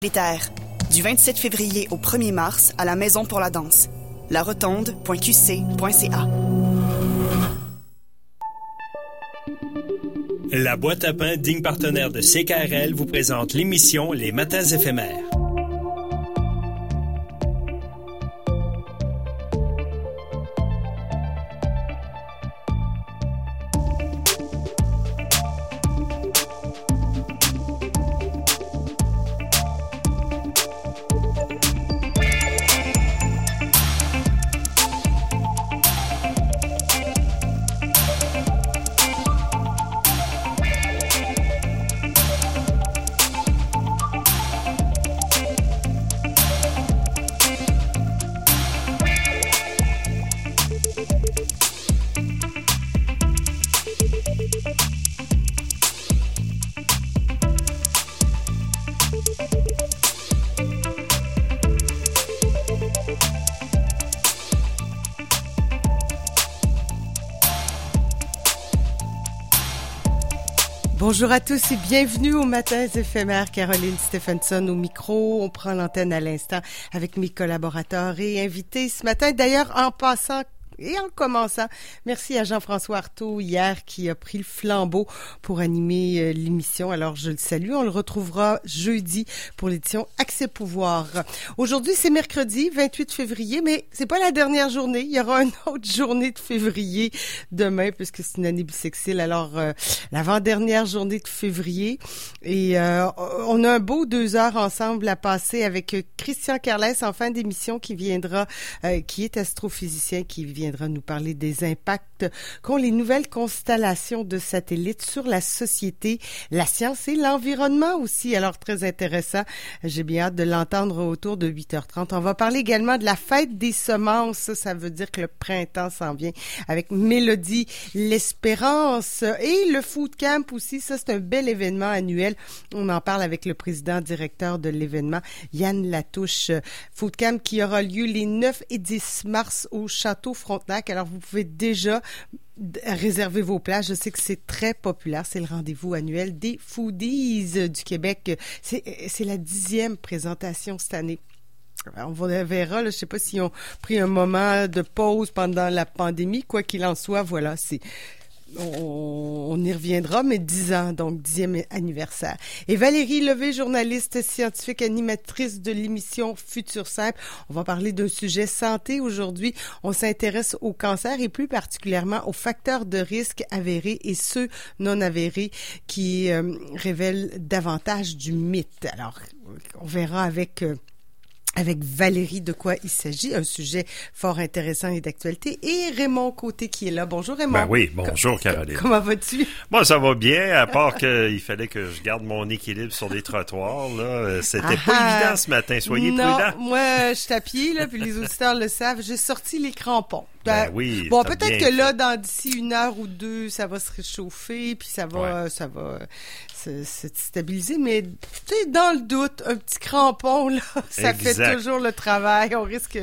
du 27 février au 1er mars à la Maison pour la danse. La rotonde.qc.ca. La boîte à pain, digne partenaire de CKRL, vous présente l'émission Les Matins éphémères. Bonjour à tous et bienvenue au Matins éphémères. Caroline Stephenson au micro. On prend l'antenne à l'instant avec mes collaborateurs et invités ce matin. D'ailleurs, en passant, et en commençant, merci à Jean-François Artaud hier qui a pris le flambeau pour animer euh, l'émission. Alors je le salue. On le retrouvera jeudi pour l'édition Accès Pouvoir. Aujourd'hui, c'est mercredi 28 février, mais c'est pas la dernière journée. Il y aura une autre journée de février demain puisque c'est une année bissextile. Alors euh, l'avant-dernière journée de février et euh, on a un beau deux heures ensemble à passer avec Christian Carles en fin d'émission qui viendra, qui est astrophysicien, qui vient viendra nous parler des impacts qu'ont les nouvelles constellations de satellites sur la société, la science et l'environnement aussi. Alors, très intéressant. J'ai bien hâte de l'entendre autour de 8h30. On va parler également de la fête des semences. Ça veut dire que le printemps s'en vient avec Mélodie, l'espérance et le Food Camp aussi. Ça, c'est un bel événement annuel. On en parle avec le président directeur de l'événement, Yann Latouche. Food Camp qui aura lieu les 9 et 10 mars au Château Alors, vous pouvez déjà réserver vos places. Je sais que c'est très populaire. C'est le rendez-vous annuel des foodies du Québec. C'est la dixième présentation cette année. On verra, je sais pas s'ils ont pris un moment de pause pendant la pandémie. Quoi qu'il en soit, voilà, on, y reviendra, mais 10 ans, donc dixième anniversaire. Et Valérie Levé, journaliste scientifique, animatrice de l'émission Futur Simple. On va parler d'un sujet santé aujourd'hui. On s'intéresse au cancer et plus particulièrement aux facteurs de risque avérés et ceux non avérés qui euh, révèlent davantage du mythe. Alors, on verra avec... Euh, avec Valérie de quoi il s'agit, un sujet fort intéressant et d'actualité, et Raymond Côté qui est là. Bonjour Raymond. Ben oui, bonjour Caroline. Comment vas-tu? Moi, ça va bien, à part qu'il fallait que je garde mon équilibre sur les trottoirs. Là. C'était pas évident ce matin, soyez non, prudents. moi, je suis à pied, là, puis les auditeurs le savent, j'ai sorti les crampons. Ben, ben oui. Bon, peut-être que là, dans d'ici une heure ou deux, ça va se réchauffer, puis ça va, ça va, se, stabiliser, mais tu sais, dans le doute, un petit crampon, là, ça fait toujours le travail. On risque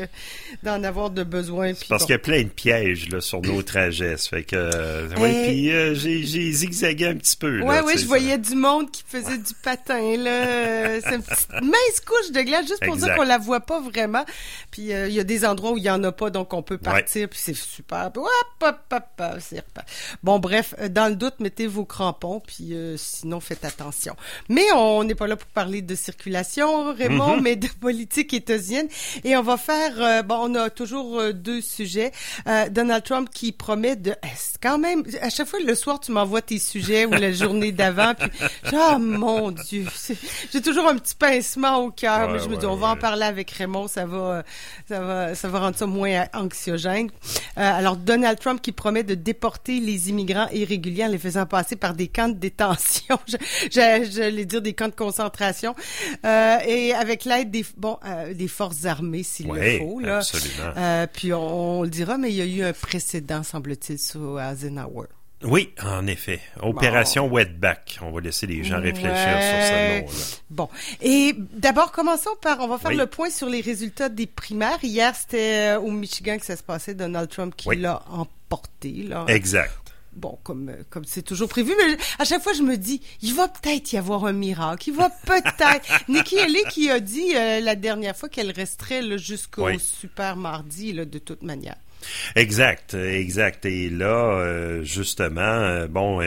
d'en avoir de besoin. Parce qu'il y a plein de pièges là, sur nos trajets. Ça fait que, euh, puis euh, j'ai, zigzagué un petit peu. Ouais, ouais, je voyais du monde qui faisait du patin. là. C'est une petite mince couche de glace, juste pour dire qu'on la voit pas vraiment. Puis euh, il y a des endroits où il y en a pas, donc on peut partir, c'est super. Hop, hop, hop, bon, bref, dans le doute, mettez vos crampons, puis sinon, faites attention. Mais on n'est pas là pour parler de circulation, Raymond, mm-hmm. mais de politique étosienne. Et on va faire, euh, bon, on a toujours euh, deux sujets. Euh, Donald Trump qui promet de, quand même, à chaque fois le soir tu m'envoies tes sujets ou la journée d'avant, puis oh mon Dieu, j'ai toujours un petit pincement au cœur, mais je me dis on va en parler avec Raymond, ça va, ça va, ça va rendre ça moins anxiogène. Alors Donald Trump qui promet de déporter les immigrants irréguliers en les faisant passer par des camps de détention. j'allais dire des camps de concentration, euh, et avec l'aide des bon euh, des forces armées s'il le faut là. Absolument. Euh, puis on, le dira, mais il y a eu un précédent semble-t-il sur Eisenhower. Oui, en effet. Opération Wetback. On va laisser les gens réfléchir sur ce nom-là. Bon. Et d'abord, commençons par, on va faire le point sur les résultats des primaires. Hier, c'était au Michigan que ça se passait. Donald Trump qui l'a emporté. Là. Exact bon, comme comme c'est toujours prévu, mais à chaque fois je me dis, il va peut-être y avoir un miracle, il va peut-être. Nikki Haley qui a dit la dernière fois qu'elle resterait jusqu'au super mardi, là, de toute manière. Exact, exact. Et là, justement, bon,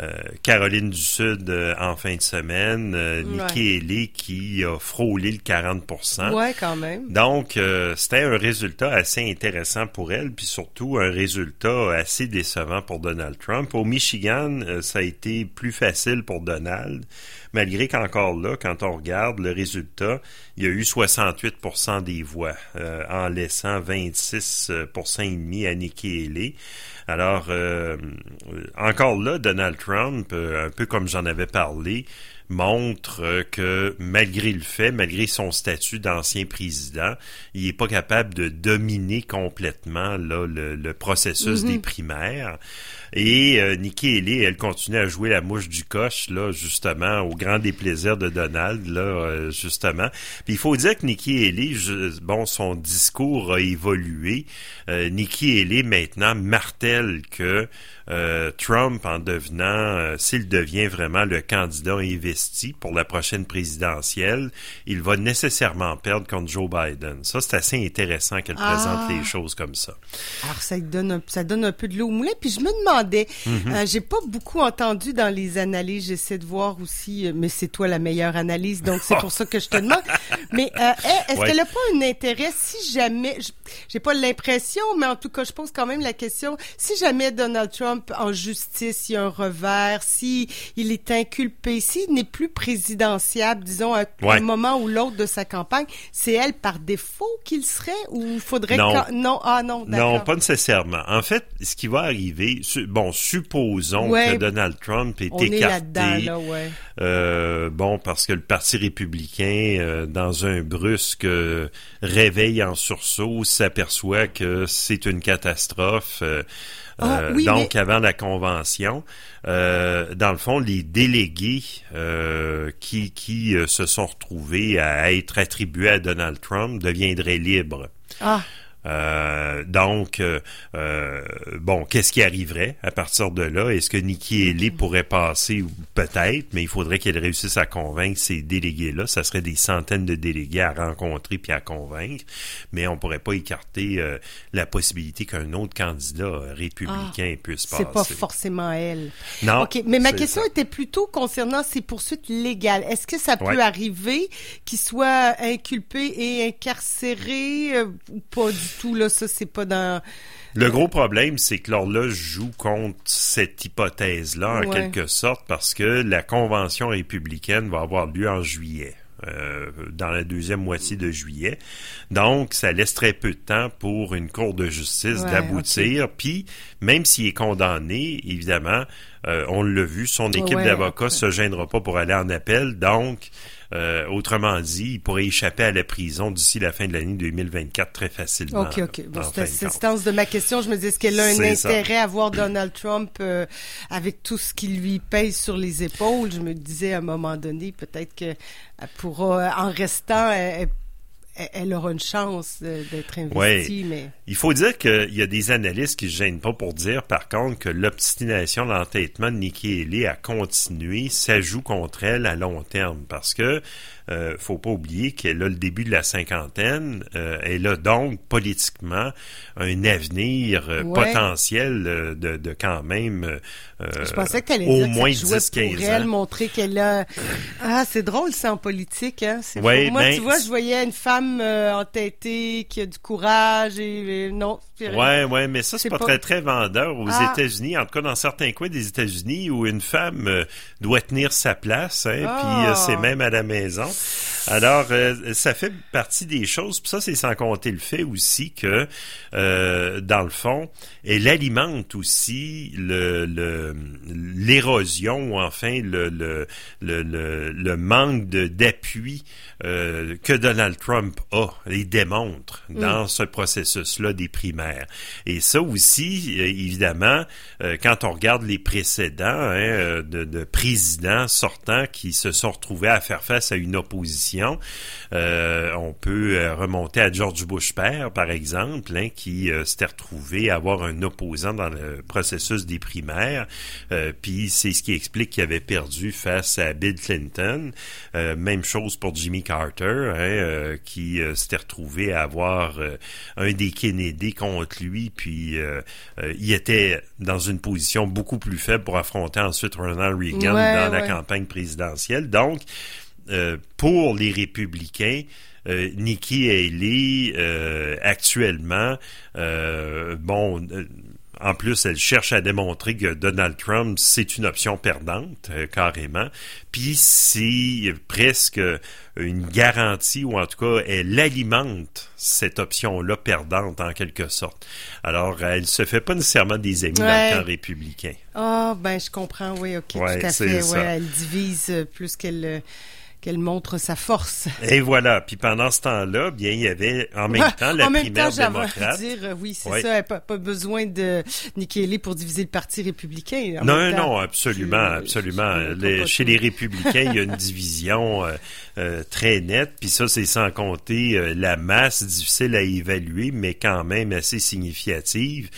euh, Caroline du Sud euh, en fin de semaine, euh, Nikki Haley qui a frôlé le 40% Ouais, quand même. Donc, c'était un résultat assez intéressant pour elle, puis surtout un résultat assez décevant pour Donald Trump. Au Michigan, ça a été plus facile pour Donald, malgré qu'encore là, quand on regarde le résultat, il y a eu 68% des voix, en laissant 26 et demi à Nikki Haley. Alors, euh, encore là, Donald Trump, euh, un peu comme j'en avais parlé, montre que malgré le fait, malgré son statut d'ancien président, il n'est pas capable de dominer complètement là, le, processus des mhm. primaires. Et euh, Nikki Haley, elle continue à jouer la mouche du coche, là, justement, au grand déplaisir de Donald, là, euh, justement. Puis il faut dire que Nikki Haley, bon, son discours a évolué. Euh, Nikki Haley, maintenant, martèle que euh, Trump, en devenant, euh, s'il devient vraiment le candidat investi pour la prochaine présidentielle, il va nécessairement perdre contre Joe Biden. Ça, c'est assez intéressant qu'elle présente les ah. choses comme ça. Alors, ça donne un, ça donne un peu de l'eau au moulin. Puis je me demandais, mhm. euh, j'ai pas beaucoup entendu dans les analyses, j'essaie de voir aussi, mais c'est toi la meilleure analyse, donc c'est pour ça que je te demande. Mais est-ce qu'elle a pas un intérêt si jamais, j'ai pas l'impression, mais en tout cas, je pose quand même la question, si jamais Donald Trump en justice, il y a un revers, si il est inculpé, s'il n'est plus présidentiable, disons, à un moment ou l'autre de sa campagne, c'est elle par défaut qu'il serait ou faudrait non. non ah non non pas nécessairement. En fait, ce qui va arriver, bon, supposons que Donald Trump est écarté. euh, bon, parce que le Parti républicain, euh, dans un brusque euh, réveil en sursaut, s'aperçoit que c'est une catastrophe. Euh, ah, euh, donc, avant la convention, euh, dans le fond, les délégués qui, qui se sont retrouvés à être attribués à Donald Trump deviendraient libres. Ah. Euh, donc, euh, euh, bon, qu'est-ce qui arriverait à partir de là? Est-ce que Nikki Haley pourrait passer? Peut-être, mais il faudrait qu'elle réussisse à convaincre ces délégués-là. Ça serait des centaines de délégués à rencontrer puis à convaincre, mais on pourrait pas écarter la possibilité qu'un autre candidat républicain ah, puisse passer. C'est pas forcément elle. Non. OK, mais ma question était plutôt concernant ces poursuites légales. Est-ce que ça peut arriver qu'il soit inculpé et incarcéré ou pas du tout, là, ça, c'est pas dans... Le gros problème, c'est que l'horloge joue contre cette hypothèse-là, en quelque sorte, parce que la convention républicaine va avoir lieu en juillet. Euh, dans la deuxième moitié de juillet. Donc, ça laisse très peu de temps pour une cour de justice d'aboutir. Puis, même s'il est condamné, évidemment, euh, on l'a vu, son équipe d'avocats se gênera pas pour aller en appel. Donc, euh, autrement dit, il pourrait échapper à la prison d'ici la fin de l'année 2024 très facilement. OK, OK. Bon, c'est le sens de ma question. Je me dis, est-ce qu'elle a un intérêt à voir Donald Trump euh, avec tout ce qui lui pèse sur les épaules? Je me disais à un moment donné, peut-être qu'elle pourra, en restant, elle, elle aura une chance d'être investie, mais... Il faut dire qu'il y a des analystes qui ne se gênent pas pour dire, par contre, que l'obstination, l'entêtement de Nikki Haley à continuer, ça joue contre elle à long terme, parce que euh, faut pas oublier qu'elle a le début de la cinquantaine. Euh, elle a donc politiquement un avenir euh, potentiel euh, de, de, quand même Je pensais qu'elle au moins 10-15 ans. montrer qu'elle a... Ah, c'est drôle, ça, en politique. Hein? Ouais, Moi, ben, tu vois, je voyais une femme entêtée qui a du courage et, non. Ouais, ouais, mais ça, c'est pas, très, très vendeur aux ah. États-Unis. En tout cas, dans certains coins des États-Unis où une femme doit tenir sa place, hein, puis ah. c'est même à la maison. Alors, euh, ça fait partie des choses. Puis ça, c'est sans compter le fait aussi que, euh, dans le fond, elle alimente aussi le l'érosion ou enfin le le, le, le, manque d'appui euh, que Donald Trump a et démontre mm. dans ce processus-là des primaires. Et ça aussi, évidemment, quand on regarde les précédents hein, de, de présidents sortants qui se sont retrouvés à faire face à une opposition. on peut remonter à George Bush père, par exemple, hein, qui s'était retrouvé à avoir un opposant dans le processus des primaires. Puis c'est ce qui explique qu'il avait perdu face à Bill Clinton. même chose pour Jimmy Carter, hein, qui s'était retrouvé à avoir un des Kennedy contre lui, puis il était dans une position beaucoup plus faible pour affronter ensuite Ronald Reagan dans la campagne présidentielle. Donc, euh, pour les républicains, euh, Nikki Haley, euh, actuellement, bon, en plus, elle cherche à démontrer que Donald Trump, c'est une option perdante, carrément. Puis c'est presque une garantie, ou en tout cas, elle alimente cette option-là perdante en quelque sorte. Alors, elle se fait pas nécessairement des amis dans le camp républicain. Ah, ben je comprends, oui, ok, tout à fait. Ouais, elle divise plus qu'elle qu'elle montre sa force. Et voilà. Puis pendant ce temps-là, bien, il y avait en même temps la en même primaire temps, démocrate. dire, euh, oui, c'est ça. Pas, pas besoin de Nikki pour diviser le Parti républicain. non, non, absolument, absolument. chez les républicains, il y a une division euh, euh, très nette. Puis ça, c'est sans compter la masse difficile à évaluer, mais quand même assez significative.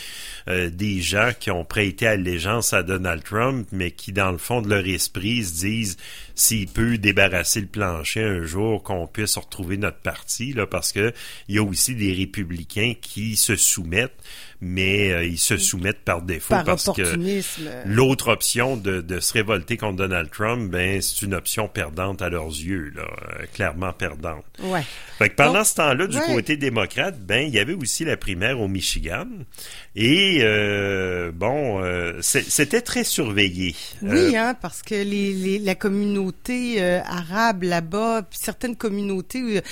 des gens qui ont prêté allégeance à Donald Trump, mais qui, dans le fond de leur esprit, se disent s'il peut débarrasser le plancher un jour, qu'on puisse retrouver notre parti, là, parce que il y a aussi des républicains qui se soumettent mais euh, ils se soumettent par défaut parce que l'autre option de, de, se révolter contre Donald Trump, ben c'est une option perdante à leurs yeux, là, euh, clairement perdante. Ouais. Fait que pendant ce temps-là, du côté démocrate, ben il y avait aussi la primaire au Michigan et euh, bon, c'était très surveillé. Oui, hein, parce que les, les la communauté arabe là-bas, certaines communautés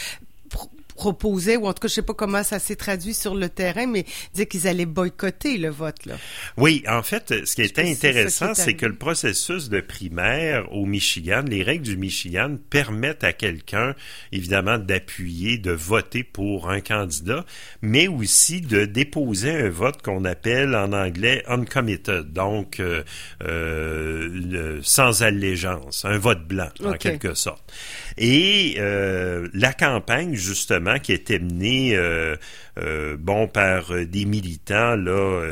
proposait, ou en tout cas, je sais pas comment ça s'est traduit sur le terrain, mais disait qu'ils allaient boycotter le vote. Là. Oui, en fait, ce qui était intéressant, c'est que le processus de primaire au Michigan, les règles du Michigan permettent à quelqu'un, évidemment, d'appuyer, de voter pour un candidat, mais aussi de déposer un vote qu'on appelle en anglais uncommitted, donc euh, euh, sans allégeance, un vote blanc, en quelque sorte. Et euh, la campagne, justement, qui était menée, euh, euh, bon, par des militants, là,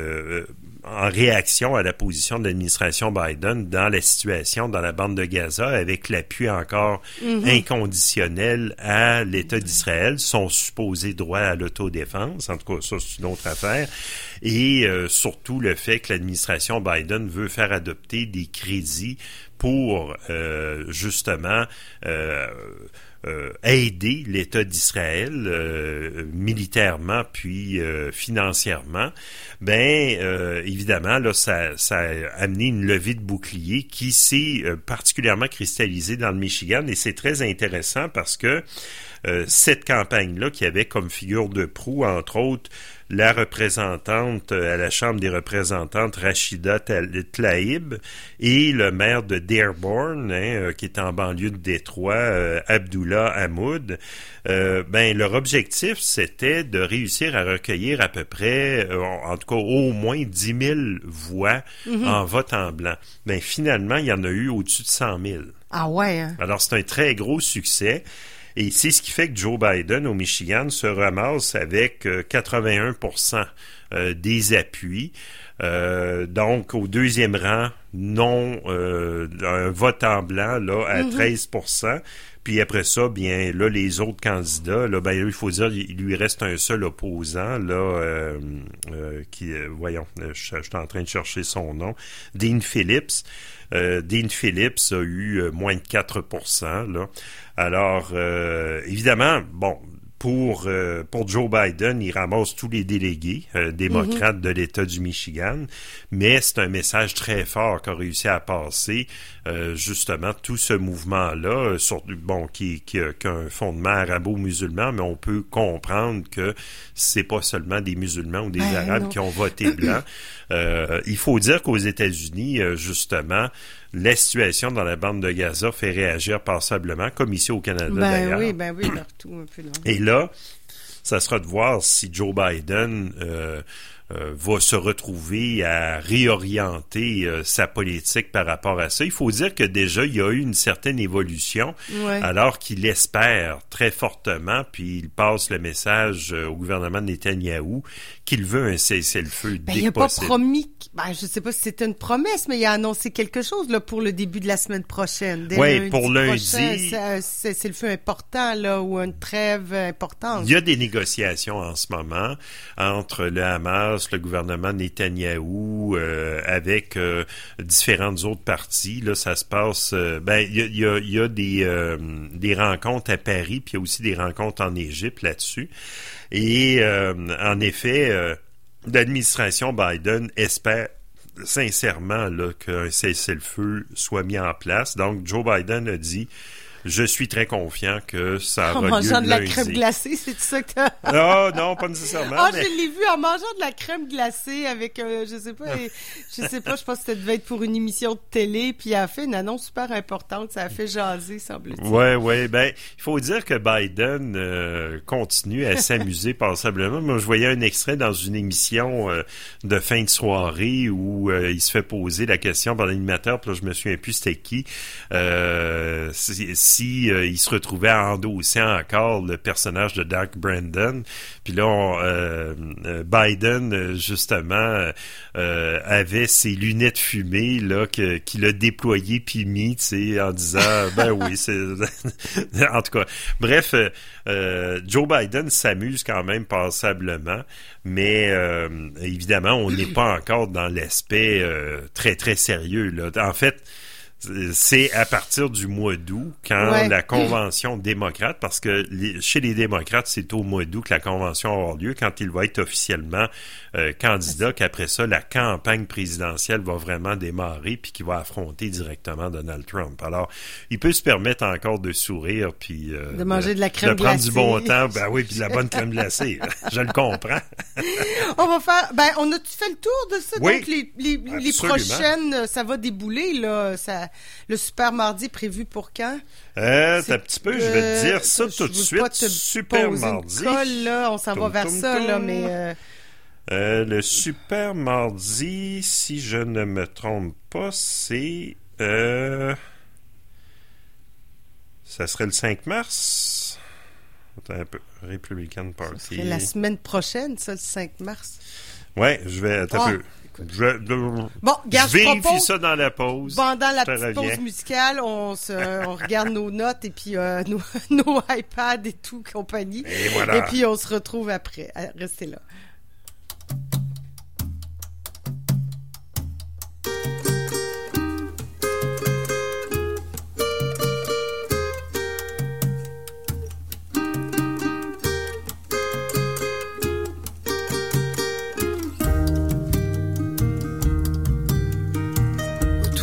en réaction à la position de l'administration Biden dans la situation dans la bande de Gaza, avec l'appui encore mhm. inconditionnel à l'État d'Israël, son supposé droit à l'autodéfense, en tout cas ça c'est une autre affaire, et surtout le fait que l'administration Biden veut faire adopter des crédits pour euh, justement euh, euh, aider l'État d'Israël militairement puis financièrement, ben évidemment là ça, ça a amené une levée de bouclier qui s'est particulièrement cristallisée dans le Michigan. Et c'est très intéressant parce que cette campagne-là, qui avait comme figure de proue, entre autres, la représentante à la Chambre des représentantes, Rachida Tlaib, et le maire de Dearborn, hein, euh, qui est en banlieue de Détroit, euh, Abdullah Hamoud. Euh, ben, leur objectif, c'était de réussir à recueillir à peu près, en tout cas au moins 10 000 voix mhm. en vote en blanc. Ben, finalement, il y en a eu au-dessus de 100 000. Ah ouais. Hein? Alors, c'est un très gros succès. Et c'est ce qui fait que Joe Biden au Michigan se ramasse avec 81% euh, euh, des appuis. Euh, donc, au deuxième rang, non, un vote en blanc, là, à 13 mm-hmm. Puis après ça, bien, là, les autres candidats, là, ben, il faut dire, il lui reste un seul opposant, là, qui, voyons, je, je, suis en train de chercher son nom, Dean Phillips. Dean Phillips a eu moins de 4 là. Alors, euh, évidemment, bon, pour, euh, pour Joe Biden, il ramasse tous les délégués euh, démocrates mhm. de l'État du Michigan, mais c'est un message très fort qu'a réussi à passer justement tout ce mouvement-là, bon, qui, qui, a un fondement arabo-musulman, mais on peut comprendre que c'est pas seulement des musulmans ou des ben, Arabes qui ont voté blanc. il faut dire qu'aux États-Unis, justement, la situation dans la bande de Gaza fait réagir passablement, comme ici au Canada ben d'ailleurs. Oui, ben oui, partout. Un peu Et là, ça sera de voir si Joe Biden euh, euh, va se retrouver à réorienter euh, sa politique par rapport à ça. Il faut dire que déjà, il y a eu une certaine évolution, alors qu'il espère très fortement, puis il passe le message euh, au gouvernement de Netanyahou qu'il veut un cessez-le-feu ben, Il n'a pas promis, ben, je ne sais pas si c'était une promesse, mais il a annoncé quelque chose là, pour le début de la semaine prochaine. Oui, pour lundi. C'est le feu important, là, ou une trêve importante. Il y a des négociations en ce moment entre le Hamas le gouvernement Netanyahou, euh, avec euh, différentes autres parties. Là, ça se passe. Euh, ben, il y a, des, des rencontres à Paris, puis il y a aussi des rencontres en Égypte là-dessus. Et en effet, l'administration Biden espère sincèrement qu'un cessez-le-feu soit mis en place. Donc, Joe Biden a dit je suis très confiant que ça En mangeant de la crème glacée, c'est ça que. Non, non, pas nécessairement. Ah, je l'ai vu en mangeant de la crème glacée avec, euh, je sais pas, je sais pas, je pense que ça devait être pour une émission de télé, puis il a fait une annonce super importante, ça a fait jaser, semble-t-il. Ouais, ouais, ben, il faut dire que Biden euh, continue à s'amuser passablement. Moi, je voyais un extrait dans une émission euh, de fin de soirée où il se fait poser la question par l'animateur, puis là, je me souviens plus c'était qui si euh, il se retrouvait à endosser encore le personnage de Dark Brandon. Puis là, euh, euh, Biden, justement, avait ses lunettes fumées là qu'il a déployées puis mis, tu sais, en disant, ben oui, c'est... en tout cas, bref, Joe Biden s'amuse quand même passablement, mais évidemment, on n'est pas encore dans l'aspect très, très sérieux. Là. En fait, c'est à partir du mois d'août, quand la convention démocrate, parce que chez les démocrates, c'est au mois d'août que la convention avoir lieu, quand il va être officiellement euh, candidat, qu'après ça, la campagne présidentielle va vraiment démarrer, puis qu'il va affronter directement Donald Trump. Alors, il peut se permettre encore de sourire, puis euh, de manger de la crème de prendre du bon temps, ben oui, puis de la bonne crème glacée. Je le comprends. on va faire, ben, on a fait le tour de ça, donc les, les, les prochaines, ça va débouler là, ça le super mardi prévu pour quand? Euh, un petit peu, je vais te dire ça tout de suite. super mardi. là, on s'en va vers ça, là, mais. Euh, le super mardi, si je ne me trompe pas, c'est. Euh... Ça serait le 5 mars. Attends un peu. Republican Party. Ça la semaine prochaine, ça, le 5 mars. Ouais, je vais. Attends un ah. peu. Je, bon, garde, vérifie ça dans la pause. Pendant la petite pause musicale, on, se, on regarde nos notes et puis euh, nos, nos iPads et tout, compagnie. Et voilà. Et puis on se retrouve après. Restez là.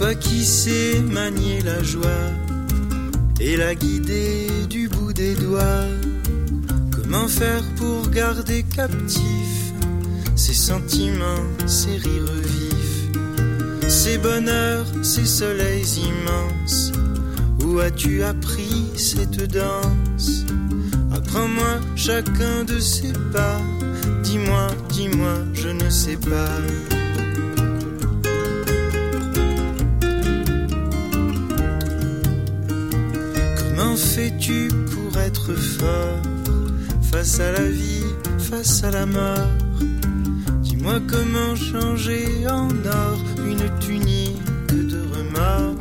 Toi qui sais manier la joie et la guider du bout des doigts. Comment faire pour garder captifs ces sentiments, ces rires vifs, ces bonheurs, ces soleils immenses? Où as-tu appris cette danse? Apprends-moi chacun de ces pas. Dis-moi, dis-moi, je ne sais pas. Fais-tu pour être fort face à la vie, face à la mort? Dis-moi comment changer en or une tunique de remords.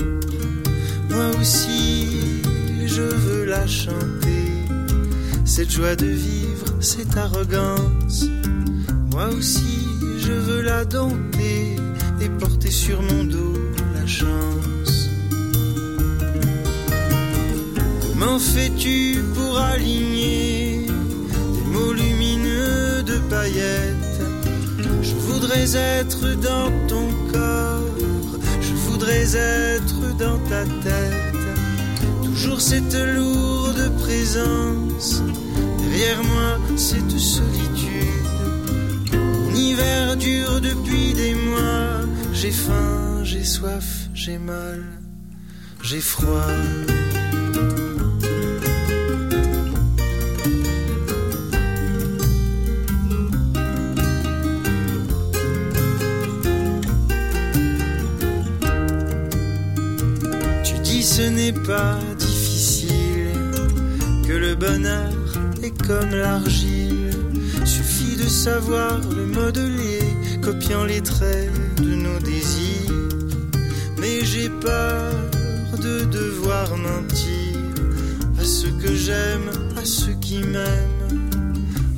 Moi aussi, je veux la chanter, cette joie de vivre, cette arrogance. Moi aussi, je veux la dompter et porter sur mon dos la chance. Comment fais-tu pour aligner des mots lumineux de paillettes Je voudrais être dans ton corps, je voudrais être dans ta tête. Toujours cette lourde présence, derrière moi cette solitude. Mon hiver dure depuis des mois, j'ai faim, j'ai soif, j'ai mal, j'ai froid. Ce n'est pas difficile, que le bonheur est comme l'argile. Suffit de savoir le modeler, copiant les traits de nos désirs. Mais j'ai peur de devoir mentir à ceux que j'aime, à ceux qui m'aiment,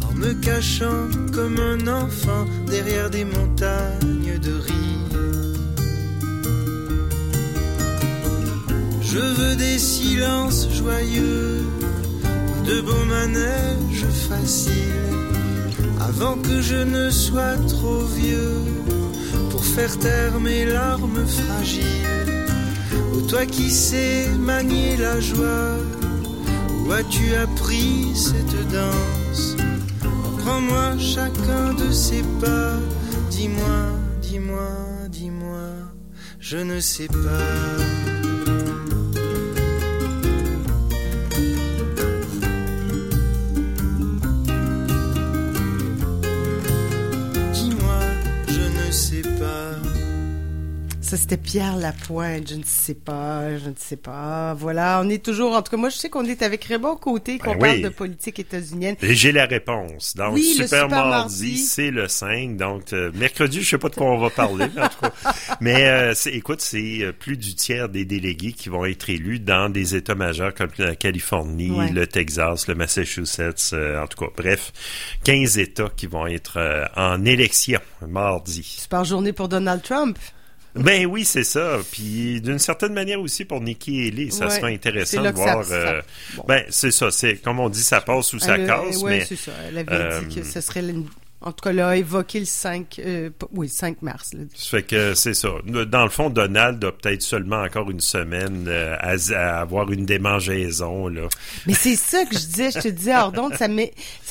en me cachant comme un enfant derrière des montagnes de rire. Je veux des silences joyeux, de beaux manèges faciles, avant que je ne sois trop vieux pour faire taire mes larmes fragiles. Ô toi qui sais manier la joie, où as-tu appris cette danse? Apprends-moi chacun de ces pas, dis-moi, dis-moi, dis-moi, je ne sais pas. Ça, c'était Pierre Lapointe. Je ne sais pas, je ne sais pas. Voilà, on est toujours... En tout cas, moi, je sais qu'on est avec Raymond Côté, qu'on Ben parle oui. de politique états-unienne. Et J'ai la réponse. Donc, Oui, Super, Super Mardi, Mardi. c'est le 5. Donc, euh, mercredi, je sais pas de quoi on va parler, mais en tout cas. Mais euh, c'est- écoute, c'est euh, plus du tiers des délégués qui vont être élus dans des États majeurs comme la Californie, Ouais. le Texas, le Massachusetts, euh, en tout cas. Bref, 15 États qui vont être en élection mardi. Super journée pour Donald Trump. Ben oui, c'est ça. Puis d'une certaine manière aussi pour Nikki Haley, ça Ouais, sera intéressant de ça- voir. ça- euh, bon. Ben c'est ça, c'est comme on dit, ça passe ou ça Elle, euh, casse, ouais, mais c'est ça. Elle avait euh, dit que ce serait... une- En tout cas, là, évoqué le 5... euh, oui, 5 mars. là. Ça fait que c'est ça. Dans le fond, Donald a peut-être seulement encore une semaine euh, à, à avoir une démangeaison là. Mais c'est ça que je disais, je te disais, Ardon, ça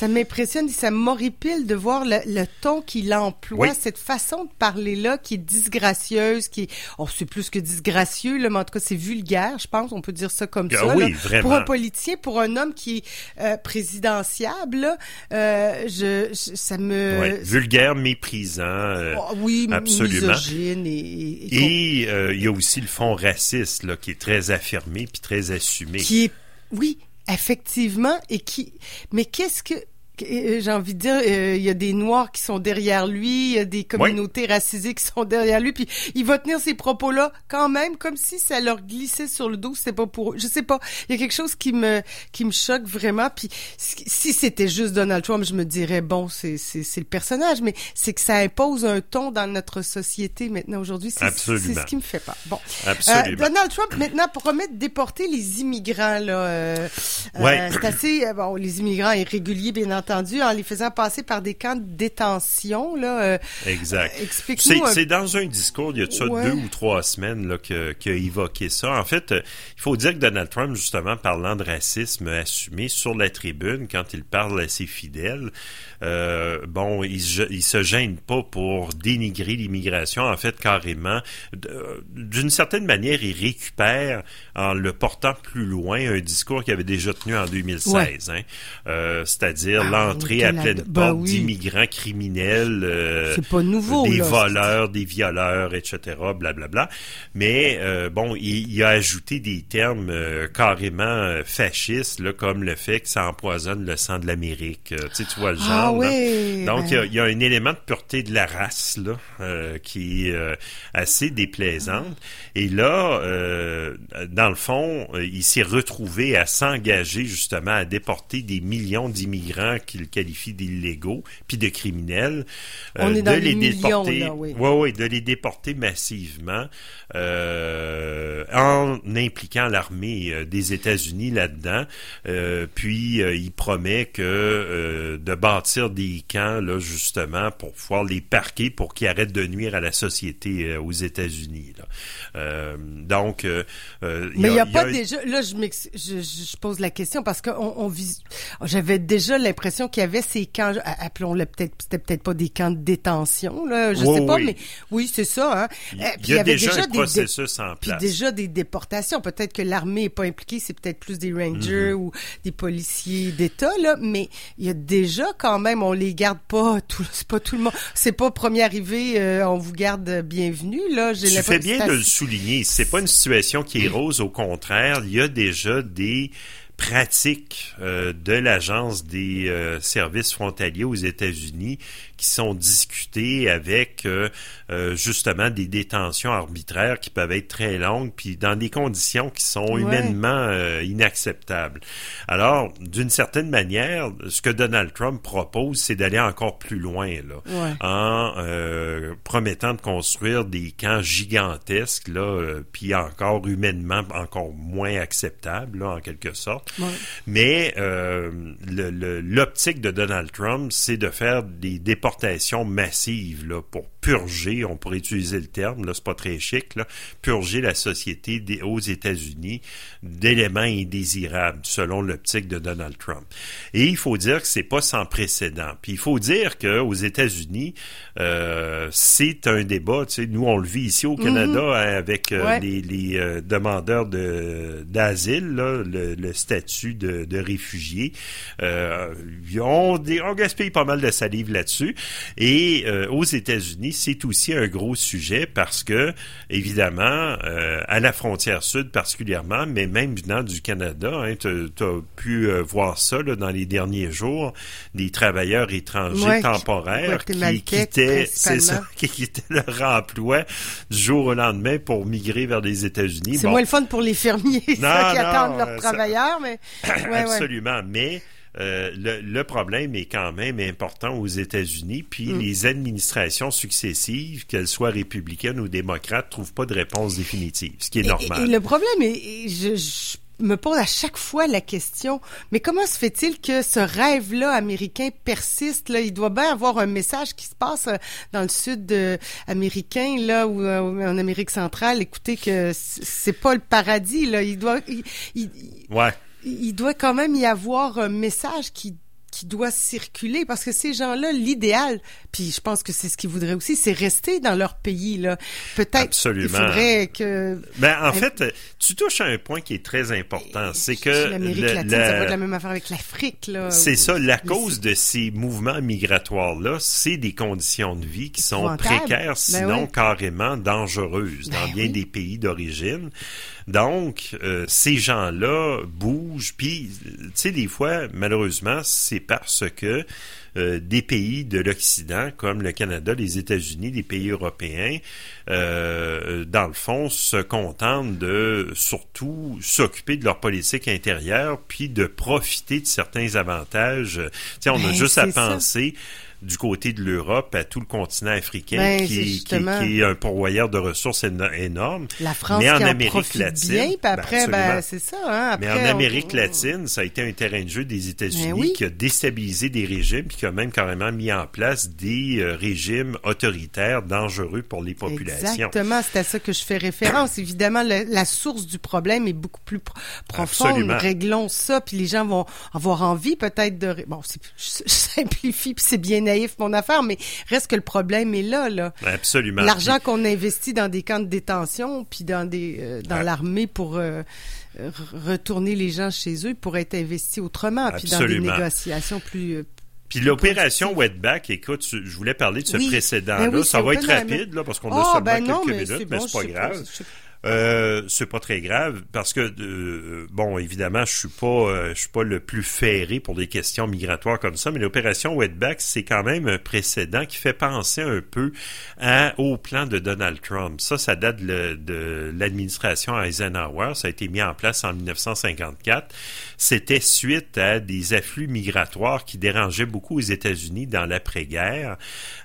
m'impressionne, ça m'horripile de voir le, le ton qu'il emploie, Oui. cette façon de parler-là qui est disgracieuse, qui est, oh, c'est plus que disgracieux, là, mais en tout cas, c'est vulgaire, je pense, on peut dire ça comme Ah ça. oui, là. vraiment. Pour un politicien, pour un homme qui est euh, présidentiable, là, euh, je, je- ça me... Ouais, vulgaire, méprisant. euh, Oh, oui, absolument. misogyne et... euh, il y a aussi le fond raciste là, qui est très affirmé puis très assumé. qui est oui effectivement et qui mais qu'est-ce que euh, j'ai envie de dire, euh, il y a des Noirs qui sont derrière lui, il y a des communautés racisées qui sont derrière lui, puis il va tenir ces propos-là quand même comme si ça leur glissait sur le dos, c'était pas pour eux. Je sais pas, il y a quelque chose qui me qui me choque vraiment. Puis si c'était juste Donald Trump, je me dirais bon, c'est c'est c'est le personnage, mais c'est que ça impose un ton dans notre société maintenant aujourd'hui. C'est c'est ce qui me fait pas. Bon, Absolument. euh, Donald Trump maintenant promet de déporter les immigrants là. euh, Ouais. euh, c'est assez euh, bon les immigrants irréguliers bien entendu en les faisant passer par des camps de détention là. euh, Exact. euh, Explique-nous. C'est un- dans un discours, il y a de ça Ouais. deux ou trois semaines là, que- qu'il a évoqué ça. En fait, euh, il faut dire que Donald Trump, justement, parlant de racisme assumé sur la tribune, quand il parle à ses fidèles, euh, bon, il, il se gêne pas pour dénigrer l'immigration. En fait, carrément, d'une certaine manière, il récupère, en le portant plus loin, un discours qu'il avait déjà tenu en 2016. Hein, Euh, C'est-à-dire Ah, l'entrée à pleine ben porte oui. d'immigrants criminels. euh, C'est pas nouveau, Des là. voleurs, des violeurs, etc., blablabla. Mais, euh, bon, il, il a ajouté des termes euh, carrément euh, fascistes, là, comme le fait que ça empoisonne le sang de l'Amérique. Euh, tu sais, tu vois le genre, Ah oui. Donc, il y, a, ben, il y a un élément de pureté de la race là, euh, qui est euh, assez déplaisante. Et là, euh, dans le fond, il s'est retrouvé à s'engager justement à déporter des millions d'immigrants qu'il qualifie d'illégaux, puis de criminels. euh, On est de les les millions, déporter, là, oui. ouais, ouais, de les déporter massivement, euh, en impliquant l'armée euh, des États-Unis là-dedans. Puis il promet que de bâtir des camps là justement pour pouvoir les parquer pour qu'ils arrêtent de nuire à la société aux États-Unis. Euh, donc, euh, Mais il n'y a, pas un- déjà. Là, je, m'ex- je, je je pose la question parce que on, on vis- j'avais déjà l'impression l'impression qu'il y avait ces camps, appelons-le peut-être, c'était peut-être pas des camps de détention, là, je sais pas, mais oui, c'est ça. Hein. Il, euh, y, a déjà, des processus en place. Puis déjà des déportations. Peut-être que l'armée est pas impliquée, c'est peut-être plus des rangers mhm. ou des policiers d'État, là, mais il y a déjà quand même, on les garde pas, tout, c'est pas tout le monde, c'est pas premier arrivé, euh, on vous garde bienvenue, là. Tu fais bien de le souligner. C'est pas une situation qui est rose, au contraire, il y a déjà des pratiques euh, de l'Agence des euh, services frontaliers aux États-Unis qui sont discutés avec euh, euh, justement des détentions arbitraires qui peuvent être très longues, puis dans des conditions qui sont humainement euh, inacceptables. Alors, d'une certaine manière, ce que Donald Trump propose, c'est d'aller encore plus loin, là, en promettant de construire des camps gigantesques, là, puis encore humainement encore moins acceptables, là, en quelque sorte. Mais l'optique de Donald Trump, c'est de faire des déportations massive là, pour purger, on pourrait utiliser le terme, là, c'est pas très chic, là, purger la société des, aux États-Unis d'éléments indésirables, selon l'optique de Donald Trump. Et il faut dire que c'est pas sans précédent. Puis il faut dire qu'aux États-Unis, euh, c'est un débat, tu sais, nous on le vit ici au Canada mhm. hein, avec euh, les, euh, demandeurs de d'asile, le, le, statut de, de réfugié. On, on gaspille pas mal de salive là-dessus. Et euh, aux États-Unis, c'est aussi un gros sujet parce que, évidemment, euh, à la frontière sud particulièrement, mais même venant du Canada, hein, tu as pu euh, voir ça là, dans les derniers jours, des travailleurs étrangers temporaires qui quittaient, c'est ça, qui quittaient leur emploi du jour au lendemain pour migrer vers les États-Unis. C'est moins le fun pour les fermiers qui attendent leurs travailleurs, mais absolument. Mais euh, le, problème est quand même important aux États-Unis, puis mm. les administrations successives, qu'elles soient républicaines ou démocrates, trouvent pas de réponse définitive, ce qui est normal. Et, le problème est, je, me pose à chaque fois la question, mais comment se fait-il que ce rêve-là américain persiste là? Il doit bien avoir un message qui se passe euh, dans le sud euh, américain là ou en Amérique centrale. Écoutez que c'est pas le paradis là. Il doit. ouais il doit quand même y avoir un message qui qui doit circuler parce que ces gens-là, l'idéal, puis je pense que c'est ce qu'ils voudraient aussi, c'est rester dans leur pays. là. Peut-être qu'il faudrait que... Ben, en fait, tu touches à un point qui est très important. C'est que... L'Amérique latine, ça va la même affaire avec l'Afrique. là. C'est ça. La cause de ces mouvements migratoires-là, c'est des conditions de vie qui sont précaires, ben sinon carrément dangereuses dans ben bien des pays d'origine. Donc, euh, ces gens-là bougent, puis, tu sais, des fois, malheureusement, c'est parce que euh, des pays de l'Occident, comme le Canada, les États-Unis, les pays européens, euh, dans le fond, se contentent de surtout s'occuper de leur politique intérieure, puis de profiter de certains avantages. Tu sais, on a ben, juste à penser du côté de l'Europe à tout le continent africain ben, qui, qui, est un pourvoyeur de ressources énorme. La France mais en, Amérique latine, bien, puis après, ben, c'est ça. Hein, mais en Amérique latine, ça a été un terrain de jeu des États-Unis ben qui a déstabilisé des régimes puis qui a même carrément mis en place des euh, régimes autoritaires dangereux pour les populations. Exactement, c'est à ça que je fais référence. Évidemment, la source du problème est beaucoup plus profonde. Réglons ça, puis les gens vont avoir envie peut-être de... Bon, je, je simplifie, puis c'est bien naïf mon affaire, mais reste que le problème est là, là. Absolument. L'argent qu'on investit dans des camps de détention, puis dans des euh, dans l'armée pour euh, retourner les gens chez eux pourrait être investi autrement, puis dans des négociations plus euh, puis l'opération Wetback, écoute, je voulais parler de ce précédent-là. Ben ça va être rapide, là, parce qu'on a ah, seulement ben quelques minutes, mais c'est pas grave. Euh, c'est pas très grave parce que euh, bon évidemment je suis pas euh, je suis pas le plus ferré pour des questions migratoires comme ça mais l'opération Wetback c'est quand même un précédent qui fait penser un peu au plan de Donald Trump. Ça ça date de, l'administration Eisenhower. Ça a été mis en place en 1954 c'était suite à des afflux migratoires qui dérangeaient beaucoup aux États-Unis dans l'après-guerre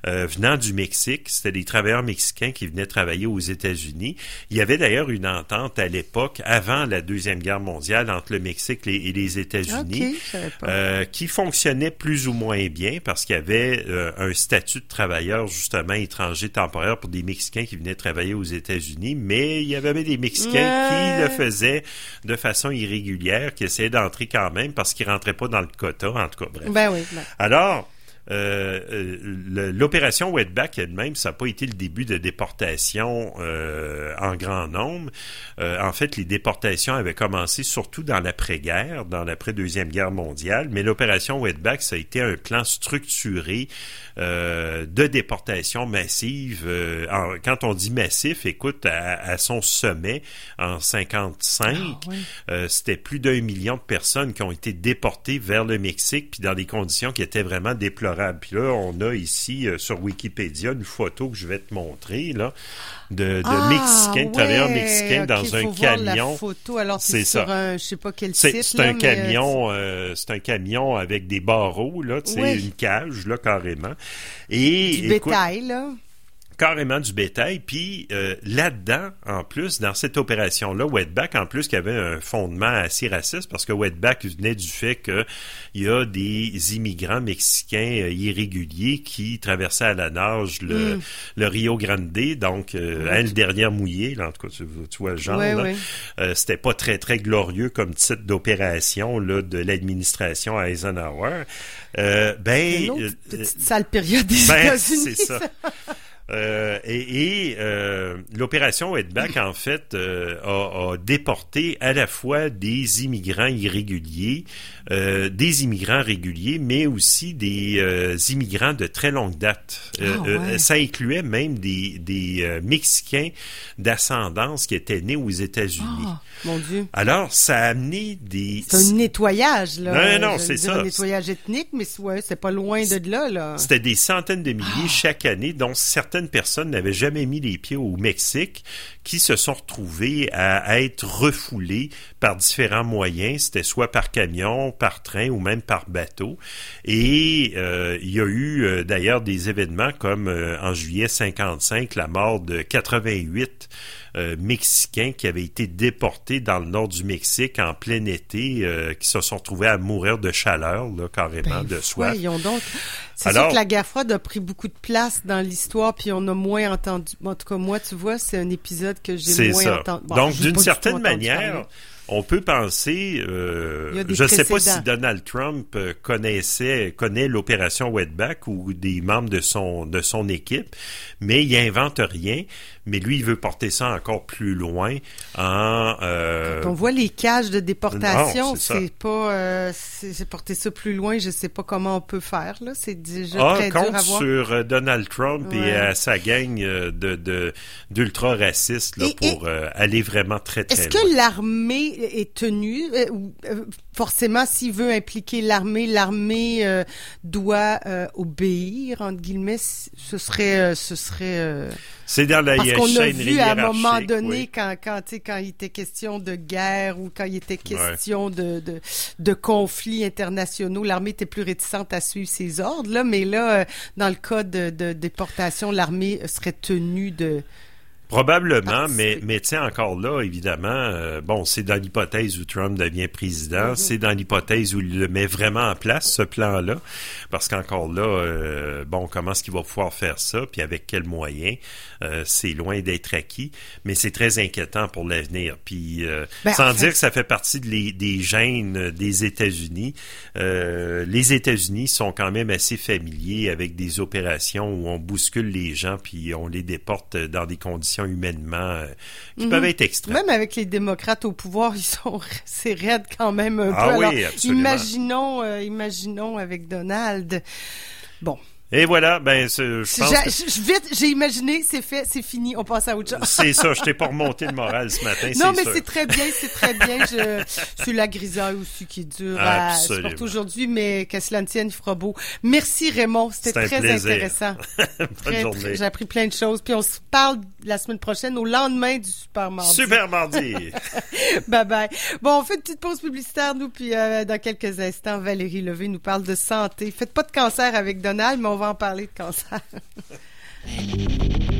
venant du Mexique. C'était des travailleurs mexicains qui venaient travailler aux États-Unis. Il y avait d'ailleurs une entente à l'époque, avant la Deuxième Guerre mondiale, entre le Mexique et les États-Unis, euh, qui fonctionnait plus ou moins bien parce qu'il y avait euh, un statut de travailleur, justement, étranger temporaire pour des Mexicains qui venaient travailler aux États-Unis, mais il y avait des Mexicains qui le faisaient de façon irrégulière, qui essayaient d'entrer quand même parce qu'ils rentraient pas dans le quota, en tout cas, bref. Ben oui. Ben. Alors, euh, euh l'opération Wetback elle-même, ça n'a pas été le début de déportation euh, en grand nombre. Euh, en fait, les déportations avaient commencé surtout dans l'après-guerre, dans l'après-deuxième guerre mondiale, mais l'opération Wetback, ça a été un plan structuré de déportation massive. Quand on dit massif, écoute, à, son sommet en 55, ah, c'était plus d'un million de personnes qui ont été déportées vers le Mexique, puis dans des conditions qui étaient vraiment déplorables. Puis là, on a ici sur Wikipédia une photo que je vais te montrer là de, de ah, Mexicains, de travailleurs mexicains dans un camion. c'est ça. Un, je sais pas quel site. C'est un camion, c'est un camion avec des barreaux là, une cage là carrément. Et, du bétail, là carrément du bétail. Puis euh, là-dedans, en plus, dans cette opération-là, Wetback, en plus, qui avait un fondement assez raciste, parce que Wetback venait du fait qu'il y a des immigrants mexicains euh, irréguliers qui traversaient à la nage le, mm. Rio Grande, donc euh, à une dernière mouillée, là, en tout cas, tu, vois le genre. C'était pas très, très glorieux comme titre d'opération là, de l'administration Eisenhower. Euh, ben, une petite sale période des ben, États-Unis. C'est ça. Euh, et, et euh, l'opération Wetback, en fait, euh, a, a, déporté à la fois des immigrants irréguliers, des immigrants réguliers, mais aussi des immigrants de très longue date. Ah, ça incluait même des, des Mexicains d'ascendance qui étaient nés aux États-Unis. Ah, mon Dieu. Alors, ça a amené des... C'est un nettoyage, là. Non, non, c'est ça. un nettoyage ethnique, mais ouais, c'est pas loin de là, là. C'était des centaines de milliers ah. chaque année, dont certains certaines personnes n'avaient jamais mis les pieds au Mexique, qui se sont retrouvées à, être refoulées par différents moyens. C'était soit par camion, par train ou même par bateau. Et euh, il y a eu euh, d'ailleurs des événements comme euh, en juillet 55, la mort de 88 euh, mexicains qui avaient été déportés dans le nord du Mexique en plein été, euh, qui se sont retrouvés à mourir de chaleur, là, carrément, ben, de soif. donc. C'est sûr que la guerre froide a pris beaucoup de place dans l'histoire, puis on a moins entendu. En tout cas, moi, tu vois, c'est un épisode que j'ai moins entendu. donc, d'une certaine manière, on peut penser, euh, je ne sais pas si Donald Trump euh, connaissait, connaît l'opération Wetback ou des membres de son de son équipe, mais il invente rien. Mais lui, il veut porter ça encore plus loin en. Euh... Quand on voit les cages de déportation, c'est pas, euh, c'est porter ça plus loin. Je sais pas comment on peut faire là. C'est déjà ah, très compte dur à voir. sur Donald Trump et à sa gang de d'ultra racistes là, pour aller vraiment très très. Est-ce que l'armée est tenue forcément, s'il veut impliquer l'armée, l'armée euh, doit euh, obéir entre guillemets. Ce serait, euh, ce serait. C'est dans la Parce qu'on a vu à un moment donné quand, quand, quand il était question de guerre ou quand il était question de, de, de conflits internationaux, l'armée était plus réticente à suivre ses ordres. Là, mais là, dans le cas de, de déportation, l'armée serait tenue de Probablement, mais, mais tiens, encore là, évidemment, euh, bon, c'est dans l'hypothèse où Trump devient président, mm-hmm. c'est dans l'hypothèse où il le met vraiment en place, ce plan-là, parce qu'encore là, euh, bon, comment est-ce qu'il va pouvoir faire ça, puis avec quels moyens, euh, c'est loin d'être acquis, mais c'est très inquiétant pour l'avenir. Puis, ben, sans dire que ça fait partie des gènes des États-Unis, les États-Unis sont quand même assez familiers avec des opérations où on bouscule les gens, puis on les déporte dans des conditions humainement euh, qui peuvent mhm. être extrêmes. Même avec les démocrates au pouvoir, ils sont c'est raide quand même un ah peu. Oui, imaginons, euh, imaginons avec Donald. Bon, et voilà, ben, je pense Vite, j'ai imaginé, c'est fait, c'est fini, on passe à autre chose. C'est ça, je t'ai pas remonté le moral ce matin, Non, mais c'est très bien, c'est très bien. Je, suis la grisaille aussi qui dure à supporter aujourd'hui, mais que cela ne tienne, il fera beau. Merci Raymond, c'était très intéressant. Bonne journée. J'ai appris plein de choses, puis on se parle la semaine prochaine au lendemain du Super Mardi. Super Mardi! bye bye. Bon, on fait une petite pause publicitaire, nous, puis euh, dans quelques instants, Valérie Levé nous parle de santé. Faites pas de cancer avec Donald, mais on va en parler de cancer.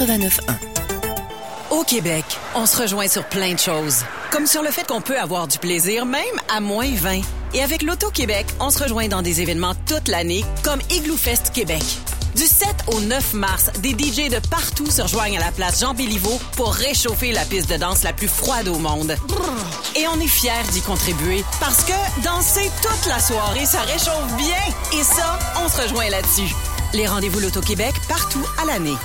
89.1 Au Québec, on se rejoint sur plein de choses. Comme sur le fait qu'on peut avoir du plaisir même à moins 20. Et avec l'Auto-Québec, on se rejoint dans des événements toute l'année, comme Igloo Fest Québec. Du 7 au 9 mars, des DJ de partout se rejoignent à la place Jean Béliveau pour réchauffer la piste de danse la plus froide au monde. Et on est fiers d'y contribuer parce que danser toute la soirée, ça réchauffe bien. Et ça, on se rejoint là-dessus. Les rendez-vous l'Auto-Québec partout à l'année.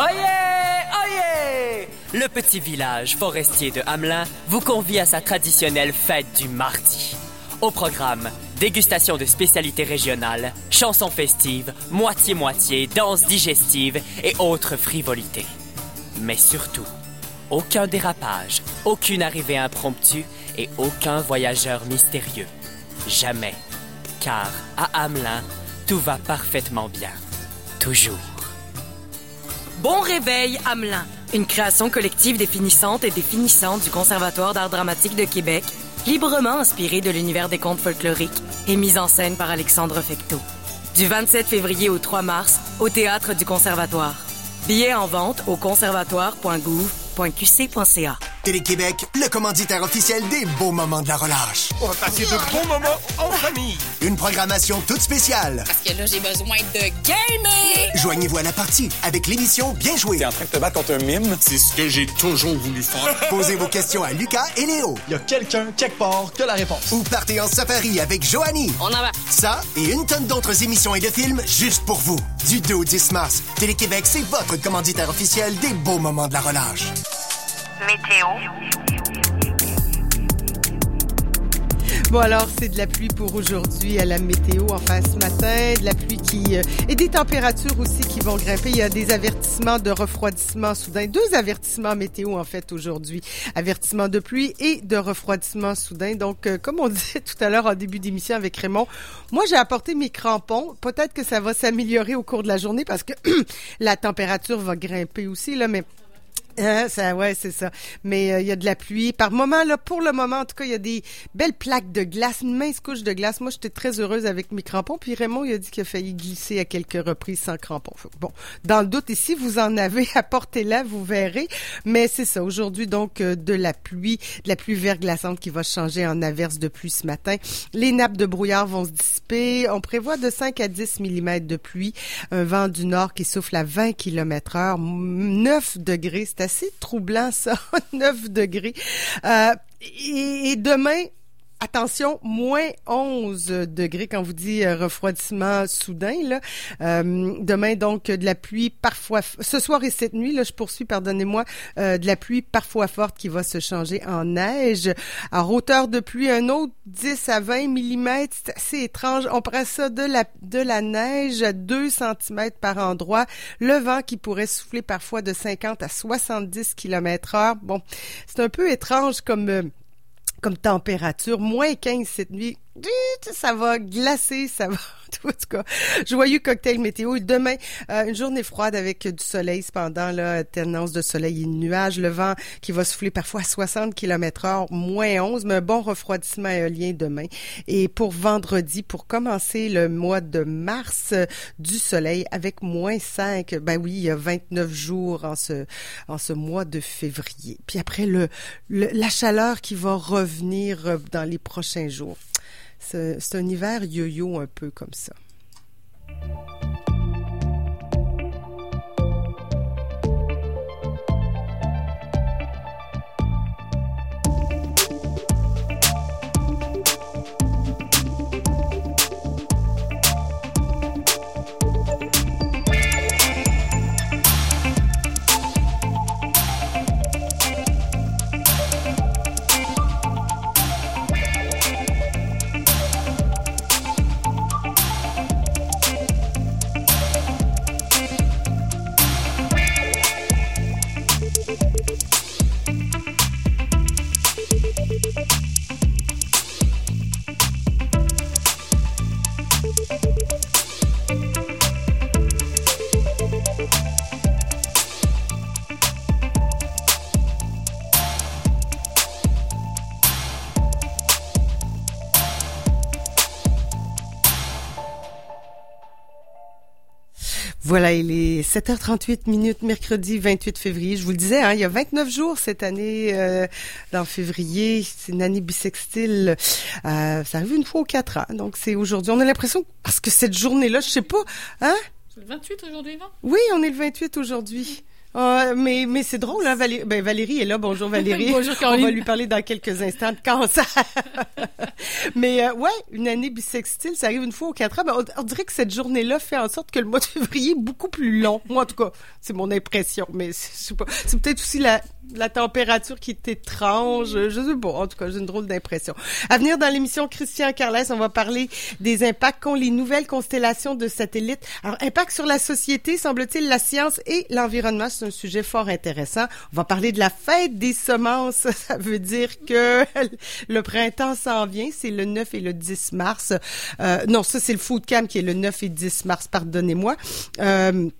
Oyez! Oyez! Le petit village forestier de Hamelin vous convie à sa traditionnelle fête du mardi. Au programme, dégustation de spécialités régionales, chansons festives, moitié-moitié, danse digestive et autres frivolités. Mais surtout, aucun dérapage, aucune arrivée impromptue et aucun voyageur mystérieux. Jamais. Car à Hamelin, tout va parfaitement bien. Toujours. Bon réveil, Hamelin. Une création collective définissante et définissante du Conservatoire d'art dramatique de Québec, librement inspirée de l'univers des contes folkloriques et mise en scène par Alexandre Fecteau. Du 27 février au 3 mars, au Théâtre du Conservatoire. Billets en vente au conservatoire.gouv.qc.ca. Télé-Québec, le commanditaire officiel des beaux moments de la relâche. On va passer de bons moments en famille. Une programmation toute spéciale. Parce que là, j'ai besoin de gamer. Joignez-vous à la partie avec l'émission Bien joué. T'es en train de te battre contre un mime? C'est ce que j'ai toujours voulu faire. Posez vos questions à Lucas et Léo. Il y a quelqu'un, quelque part, qui a la réponse. Ou partez en safari avec Joanie. On en va. Ça et une tonne d'autres émissions et de films juste pour vous. Du 2 au 10 mars, Télé-Québec, c'est votre commanditaire officiel des beaux moments de la relâche. Météo. Bon, alors, c'est de la pluie pour aujourd'hui à la météo, enfin ce matin, de la pluie qui... Euh, et des températures aussi qui vont grimper. Il y a des avertissements de refroidissement soudain. Deux avertissements météo, en fait, aujourd'hui. Avertissement de pluie et de refroidissement soudain. Donc, euh, comme on disait tout à l'heure en début d'émission avec Raymond, moi, j'ai apporté mes crampons. Peut-être que ça va s'améliorer au cours de la journée parce que la température va grimper aussi, là, mais Hein, ça, ouais, c'est ça. Mais euh, il y a de la pluie. Par moment, là, pour le moment, en tout cas, il y a des belles plaques de glace, une mince couche de glace. Moi, j'étais très heureuse avec mes crampons. Puis Raymond, il a dit qu'il a failli glisser à quelques reprises sans crampons. Bon, dans le doute, ici, vous en avez, apportez-la, vous verrez. Mais c'est ça. Aujourd'hui, donc, euh, de la pluie, de la pluie verglaçante qui va changer en averse de pluie ce matin. Les nappes de brouillard vont se dissiper. On prévoit de 5 à 10 mm de pluie. Un vent du nord qui souffle à 20 km heure. 9 degrés. Assez troublant, ça. 9 degrés. Euh, et demain, Attention, moins 11 degrés quand vous dit euh, refroidissement soudain. Là. Euh, demain, donc, de la pluie parfois... Ce soir et cette nuit, là, je poursuis, pardonnez-moi, euh, de la pluie parfois forte qui va se changer en neige. À hauteur de pluie, un autre 10 à 20 mm. C'est assez étrange. On prend ça de la, de la neige à 2 cm par endroit. Le vent qui pourrait souffler parfois de 50 à 70 km heure. Bon, c'est un peu étrange comme comme température. Moins 15 cette nuit. Ça va glacer, ça va en tout cas, joyeux cocktail météo. Demain, euh, une journée froide avec du soleil cependant, là, tendance de soleil et de nuages. Le vent qui va souffler parfois à 60 km heure, moins 11, mais un bon refroidissement éolien demain. Et pour vendredi, pour commencer le mois de mars, du soleil avec moins 5. Ben oui, il y a 29 jours en ce, en ce mois de février. Puis après, le, le la chaleur qui va revenir euh, dans les prochains jours. C'est un hiver yo-yo un peu comme ça. Voilà, il est 7h38 minutes, mercredi 28 février. Je vous le disais, hein, il y a 29 jours cette année euh, dans février. C'est une année bisextile. Euh, ça arrive une fois aux quatre ans. Donc c'est aujourd'hui. On a l'impression, parce que cette journée-là, je sais pas, hein? C'est le 28 aujourd'hui, non? Oui, on est le 28 aujourd'hui. Mais mais c'est drôle, hein, Valérie. Ben, Valérie est là. Bonjour Valérie. Bonjour On va lui parler dans quelques instants de cancer. mais euh, ouais, une année bisextile, ça arrive une fois aux quatre ans. Ben, on, dirait que cette journée-là fait en sorte que le mois de février est beaucoup plus long. Moi, en tout cas, c'est mon impression. Mais pas. C'est peut-être aussi la la température qui est étrange. Je sais pas. En tout cas, j'ai une drôle d'impression. À venir dans l'émission Christian Carles, on va parler des impacts qu'ont les nouvelles constellations de satellites. Alors, impact sur la société, semble-t-il, la science et l'environnement. C'est un sujet fort intéressant. On va parler de la fête des semences. Ça veut dire que le printemps s'en vient. C'est le 9 et le 10 mars. Euh, non, ça, c'est le Food Camp qui est le 9 et 10 mars. Pardonnez-moi. Euh,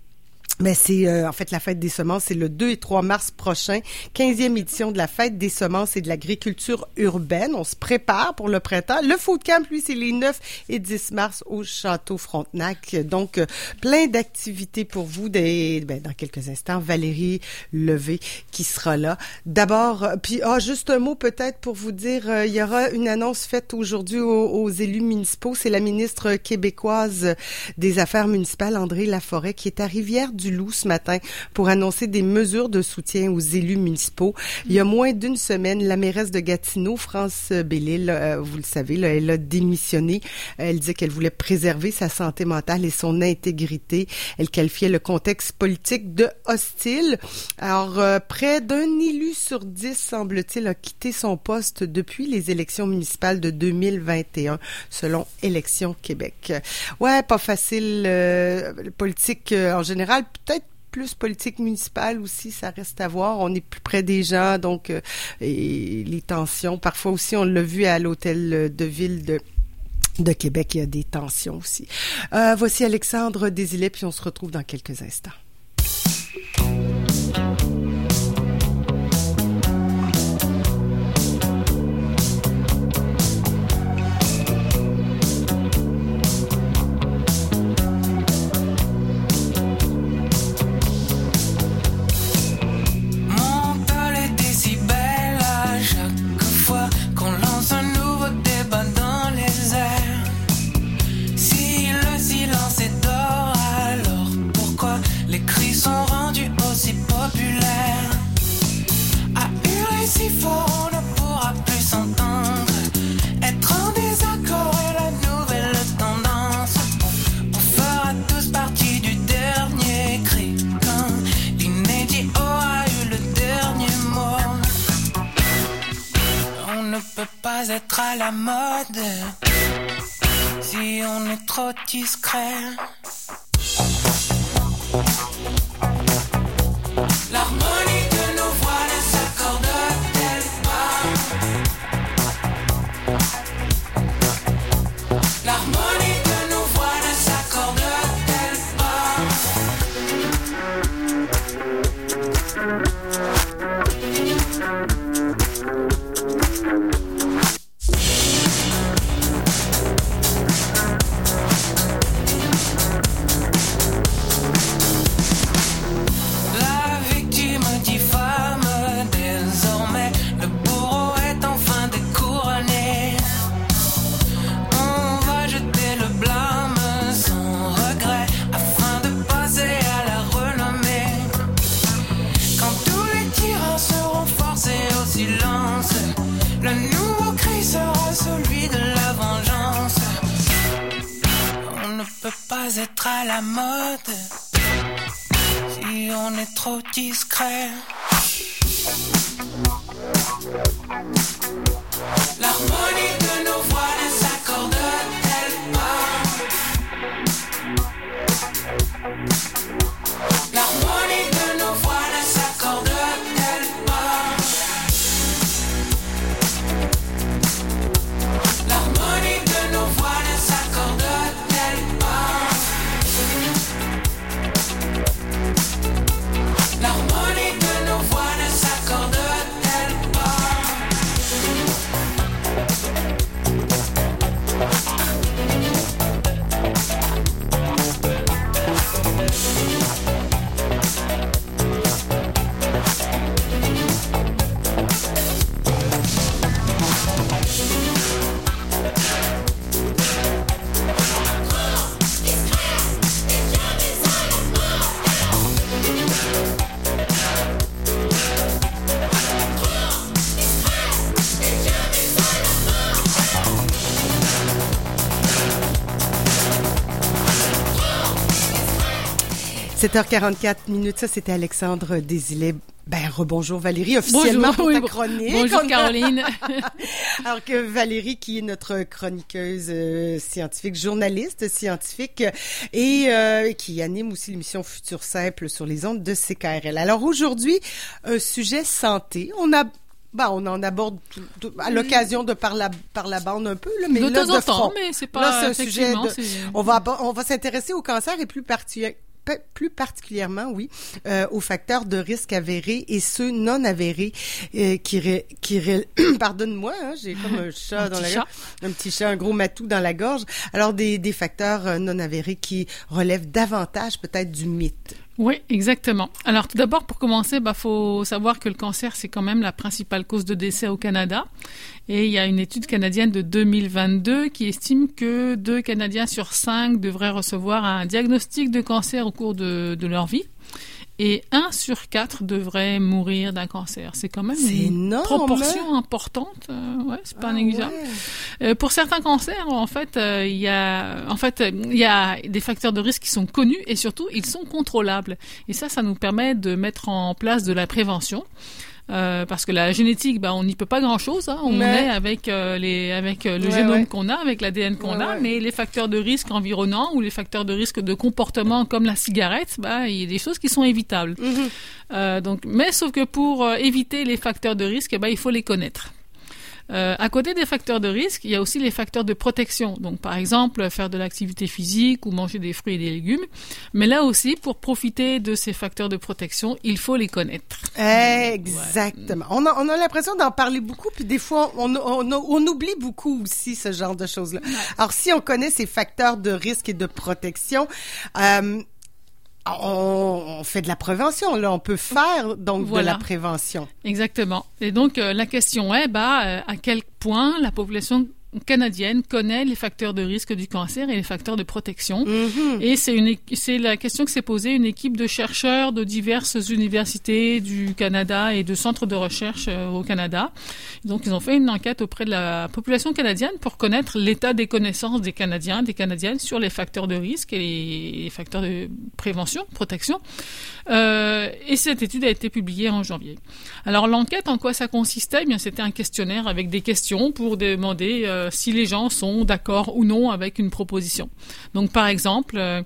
mais c'est euh, en fait la fête des semences, c'est le 2 et 3 mars prochain, 15e édition de la fête des semences et de l'agriculture urbaine. On se prépare pour le printemps. Le food camp, lui, c'est les 9 et 10 mars au château Frontenac. Donc euh, plein d'activités pour vous ben, dans quelques instants. Valérie Levé qui sera là. D'abord, euh, puis ah juste un mot peut-être pour vous dire, il y aura une annonce faite aujourd'hui aux, aux élus municipaux. C'est la ministre québécoise des Affaires municipales André Laforêt qui est à Rivière du Loup ce matin pour annoncer des mesures de soutien aux élus municipaux. Il y a moins d'une semaine, la mairesse de Gatineau, France Bellil, euh, vous le savez, là, elle a démissionné. Elle disait qu'elle voulait préserver sa santé mentale et son intégrité. Elle qualifiait le contexte politique de hostile. Alors, euh, près d'un élu sur dix, semble-t-il, a quitté son poste depuis les élections municipales de 2021, selon Élections Québec. Ouais, pas facile. Euh, politique en général, peut-être plus politique municipale aussi, ça reste à voir. On est plus près des gens, donc euh, et les tensions. Parfois aussi, on l'a vu à l'hôtel de ville de de Québec, il y a des tensions aussi. Euh, voici Alexandre Désilet, puis on se retrouve dans quelques instants. 7h44 minutes, ça c'était Alexandre Désilé. Ben, rebonjour Valérie, officiellement Bonjour, pour ta chronique. bonjour, Caroline. Alors que Valérie, qui est notre chroniqueuse euh, scientifique, journaliste scientifique, et euh, qui anime aussi l'émission Futur Simple sur les ondes de CKRL. Alors aujourd'hui, un sujet santé. On a ben, on en aborde tout- tout- à l'occasion de par la, par la bande un peu, là, mais De là, temps en de temps, front. mais c'est pas- Là, un sujet de- on va, on va s'intéresser au cancer et plus particulièrement plus particulièrement, oui, euh, aux facteurs de risque avérés et ceux non avérés euh, qui, ré- qui ré- pardonne-moi, hein, j'ai comme un chat Un dans la chat. gorge, un petit chat, un gros matou dans la gorge. Alors des, des facteurs euh, non avérés qui relèvent davantage peut-être du mythe. Oui, exactement. Alors tout d'abord, pour commencer, bah faut savoir que le cancer c'est quand même la principale cause de décès au Canada. Et il y a une étude canadienne de 2022 qui estime que deux Canadiens sur cinq devraient recevoir un diagnostic de cancer au cours de leur vie. Et un sur quatre devrait mourir d'un cancer. C'est quand même une énorme, proportion importante. euh, ouais, c'est pas Ah négligeable. Euh, pour certains cancers, en fait, euh, il y a, en fait, il y a des facteurs de risque qui sont connus et surtout ils sont contrôlables. Et ça, ça nous permet de mettre en place de la prévention. Euh, parce que la génétique, bah, on n'y peut pas grand-chose. Hein. On Mais- est avec euh, les, avec euh, le Ouais, génome ouais. qu'on a, avec l'ADN qu'on Ouais, a, mais les facteurs de risque environnants ou les facteurs de risque de comportement comme la cigarette, bah, il y a des choses qui sont évitables. Mhm. Euh, donc, mais sauf que pour éviter les facteurs de risque, ben, il faut les connaître. Euh, à côté des facteurs de risque, il y a aussi les facteurs de protection. Donc, par exemple, faire de l'activité physique ou manger des fruits et des légumes. Mais là aussi, pour profiter de ces facteurs de protection, il faut les connaître. Exactement. On a, on a l'impression d'en parler beaucoup, puis des fois, on, on, on oublie beaucoup aussi ce genre de choses-là. Alors, si on connaît ces facteurs de risque et de protection, euh, on, on fait de la prévention. Là, on peut faire donc de la prévention. Exactement. Et donc, euh, la question est, bah, euh, à quel point la population canadienne connaît les facteurs de risque du cancer et les facteurs de protection. Et c'est une, é- c'est la question que s'est posée une équipe de chercheurs de diverses universités du Canada et de centres de recherche euh, au Canada. Donc, ils ont fait une enquête auprès de la population canadienne pour connaître l'état des connaissances des Canadiens, des Canadiennes sur les facteurs de risque et les, les facteurs de prévention, protection. Euh, et cette étude a été publiée en janvier. Alors l'enquête, en quoi ça consistait? Eh bien, c'était un questionnaire avec des questions pour demander euh, si les gens sont d'accord ou non avec une proposition. Donc par exemple, euh,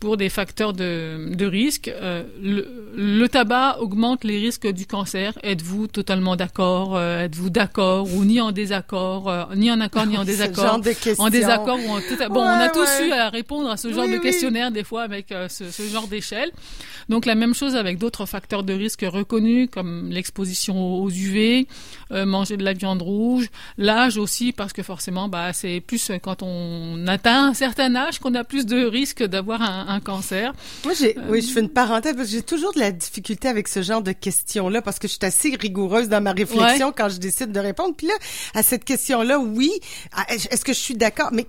pour des facteurs de, de risque, euh, le, le tabac augmente les risques du cancer. Êtes-vous totalement d'accord Euh, Êtes-vous d'accord ou ni en désaccord euh, Ni en accord ni en Ce désaccord genre de questions. En désaccord ou en tout Bon, on a tous ouais. eu à répondre à ce genre Oui, de oui. questionnaire des fois avec ce, ce genre d'échelle. Donc la même chose avec d'autres facteurs de risque reconnus comme l'exposition aux UV, manger de la viande rouge, l'âge aussi parce que forcément bah c'est plus quand on atteint un certain âge qu'on a plus de risques d'avoir un, un cancer. Moi, j'ai, oui, je fais une parenthèse parce que j'ai toujours de la difficulté avec ce genre de questions-là parce que je suis assez rigoureuse dans ma réflexion Ouais. quand je décide de répondre. Puis là, à cette question-là, oui, est-ce que je suis d'accord? Mais,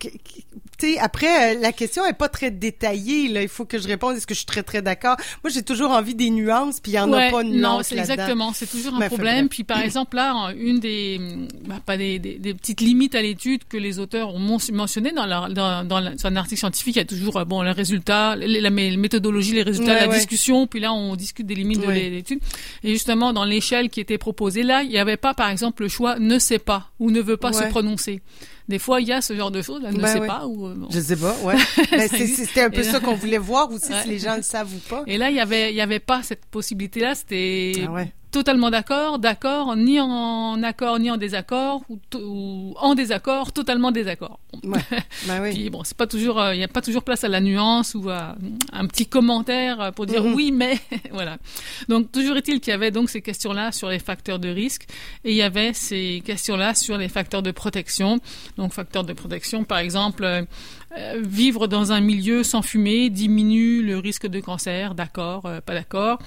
après, euh, la question est pas très détaillée, là. Il faut que je réponde. Est-ce que je suis très, très d'accord? Moi, j'ai toujours envie des nuances, puis il y en Ouais, a pas de non, c'est exactement. C'est toujours un Mais problème. Puis par exemple là, une des, bah, pas des, des, des petites limites à l'étude que les auteurs ont mentionné dans leur dans, dans la- sur un article scientifique, il y a toujours euh, bon les résultats, les- la, mé- méthodologie, les résultats, Ouais, la ouais. discussion. Puis là, on discute des limites de l'étude. Et justement, dans l'échelle qui était proposée là, il n'y avait pas par exemple le choix ne sait pas ou ne veut pas se prononcer. Des fois, il y a ce genre de choses, là, ne Ben sait pas ou. Euh, bon. Je sais pas, ouais. Ben, c'est- existe. c'était un peu là- ça qu'on voulait voir aussi, Ouais. si les gens le savent ou pas. Et là, il y avait, il y avait pas cette possibilité-là. C'était Ah ouais. Totalement d'accord, d'accord, ni en accord, ni en désaccord, ou, en désaccord, totalement désaccord. Ouais. Oui. Puis bon, c'est pas toujours, euh, il y a pas toujours place à la nuance ou à un petit commentaire euh, pour dire oui, mais voilà. Donc toujours est-il qu'il y avait donc ces questions-là sur les facteurs de risque et il y avait ces questions-là sur les facteurs de protection. Donc facteurs de protection, par exemple, euh, euh, vivre dans un milieu sans fumée diminue le risque de cancer, d'accord, euh, pas d'accord.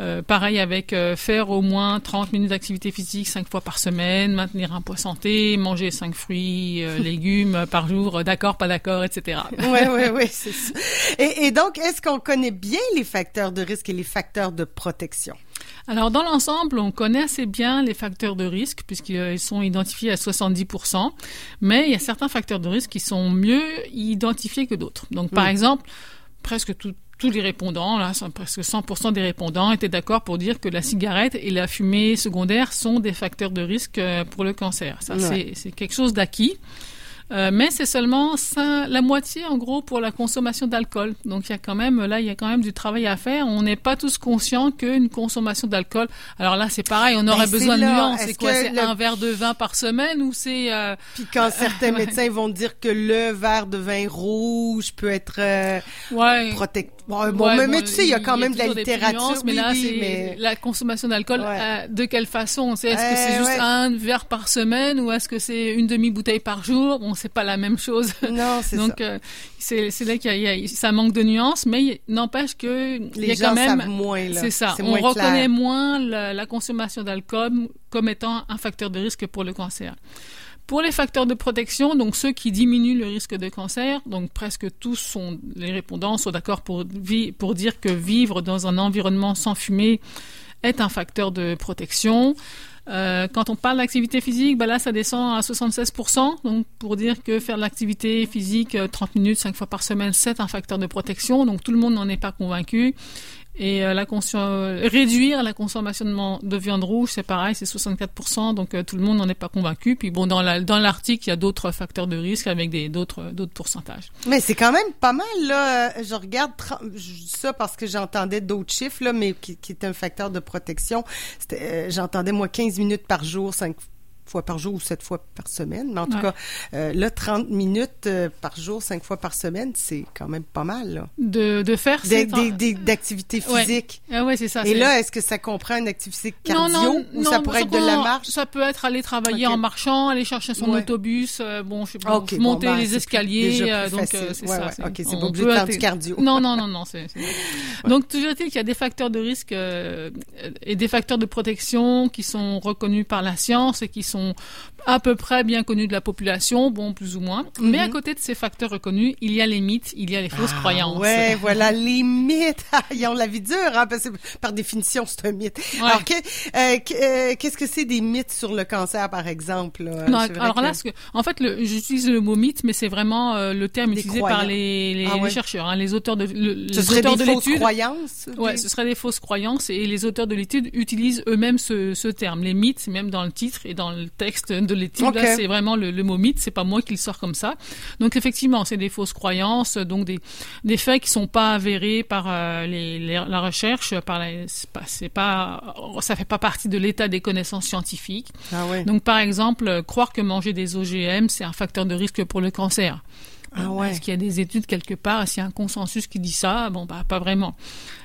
Euh, pareil avec euh, faire au moins 30 minutes d'activité physique cinq fois par semaine, maintenir un poids santé, manger cinq fruits, euh, légumes euh, par jour, euh, d'accord, pas d'accord, etc. Oui, oui, oui, c'est ça. Et, et donc, est-ce qu'on connaît bien les facteurs de risque et les facteurs de protection? Alors, dans l'ensemble, on connaît assez bien les facteurs de risque, puisqu'ils sont identifiés à 70%, mais il y a certains facteurs de risque qui sont mieux identifiés que d'autres. Donc, par exemple, presque tout- tous les répondants, là, presque 100% des répondants étaient d'accord pour dire que la cigarette et la fumée secondaire sont des facteurs de risque euh, pour le cancer. Ça, c'est quelque chose d'acquis. Euh, mais c'est seulement la moitié en gros pour la consommation d'alcool. Donc il y a quand même là il y a quand même du travail à faire. On n'est pas tous conscients qu'une consommation d'alcool. Alors là c'est pareil, on aurait ben, besoin de nuances. C'est quoi? C'est un verre de vin par semaine ou c'est euh... Puis quand certains médecins vont dire que le verre de vin rouge peut être euh, ouais. Bon, mais, tu sais, il y a quand même de la littérature. mais là, c'est la consommation d'alcool. Euh, de quelle façon? Est-ce que c'est juste un verre par semaine ou est-ce que c'est une demi-bouteille par jour? Bon, c'est pas la même chose. Non, c'est ça. Donc, euh, c'est là qu'il y, a, ça manque de nuances, mais n'empêche que les y a gens quand même. Savent moins, C'est ça. On reconnaît moins la, la consommation d'alcool comme étant un facteur de risque pour le cancer. Pour les facteurs de protection, donc ceux qui diminuent le risque de cancer, donc presque tous les répondants sont d'accord pour, pour dire que vivre dans un environnement sans fumée est un facteur de protection. Euh, quand on parle d'activité physique, ben là, ça descend à 76%. Donc, pour dire que faire de l'activité physique 30 euh, minutes, 5 fois par semaine, c'est un facteur de protection. Donc, tout le monde n'en est pas convaincu. Et euh, la réduire la consommation de, viande rouge, c'est pareil, c'est 64%, donc euh, tout le monde n'en est pas convaincu. Puis bon, dans l'article, il y a d'autres facteurs de risque avec d'autres pourcentages. Mais c'est quand même pas mal là. Je regarde ça parce que j'entendais d'autres chiffres là, mais qui, qui est un facteur de protection. Euh, j'entendais moi 15 minutes par jour, 5 fois par jour ou sept fois par semaine. Mais en tout cas, euh, là, 30 minutes euh, par jour, cinq fois par semaine, c'est quand même pas mal. Là. De, de faire d'activités physiques. Ah ouais, c'est ça. Et là, est-ce que ça comprend une activité cardio non, ou ça pourrait être de la marche? Ça peut être aller travailler en marchant, aller chercher son autobus, euh, bon, je sais pas, monter ben, les escaliers. donc, c'est ça. OK, c'est pas obligé de faire du cardio. Non, non, non, non. donc, toujours est-il qu'il y a des facteurs de risque et des facteurs de protection qui sont reconnus par la science et qui sont sont à peu près bien connus de la population, bon, plus ou moins. Mais à mhm. côté de ces facteurs reconnus, il y a les mythes, il y a les fausses ah, croyances. Ouais, voilà, les mythes. Ils ont la vie dure, hein, parce que par définition, c'est un mythe. Alors, euh, euh, qu'est-ce que c'est des mythes sur le cancer, par exemple? non, alors là, que, en fait, j'utilise le mot mythe, mais c'est vraiment euh, le terme utilisé par les, les, ah chercheurs, hein, les auteurs de l'étude. Ce serait des fausses croyances? Ouais, ce serait des fausses croyances, et les auteurs de l'étude utilisent eux-mêmes ce, ce terme. Les mythes, même dans le titre et dans le texte de l'étude. c'est vraiment le, le, mot mythe. C'est pas moi qui le sors comme ça. Donc effectivement, c'est des fausses croyances, donc des, des faits qui sont pas avérés par euh, les, la recherche, par c'est pas, ça fait pas partie de l'état des connaissances scientifiques. Ah ouais. Donc par exemple, croire que manger des OGM c'est un facteur de risque pour le cancer. Ah ouais. Est-ce qu'il y a des études quelque part Est-ce qu'il y a un consensus qui dit ça Bon, bah, pas vraiment.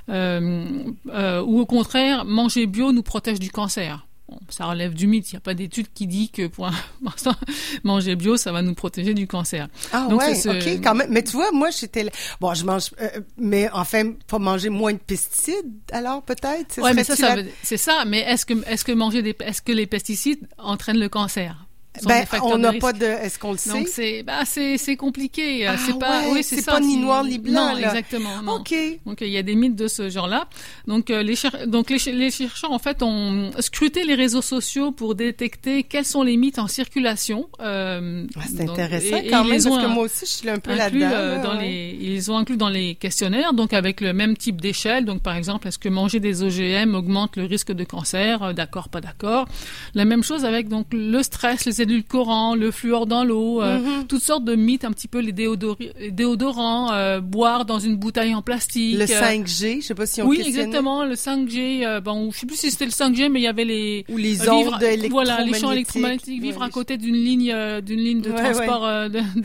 Euh, euh, ou au contraire, manger bio nous protège du cancer ça relève du mythe. Il n'y a pas d'étude qui dit que pour l'instant, manger bio, ça va nous protéger du cancer. Ah ouais, ok, quand même. Mais tu vois, moi, j'étais, bon, je mange, euh, mais enfin, faut manger moins de pesticides, alors peut-être? Ouais, mais ça, ça c'est ça. Mais est-ce que, est-ce que manger des, est-ce que les pesticides entraînent le cancer? Ben, on n'a pas de. Est-ce qu'on le sait? Donc c'est, bah, c'est, c'est compliqué. Ah, c'est pas, oui, c'est, pas ni noir ni blanc. Non, exactement. Non. Ok. Donc il y a des mythes de ce genre-là. Donc euh, les donc les, les, chercheurs en fait ont scruté les réseaux sociaux pour détecter quels sont les mythes en circulation. Euh, ah, c'est intéressant quand même parce que moi aussi je suis un peu là-dedans. Euh, dans les, ils ont inclus dans les questionnaires donc avec le même type d'échelle. Donc par exemple, est-ce que manger des OGM augmente le risque de cancer? Euh, D'accord, pas d'accord. La même chose avec donc le stress, les édulcorants, le fluor dans l'eau, euh, mhm. toutes sortes de mythes, un petit peu les déodorants, euh, boire dans une bouteille en plastique. Le 5G, je sais pas si on Oui, exactement, le 5G. Euh, bon, je sais plus si c'était le 5G, mais il y avait les ou les ondes. Voilà, les champs électromagnétiques, vivre à côté d'une ligne d'une ligne de transport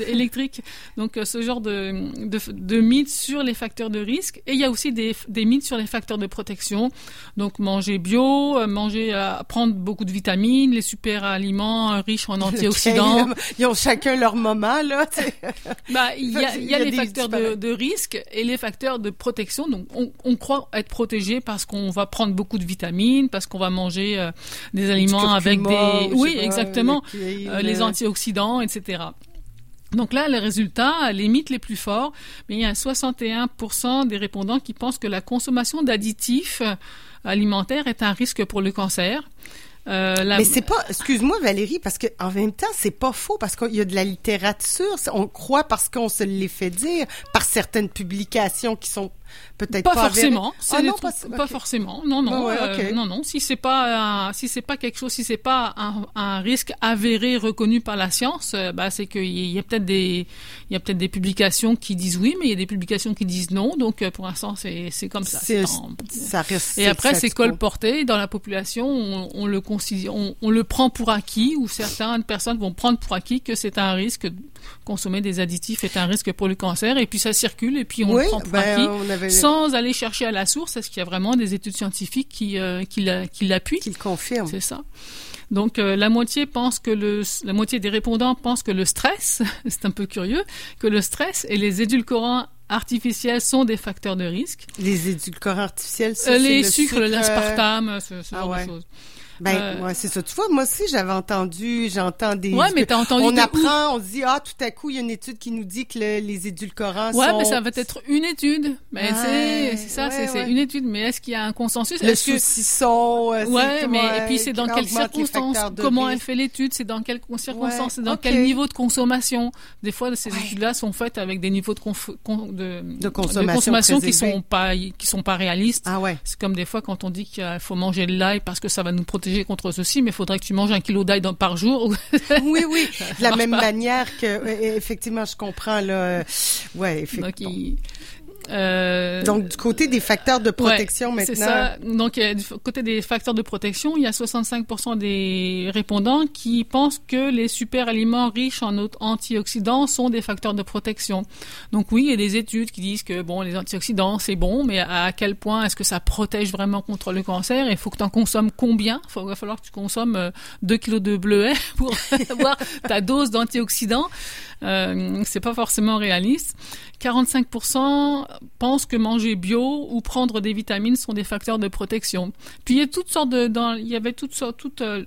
électrique. Donc ce genre de, de, de mythes sur les facteurs de risque. Et il y a aussi des, des mythes sur les facteurs de protection. Donc manger bio, manger, prendre beaucoup de vitamines, les super aliments riches en antioxydants. Ils ont chacun leur moment, là. bah, il y a, il y a les facteurs de, de, risque et les facteurs de protection. Donc, on, on croit être protégé parce qu'on va prendre beaucoup de vitamines, parce qu'on va manger euh, des aliments avec des... Oui, exactement. Euh, les antioxydants, etc. Donc là, les résultats limitent les plus forts, mais il y a 61% des répondants qui pensent que la consommation d'additifs alimentaires est un risque pour le cancer. Euh, Mais c'est pas, excuse-moi Valérie, parce que en même temps, c'est pas faux parce qu'il y a de la littérature. On croit parce qu'on se les fait dire par certaines publications qui sont peut-être pas, pas, forcément. Ah non, pas, forcément. Non, non, ouais, euh, non, non. Si c'est pas un, si c'est pas quelque chose, si c'est pas un, un risque avéré reconnu par la science, euh, bah c'est qu'il y, y a peut-être des, il y a peut-être des publications qui disent oui, mais il y a des publications qui disent non. Donc euh, pour l'instant, c'est c'est comme ça. C'est- C'est en- ça reste Et après, c'est colporté dans la population. On, on le on le prend pour acquis, ou certaines personnes vont prendre pour acquis que c'est un risque. Consommer des additifs est un risque pour le cancer, et puis ça circule, et puis on Oui, le prend pour ben, acquis, on avait- sans aller chercher à la source. Est-ce qu'il y a vraiment des études scientifiques qui euh, qui la- qui l'appuient Qui le confirment. C'est ça. Donc euh, la moitié pense que le la moitié des répondants pensent que le stress, c'est un peu curieux, que le stress et les édulcorants artificiels sont des facteurs de risque. Les édulcorants artificiels, Euh, les le sucres, sucre, euh, l'aspartame, ce, ce ah genre ouais. de choses. Ben, Euh, ouais, c'est ça. Tu vois, moi aussi, j'avais entendu, j'entends des. Ouais, mais t'as entendu On de apprend, on se dit, ah, tout à coup, il y a une étude qui nous dit que le- les édulcorants Ouais, sont. mais ça va être une étude. Ouais, c'est ça, ouais, c'est ouais. une étude. Mais est-ce qu'il y a un consensus? Le Est-ce que saucisson. euh, Ouais, mais ouais, et puis c'est dans quelles circonstances? de Comment elle fait l'étude? C'est dans quelles circonstances? Ouais, C'est dans quel niveau de consommation? Des fois, ces études-là sont faites avec des niveaux de, conf- con- de, De consommation qui sont pas qui sont pas réalistes. Ah ouais. C'est comme des fois quand on dit qu'il faut manger de l'ail parce que ça va nous protéger contre ceci, mais il faudrait que tu manges un kilo d'ail par jour. Oui, oui. De la même pas. manière que, effectivement, je comprends, là. euh, Ouais, effectivement. Donc, il- euh, Donc, du côté des facteurs de protection Ouais, maintenant. C'est ça. Donc, euh, du côté des facteurs de protection, il y a 65% des répondants qui pensent que les super aliments riches en antioxydants sont des facteurs de protection. Donc oui, il y a des études qui disent que bon, les antioxydants c'est bon, mais à quel point est-ce que ça protège vraiment contre le cancer? Il faut que tu en consommes combien? Il va falloir que tu consommes 2 kilos de bleuets pour avoir ta dose d'antioxydants. Euh, c'est pas forcément réaliste. 45% pensent que manger bio ou prendre des vitamines sont des facteurs de protection. Puis il y a toutes sortes de, dans, il y avait toutes sortes, toutes euh,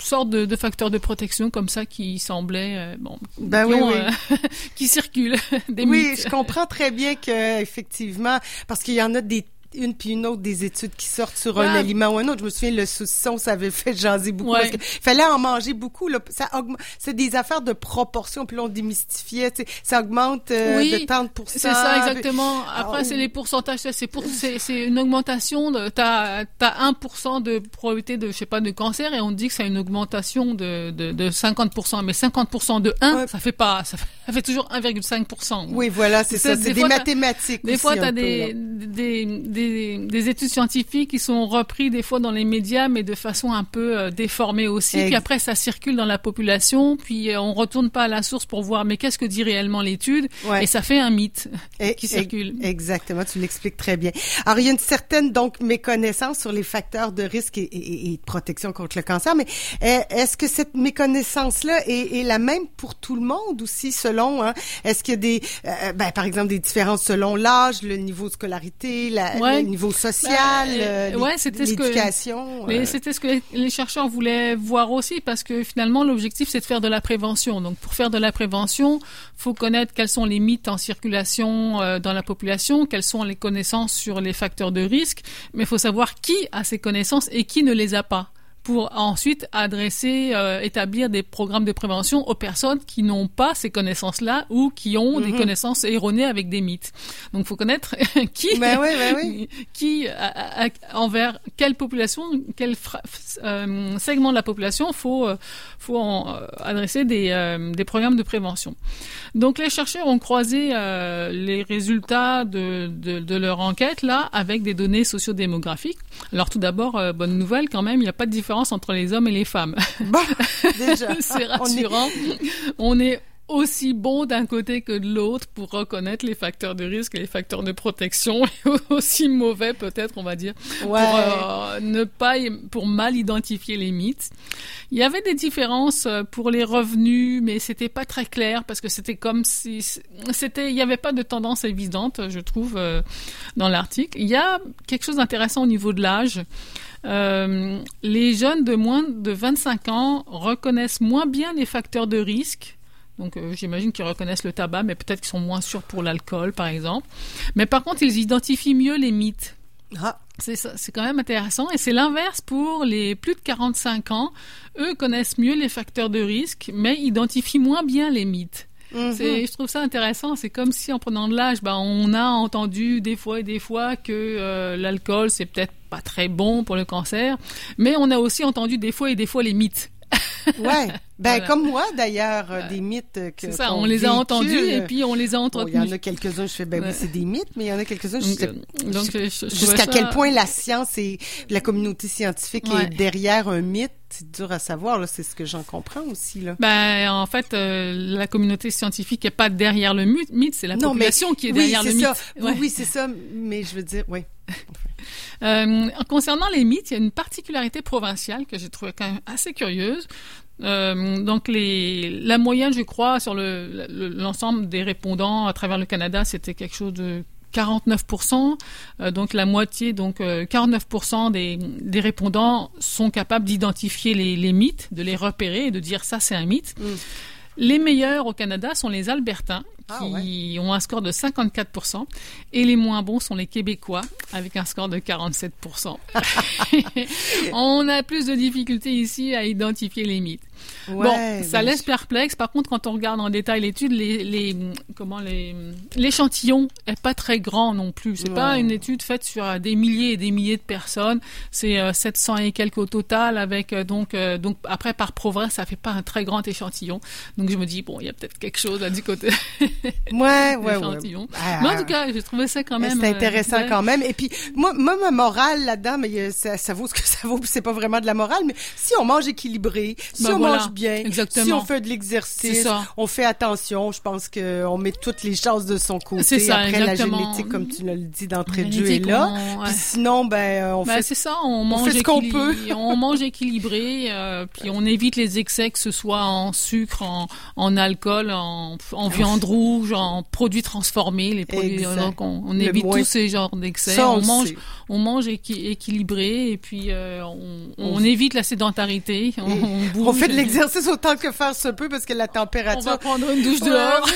sortes de, de facteurs de protection comme ça qui semblaient, euh, bon, Ben qui, oui, ont, oui. euh, qui circulent. Des oui, mythes. je comprends très bien que effectivement, parce qu'il y en a des une puis une autre des études qui sortent sur un Ouais. aliment ou un autre. Je me souviens, le saucisson, ça avait fait jaser beaucoup. Ouais. Parce que fallait en manger beaucoup. Là. Ça augmente, c'est des affaires de proportion. Puis là, on démystifiait. Ça augmente euh, Oui, de 30 C'est ça exactement. Après Ah, c'est les pourcentages, c'est pour c'est c'est une augmentation de t'as t'as 1% de probabilité de je sais pas de cancer et on dit que c'est une augmentation de de, de 50% mais 50% de 1 ça fait pas ça fait, ça fait toujours 1,5%. Oui, voilà, c'est ça. C'est des fois, t'as- mathématiques Des aussi, fois un tu as peu, des, des, des, des études scientifiques qui sont repris des fois dans les médias mais de façon un peu euh, déformée aussi puis après ça circule dans la population puis euh, on retourne pas à la source pour voir mais qu'est-ce que dit réellement l'étude? Ouais. et ça fait un mythe Et- qui et- circule. Exactement, tu l'expliques très bien. Alors, il y a une certaine donc méconnaissance sur les facteurs de risque et, et- et de protection contre le cancer, mais euh, est-ce que cette méconnaissance-là est, est la même pour tout le monde aussi, selon hein? Est-ce qu'il y a des, euh, ben, par exemple, des différences selon l'âge, le niveau de scolarité, la, Ouais. Le niveau social, Ben, euh, ouais, c'était ce que l'éducation mais euh, c'était ce que les- les chercheurs voulaient voir aussi parce que finalement l'objectif c'est de faire de la prévention. Donc pour faire de la prévention, faut connaître quels sont les mythes en circulation euh, dans la population, quelles sont les connaissances sur les facteurs de risque, mais il faut savoir qui a ces connaissances et qui ne les a pas pour ensuite adresser, euh, établir des programmes de prévention aux personnes qui n'ont pas ces connaissances-là ou qui ont des Mhm. connaissances erronées avec des mythes. Donc, il faut connaître qui, Ben oui, ben oui. qui, envers quelle population, quel euh, segment de la population faut, euh, faut en, adresser des, des programmes de prévention. Donc, les chercheurs ont croisé les résultats de, de, de leur enquête là avec des données sociodémographiques. Alors, tout d'abord, bonne nouvelle quand même, il n'y a pas de différence entre les hommes et les femmes. Bon, déjà, c'est on est- rassurant. On est aussi bon d'un côté que de l'autre pour reconnaître les facteurs de risque et les facteurs de protection, et aussi mauvais peut-être, on va dire, Ouais. pour euh, ne pas, pour mal identifier les mythes. Il y avait des différences euh, pour les revenus, mais c'était pas très clair parce que c'était comme si c'était, il n'y avait pas de tendance évidente, je trouve, euh, dans l'article. Il y a quelque chose d'intéressant au niveau de l'âge. Euh, les jeunes de moins de 25 ans reconnaissent moins bien les facteurs de risque. Donc euh, j'imagine qu'ils reconnaissent le tabac, mais peut-être qu'ils sont moins sûrs pour l'alcool, par exemple. Mais par contre, ils identifient mieux les mythes. Ah. C'est ça, c'est quand même intéressant. Et c'est l'inverse pour les plus de 45 ans. Eux connaissent mieux les facteurs de risque, mais identifient moins bien les mythes. Mhm. C'est, je trouve ça intéressant. C'est comme si en prenant de l'âge, ben, on a entendu des fois et des fois que euh, l'alcool c'est peut-être pas très bon pour le cancer, mais on a aussi entendu des fois et des fois les mythes. Ouais. Ben, Voilà. comme moi, d'ailleurs, euh, des mythes que. C'est ça, on les a entendus et puis on les a entretenus. Il y en a quelques-uns, je fais, ben oui, c'est des mythes, mais il y en a quelques-uns, Jusqu'à ça- quel point la science et la communauté scientifique Ouais. est derrière un mythe, c'est dur à savoir, là. C'est ce que j'en comprends aussi, là. Ben, en fait, euh, la communauté scientifique n'est pas derrière le mythe, c'est la Non, mais- population qui est oui, derrière le mythe. Oui, oui, c'est ça, mais je veux dire, oui. Euh, concernant les mythes, il y a une particularité provinciale que j'ai trouvée quand même assez curieuse. Euh, donc les, la moyenne, je crois, sur le- le- l'ensemble des répondants à travers le Canada, c'était quelque chose de 49%. Euh, donc la moitié, donc euh, 49% des, des répondants sont capables d'identifier les, les mythes, de les repérer et de dire ça c'est un mythe. Les meilleurs au Canada sont les Albertains, qui ont un score de 54%, et les moins bons sont les Québécois, avec un score de 47%. On a plus de difficultés ici à identifier les mythes. Ouais, bon, ça laisse perplexe. Par contre, quand on regarde en détail l'étude, les, les, comment les, l'échantillon est pas très grand non plus. C'est pas Ouais. une étude faite sur euh, des milliers et des milliers de personnes. C'est euh, 700 et quelques au total avec, euh, donc, euh, donc après par province, ça fait pas un très grand échantillon. Donc je me dis, bon, il y a peut-être quelque chose là du côté. Ouais, ouais, ouais. Ah, Mais en tout cas, j'ai trouvé ça quand même. C'est euh, intéressant quand même. Et puis, moi, moi ma morale là-dedans, mais euh, ça, ça vaut ce que ça vaut, c'est pas vraiment de la morale, mais si on mange équilibré, si Ben on voilà, mange bien, exactement. si on fait de l'exercice, on fait attention, je pense qu'on met toutes les chances de son côté. C'est ça, Après, la exactement. génétique, comme tu l'as dit d'entrée de La jeu, est là. on- ouais. Puis sinon, ben, on Ben, fait... c'est ça, on mange fait ce qu'on peut. on mange équilibré, euh, puis on évite les excès, que ce soit en sucre, en, en alcool, en, en viande rouge, en produits transformés, les produits. Exact. Donc on, évite moins- tous ces genres d'excès. On mange, on mange équi- équilibré et puis euh, on, on On- évite la sédentarité. On, fait de l'exercice autant que faire se peut parce que la température. On va prendre une douche dehors.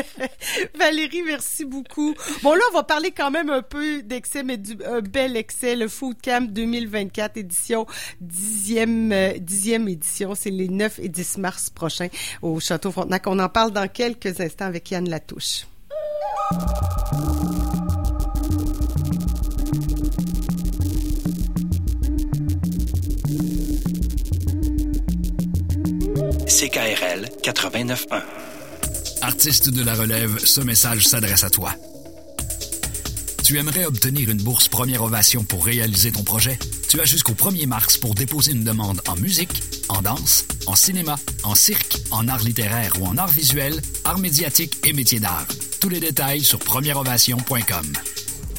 Valérie, merci beaucoup. Bon, là, on va parler quand même un peu d'excès, mais du un bel excès, le Food Camp 2024, édition 10e, euh, 10e édition. C'est les 9 et 10 mars prochains au Château Frontenac. On en parle dans quelques instants avec Yann Latouche. CKRL 89.1. Artiste de la relève, ce message s'adresse à toi. Tu aimerais obtenir une bourse Première Ovation pour réaliser ton projet? Tu as jusqu'au 1er mars pour déposer une demande en musique, en danse, en cinéma, en cirque, en art littéraire ou en art visuel, art médiatique et métier d'art. Tous les détails sur premièreovation.com.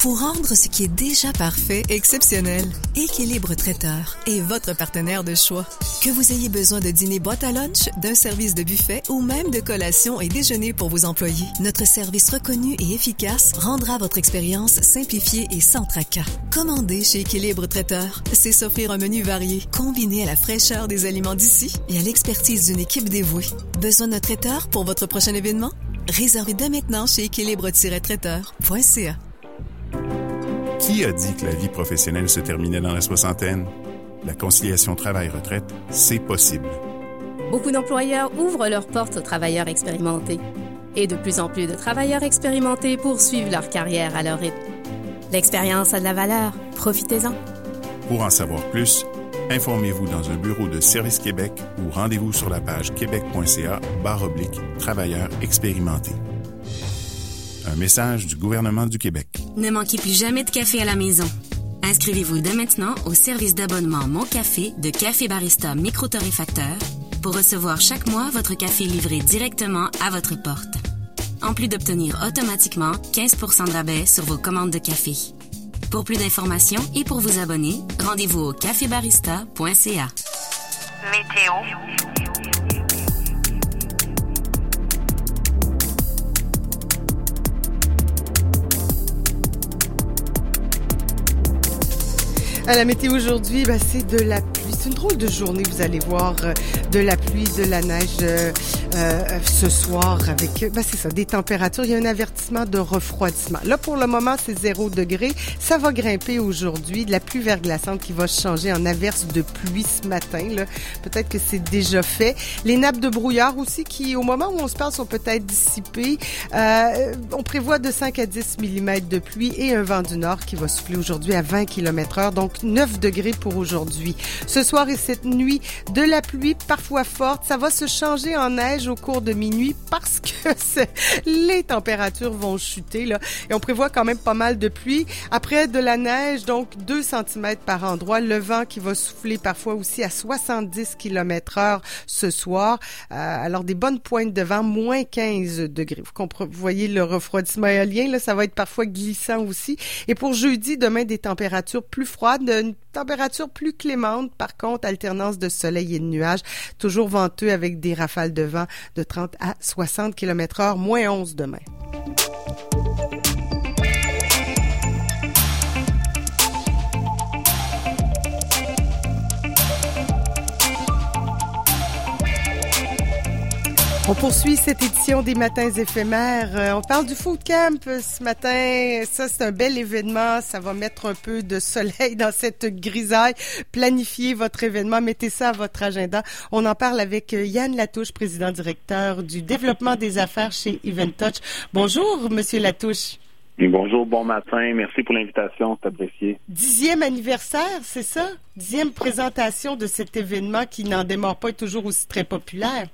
Pour rendre ce qui est déjà parfait exceptionnel, Équilibre Traiteur est votre partenaire de choix. Que vous ayez besoin de dîner boîte à lunch, d'un service de buffet ou même de collation et déjeuner pour vos employés, notre service reconnu et efficace rendra votre expérience simplifiée et sans tracas. Commandez chez Équilibre Traiteur, c'est s'offrir un menu varié, combiné à la fraîcheur des aliments d'ici et à l'expertise d'une équipe dévouée. Besoin d'un traiteur pour votre prochain événement? Réservez dès maintenant chez équilibre-traiteur.ca. Qui a dit que la vie professionnelle se terminait dans la soixantaine? La conciliation travail-retraite, c'est possible. Beaucoup d'employeurs ouvrent leurs portes aux travailleurs expérimentés. Et de plus en plus de travailleurs expérimentés poursuivent leur carrière à leur rythme. L'expérience a de la valeur. Profitez-en. Pour en savoir plus, informez-vous dans un bureau de Service Québec ou rendez-vous sur la page québec.ca barre oblique travailleurs expérimentés. Un message du gouvernement du Québec. Ne manquez plus jamais de café à la maison. Inscrivez-vous dès maintenant au service d'abonnement Mon Café de Café Barista Micro-Torréfacteur pour recevoir chaque mois votre café livré directement à votre porte. En plus d'obtenir automatiquement 15% de rabais sur vos commandes de café. Pour plus d'informations et pour vous abonner, rendez-vous au cafébarista.ca. Météo. À la météo aujourd'hui, ben, c'est de la pluie. C'est une drôle de journée, vous allez voir. euh, De la pluie, de la neige. Euh, ce soir avec, ben c'est ça, des températures. Il y a un avertissement de refroidissement. Là, pour le moment, c'est 0 degré. Ça va grimper aujourd'hui. De la pluie verglaçante qui va changer en averse de pluie ce matin. Peut-être que c'est déjà fait. Les nappes de brouillard aussi qui, au moment où on se parle, sont peut-être dissipées. Euh, on prévoit de 5 à 10 mm de pluie et un vent du nord qui va souffler aujourd'hui à 20 km heure. Donc, 9 degrés pour aujourd'hui. Ce soir et cette nuit, de la pluie parfois forte. Ça va se changer en neige au cours de minuit parce que les températures vont chuter. Là. Et on prévoit quand même pas mal de pluie. Après de la neige, donc 2 cm par endroit. Le vent qui va souffler parfois aussi à 70 km heure ce soir. Euh, alors des bonnes pointes de vent, moins 15 degrés. Vous, voyez le refroidissement éolien, là, ça va être parfois glissant aussi. Et pour jeudi, demain, des températures plus froides, une température plus clémente. Par contre, alternance de soleil et de nuages. Toujours venteux avec des rafales de vent de 30 à 60 km heure, moins 11 demain. On poursuit cette édition des Matins éphémères. Euh, on parle du Food Camp ce matin. Ça, c'est un bel événement. Ça va mettre un peu de soleil dans cette grisaille. Planifiez votre événement. Mettez ça à votre agenda. On en parle avec euh, Yann Latouche, président directeur du développement des affaires chez Event Touch. Bonjour, Monsieur Latouche. Bonjour, bon matin. Merci pour l'invitation, c'est apprécié. Dixième anniversaire, c'est ça? Dixième présentation de cet événement qui n'en démarre pas est toujours aussi très populaire.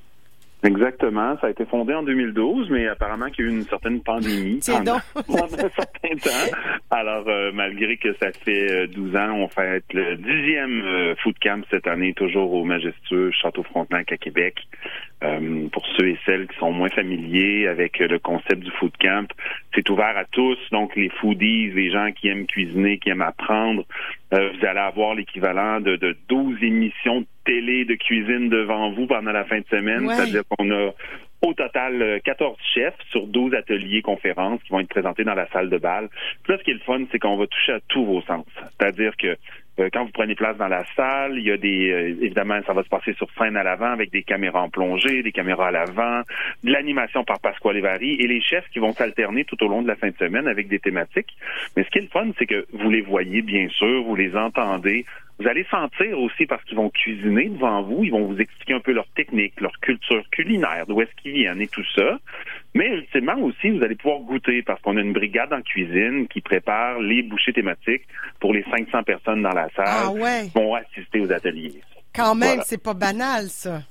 Exactement. Ça a été fondé en 2012, mais apparemment qu'il y a eu une certaine pandémie pendant, un certain temps. Alors, euh, malgré que ça fait 12 euh, ans, on fait le dixième euh, food camp cette année, toujours au majestueux Château Frontenac à Québec. Euh, pour ceux et celles qui sont moins familiers avec le concept du food camp, c'est ouvert à tous, donc les foodies, les gens qui aiment cuisiner, qui aiment apprendre. Euh, vous allez avoir l'équivalent de, de 12 émissions de télé de cuisine devant vous pendant la fin de semaine. C'est-à-dire qu'on a au total 14 chefs sur 12 ateliers conférences qui vont être présentés dans la salle de bal. Puis là, ce qui est le fun, c'est qu'on va toucher à tous vos sens. C'est-à-dire que euh, quand vous prenez place dans la salle, il y a des euh, évidemment ça va se passer sur scène à l'avant avec des caméras en plongée, des caméras à l'avant, de l'animation par Pasquale Vary et les chefs qui vont s'alterner tout au long de la fin de semaine avec des thématiques. Mais ce qui est le fun, c'est que vous les voyez bien sûr, vous les entendez, vous allez sentir aussi parce qu'ils vont cuisiner devant vous, ils vont vous expliquer un peu leur technique, leur culture culinaire, d'où est-ce qu'ils viennent et tout ça. Mais ultimement aussi, vous allez pouvoir goûter parce qu'on a une brigade en cuisine qui prépare les bouchées thématiques pour les 500 personnes dans la salle ah ouais. qui vont assister aux ateliers. Quand même, c'est pas banal ça.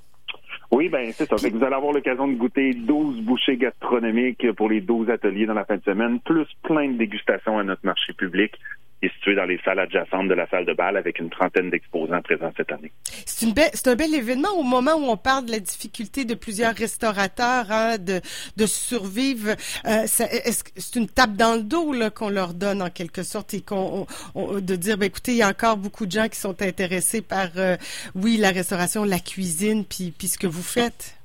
Oui, ben c'est ça. vous allez avoir l'occasion de goûter 12 bouchées gastronomiques pour les 12 ateliers dans la fin de semaine, plus plein de dégustations à notre marché public est situé dans les salles adjacentes de la salle de bal avec une trentaine d'exposants présents cette année. C'est une c'est un bel événement au moment où on parle de la difficulté de plusieurs restaurateurs hein, de, de survivre. Euh, est-ce que c'est une tape dans le dos là, qu'on leur donne en quelque sorte et qu'on de dire ben écoutez il y a encore beaucoup de gens qui sont intéressés par euh, oui la restauration, la cuisine puis puis ce que vous faites?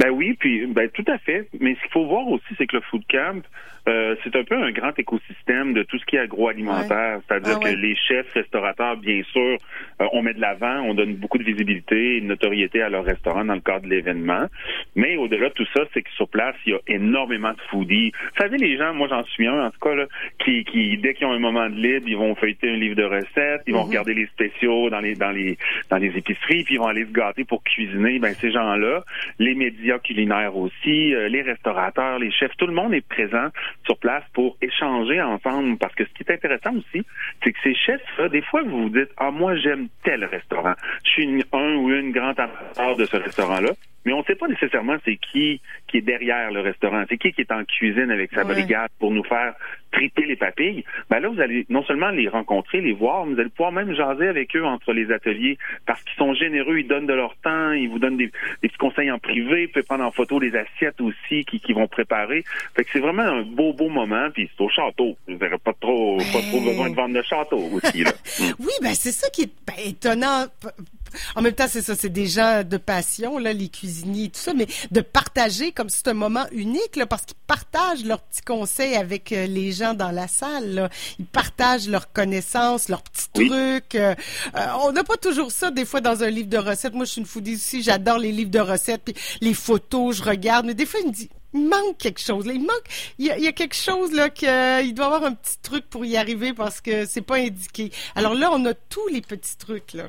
Ben oui, puis ben tout à fait. Mais ce qu'il faut voir aussi, c'est que le food camp, euh, c'est un peu un grand écosystème de tout ce qui est agroalimentaire. C'est-à-dire ah que les chefs, restaurateurs, bien sûr, euh, on met de l'avant, on donne beaucoup de visibilité et de notoriété à leur restaurant dans le cadre de l'événement. Mais au-delà de tout ça, c'est que sur place, il y a énormément de foodies. Vous savez, les gens, moi j'en suis un en tout cas, là, qui, qui dès qu'ils ont un moment de libre, ils vont feuilleter un livre de recettes, ils vont mhm. regarder les spéciaux dans les dans les dans les épiceries, puis ils vont aller se gâter pour cuisiner. Ben ces gens-là, les médias culinaires aussi, euh, les restaurateurs, les chefs, tout le monde est présent sur place pour échanger ensemble. Parce que ce qui est intéressant aussi, c'est que ces chefs-là, des fois, vous vous dites, ah, moi, j'aime tel restaurant. Je suis un ou une grande amateur de ce restaurant-là mais on ne sait pas nécessairement c'est qui qui est derrière le restaurant, c'est qui qui est en cuisine avec sa brigade pour nous faire triper les papilles. Ben là, vous allez non seulement les rencontrer, les voir, mais vous allez pouvoir même jaser avec eux entre les ateliers parce qu'ils sont généreux, ils donnent de leur temps, ils vous donnent des, petits conseils en privé, vous pouvez prendre en photo les assiettes aussi qui, qui vont préparer. Fait que c'est vraiment un beau, beau moment, puis c'est au château. Vous n'aurez pas trop, pas trop besoin de vendre le château aussi. Là. oui, ben c'est ça qui est ben, étonnant en même temps, c'est ça, c'est des gens de passion, là, les cuisiniers et tout ça, mais de partager comme c'est un moment unique, là, parce qu'ils partagent leurs petits conseils avec euh, les gens dans la salle. Là. Ils partagent leurs connaissances, leurs petits trucs. Euh, euh, on n'a pas toujours ça des fois dans un livre de recettes. Moi, je suis une foodie aussi, j'adore les livres de recettes, puis les photos, je regarde, mais des fois, il me dit il manque quelque chose. Là. Il manque, il y, a, quelque chose là que il doit avoir un petit truc pour y arriver parce que c'est pas indiqué. Alors là, on a tous les petits trucs là.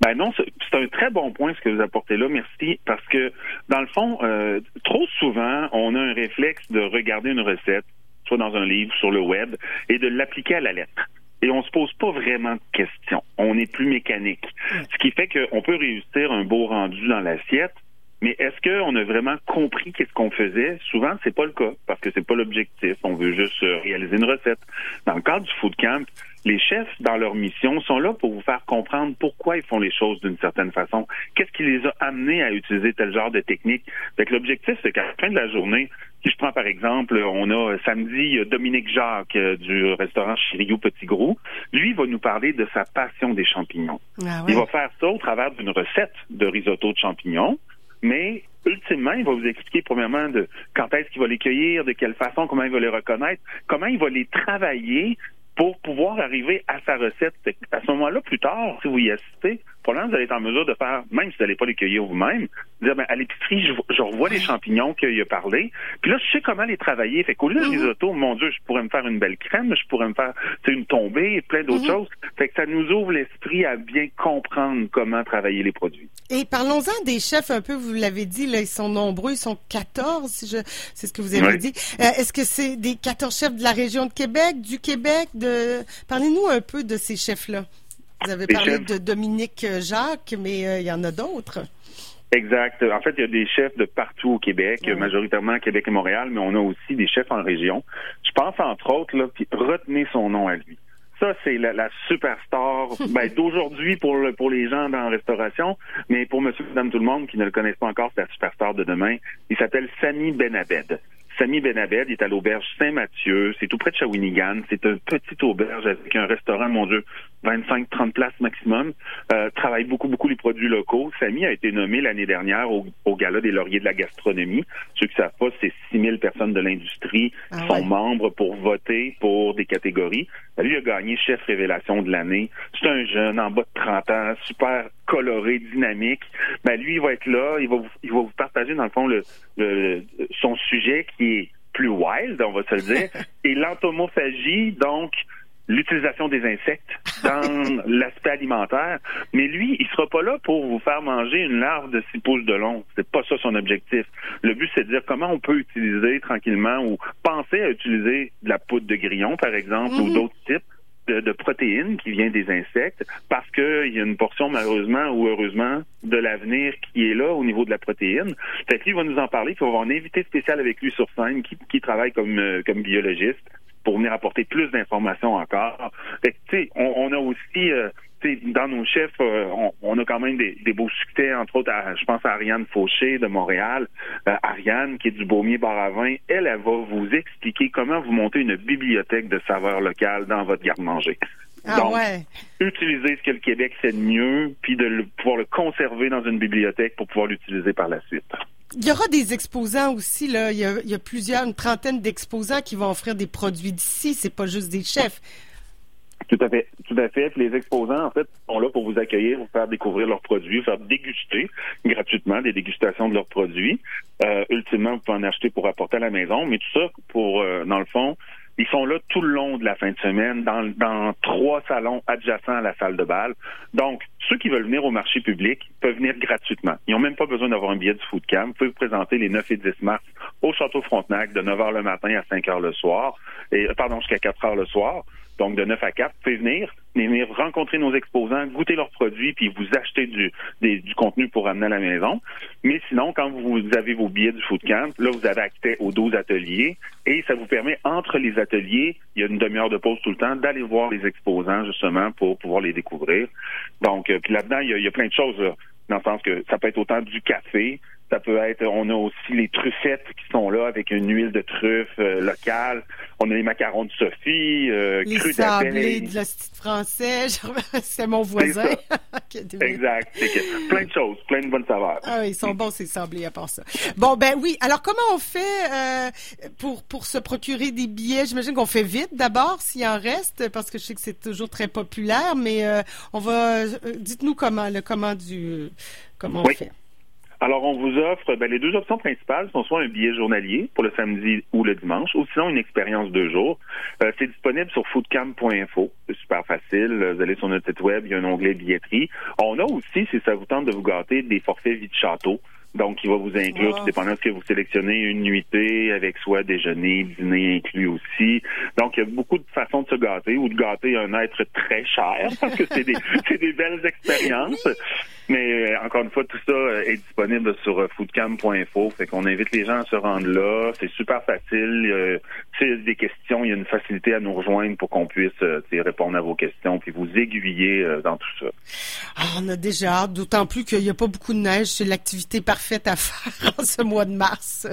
Ben non, c'est un très bon point ce que vous apportez là, merci, parce que dans le fond, euh, trop souvent, on a un réflexe de regarder une recette, soit dans un livre, sur le web, et de l'appliquer à la lettre. Et on se pose pas vraiment de questions. On est plus mécanique. Ce qui fait qu'on peut réussir un beau rendu dans l'assiette, mais est-ce qu'on a vraiment compris qu'est-ce qu'on faisait? Souvent, c'est pas le cas, parce que c'est pas l'objectif. On veut juste euh, réaliser une recette. Dans le cadre du food camp, les chefs, dans leur mission, sont là pour vous faire comprendre pourquoi ils font les choses d'une certaine façon. Qu'est-ce qui les a amenés à utiliser tel genre de technique? Fait l'objectif, c'est qu'à la fin de la journée, si je prends par exemple, on a samedi Dominique Jacques euh, du restaurant Chiriou Petit Gros. Lui va nous parler de sa passion des champignons. Ah il va faire ça au travers d'une recette de risotto de champignons mais ultimement, il va vous expliquer premièrement de quand est-ce qu'il va les cueillir, de quelle façon, comment il va les reconnaître, comment il va les travailler pour pouvoir arriver à sa recette. À ce moment-là, plus tard, si vous y assistez, probablement vous allez être en mesure de faire, même si vous n'allez pas les cueillir vous-même, dire ben, à l'épicerie, je, revois les champignons qu'il a parlé, puis là, je sais comment les travailler. Fait qu'au lieu de risotto, mon Dieu, je pourrais me faire une belle crème, je pourrais me faire une tombée et plein d'autres mhm. choses. Fait que ça nous ouvre l'esprit à bien comprendre comment travailler les produits. Et parlons-en des chefs un peu, vous l'avez dit, là, ils sont nombreux, ils sont 14, si je, c'est ce que vous avez dit. Euh, est-ce que c'est des 14 chefs de la région de Québec, du Québec, de, parlez-nous un peu de ces chefs-là. Vous avez parlé de Dominique Jacques, mais euh, il y en a d'autres. Exact. En fait, il y a des chefs de partout au Québec, majoritairement Québec et Montréal, mais on a aussi des chefs en région. Je pense entre autres, là, puis retenez son nom à lui. Ça, c'est la, la, superstar ben, d'aujourd'hui pour, pour les gens dans la restauration, mais pour monsieur, madame, tout le monde qui ne le connaissent pas encore, c'est la superstar de demain. Il s'appelle Sami Benabed. Sami Benabed est à l'auberge Saint-Mathieu. C'est tout près de Shawinigan. C'est une petite auberge avec un restaurant, mon Dieu, 25-30 places maximum. Euh, travaille beaucoup, beaucoup les produits locaux. Samy a été nommé l'année dernière au, au, Gala des lauriers de la gastronomie. Ceux qui savent pas, c'est 6000 personnes de l'industrie qui ah sont membres pour voter pour des catégories. Lui a gagné chef révélation de l'année. C'est un jeune en bas de 30 ans, super coloré, dynamique. Ben, lui, il va être là. Il va vous, il va vous partager, dans le fond, le, le son sujet qui est plus wild, on va se le dire, et l'entomophagie, donc l'utilisation des insectes dans l'aspect alimentaire. Mais lui, il sera pas là pour vous faire manger une larve de six pouces de long. C'est pas ça son objectif. Le but, c'est de dire comment on peut utiliser tranquillement ou penser à utiliser de la poudre de grillon, par exemple, ou mhm. d'autres types de, protéines qui vient des insectes parce qu'il y a une portion malheureusement ou heureusement de l'avenir qui est là au niveau de la protéine. Fait que va nous en parler, puis on va avoir un invité spécial avec lui sur scène qui, qui travaille comme, euh, comme biologiste pour venir apporter plus d'informations encore. Fait que, on, on a aussi euh, dans nos chefs, euh, on, a quand même des, beaux succès, entre autres, je pense à Ariane Fauché de Montréal. Euh, Ariane, qui est du Baumier Bar elle, elle va vous expliquer comment vous montez une bibliothèque de saveurs locales dans votre garde-manger. Ah Donc, utiliser ce que le Québec fait de mieux, puis de pouvoir le conserver dans une bibliothèque pour pouvoir l'utiliser par la suite. Il y aura des exposants aussi, là. Il y a, plusieurs, une trentaine d'exposants qui vont offrir des produits d'ici. C'est pas juste des chefs. Tout à fait, tout à fait. les exposants, en fait, sont là pour vous accueillir, vous faire découvrir leurs produits, vous faire déguster gratuitement des dégustations de leurs produits. Euh, ultimement, vous pouvez en acheter pour apporter à la maison, mais tout ça pour, euh, dans le fond, ils sont là tout le long de la fin de semaine dans, dans trois salons adjacents à la salle de bal. Donc, ceux qui veulent venir au marché public peuvent venir gratuitement. Ils n'ont même pas besoin d'avoir un billet du food camp. Vous pouvez vous présenter les 9 et 10 mars au Château Frontenac de 9 h le matin à 5 h le soir, et pardon, jusqu'à 4 h le soir donc de 9 à 4, vous pouvez venir, venir rencontrer nos exposants, goûter leurs produits, puis vous acheter du, du contenu pour amener à la maison. Mais sinon, quand vous avez vos billets du food camp, là, vous avez accès aux 12 ateliers et ça vous permet, entre les ateliers, il y a une demi-heure de pause tout le temps, d'aller voir les exposants, justement, pour pouvoir les découvrir. Donc, euh, puis là-dedans, il y, a, plein de choses, dans le sens que ça peut être autant du café, Ça peut être, on a aussi les truffettes qui sont là avec une huile de truffe euh, locale. On a les macarons de Sophie, euh, les cru sablés de l'hostie français. C'est mon voisin. Exact. Plein de choses, plein de bonnes saveurs. Ah ils sont bons ces sablés à part ça. Bon ben oui. Alors comment on fait euh, pour pour se procurer des billets? J'imagine qu'on fait vite d'abord s'il en reste parce que je sais que c'est toujours très populaire. Mais euh, on va. euh, Dites-nous comment le comment du comment on Oui. fait. Alors, on vous offre ben, les deux options principales sont soit un billet journalier pour le samedi ou le dimanche, ou sinon une expérience de jour. Euh, c'est disponible sur foodcamp.info. C'est super facile. Vous allez sur notre site web, il y a un onglet billetterie. On a aussi, si ça vous tente de vous gâter, des forfaits vie de château. Donc, il va vous inclure, Wow. tout dépendant de ce que vous sélectionnez, une nuitée avec soit déjeuner, dîner inclus aussi. Donc, il y a beaucoup de façons de se gâter ou de gâter un être très cher parce que c'est des, c'est des belles expériences. Mais euh, encore une fois, tout ça euh, est disponible sur euh, foodcam.info. Fait qu'on invite les gens à se rendre là. C'est super facile. Euh, S'il y a des questions, il y a une facilité à nous rejoindre pour qu'on puisse euh, répondre à vos questions puis vous aiguiller euh, dans tout ça. Ah, on a déjà hâte, d'autant plus qu'il n'y a pas beaucoup de neige. C'est l'activité parfaite à faire en ce mois de mars.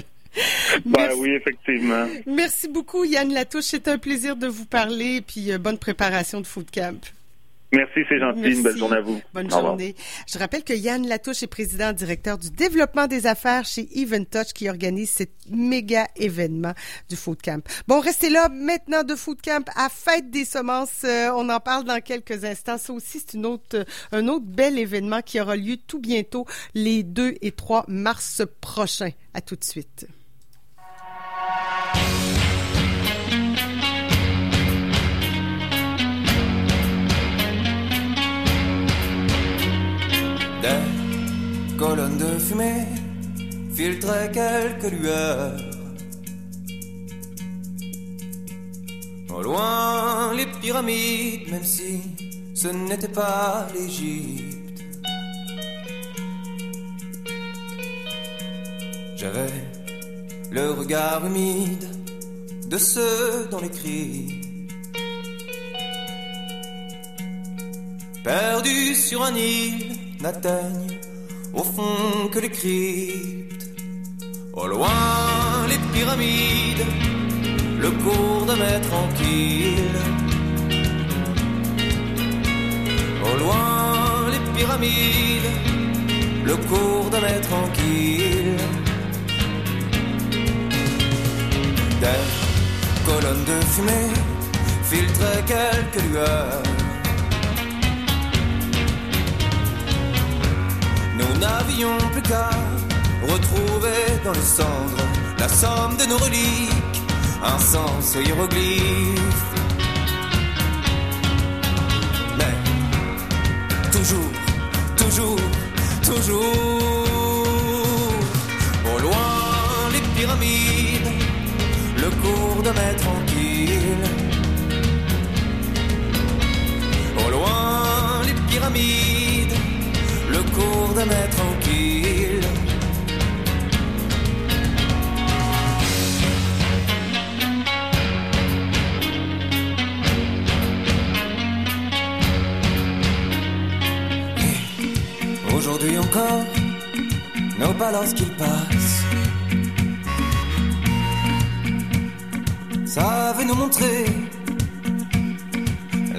Ben oui, effectivement. Merci beaucoup Yann Latouche. C'est un plaisir de vous parler. Puis bonne préparation de Food Camp. Merci, c'est gentil. Merci. Une belle journée à vous. Bonne Au revoir. journée. Je rappelle que Yann Latouche est président directeur du développement des affaires chez Even Touch qui organise cet méga événement du Food Camp. Bon, restez là maintenant de Food Camp à Fête des semences. Euh, on en parle dans quelques instants. Ça aussi, c'est une autre, un autre bel événement qui aura lieu tout bientôt les 2 et 3 mars prochains. À tout de suite. Colonnes de fumée filtraient quelques lueurs. Au loin, les pyramides, même si ce n'était pas l'Égypte. J'avais le regard humide de ceux dont les cris Perdus sur un île, n'atteignent au fond que les cryptes. Au loin, les pyramides, le cours de mer tranquille. Au loin, les pyramides, le cours de mer tranquille. Des colonnes de fumée filtraient quelques lueurs. N'avions plus qu'à retrouver dans les cendres la somme de nos reliques, un sens hiéroglyphe. Mais toujours, toujours, toujours, au loin les pyramides, le cours de mer tranquille. Au loin les pyramides, mer tranquille. Aujourd'hui encore, nos pas lorsqu'ils passent. Savent nous montrer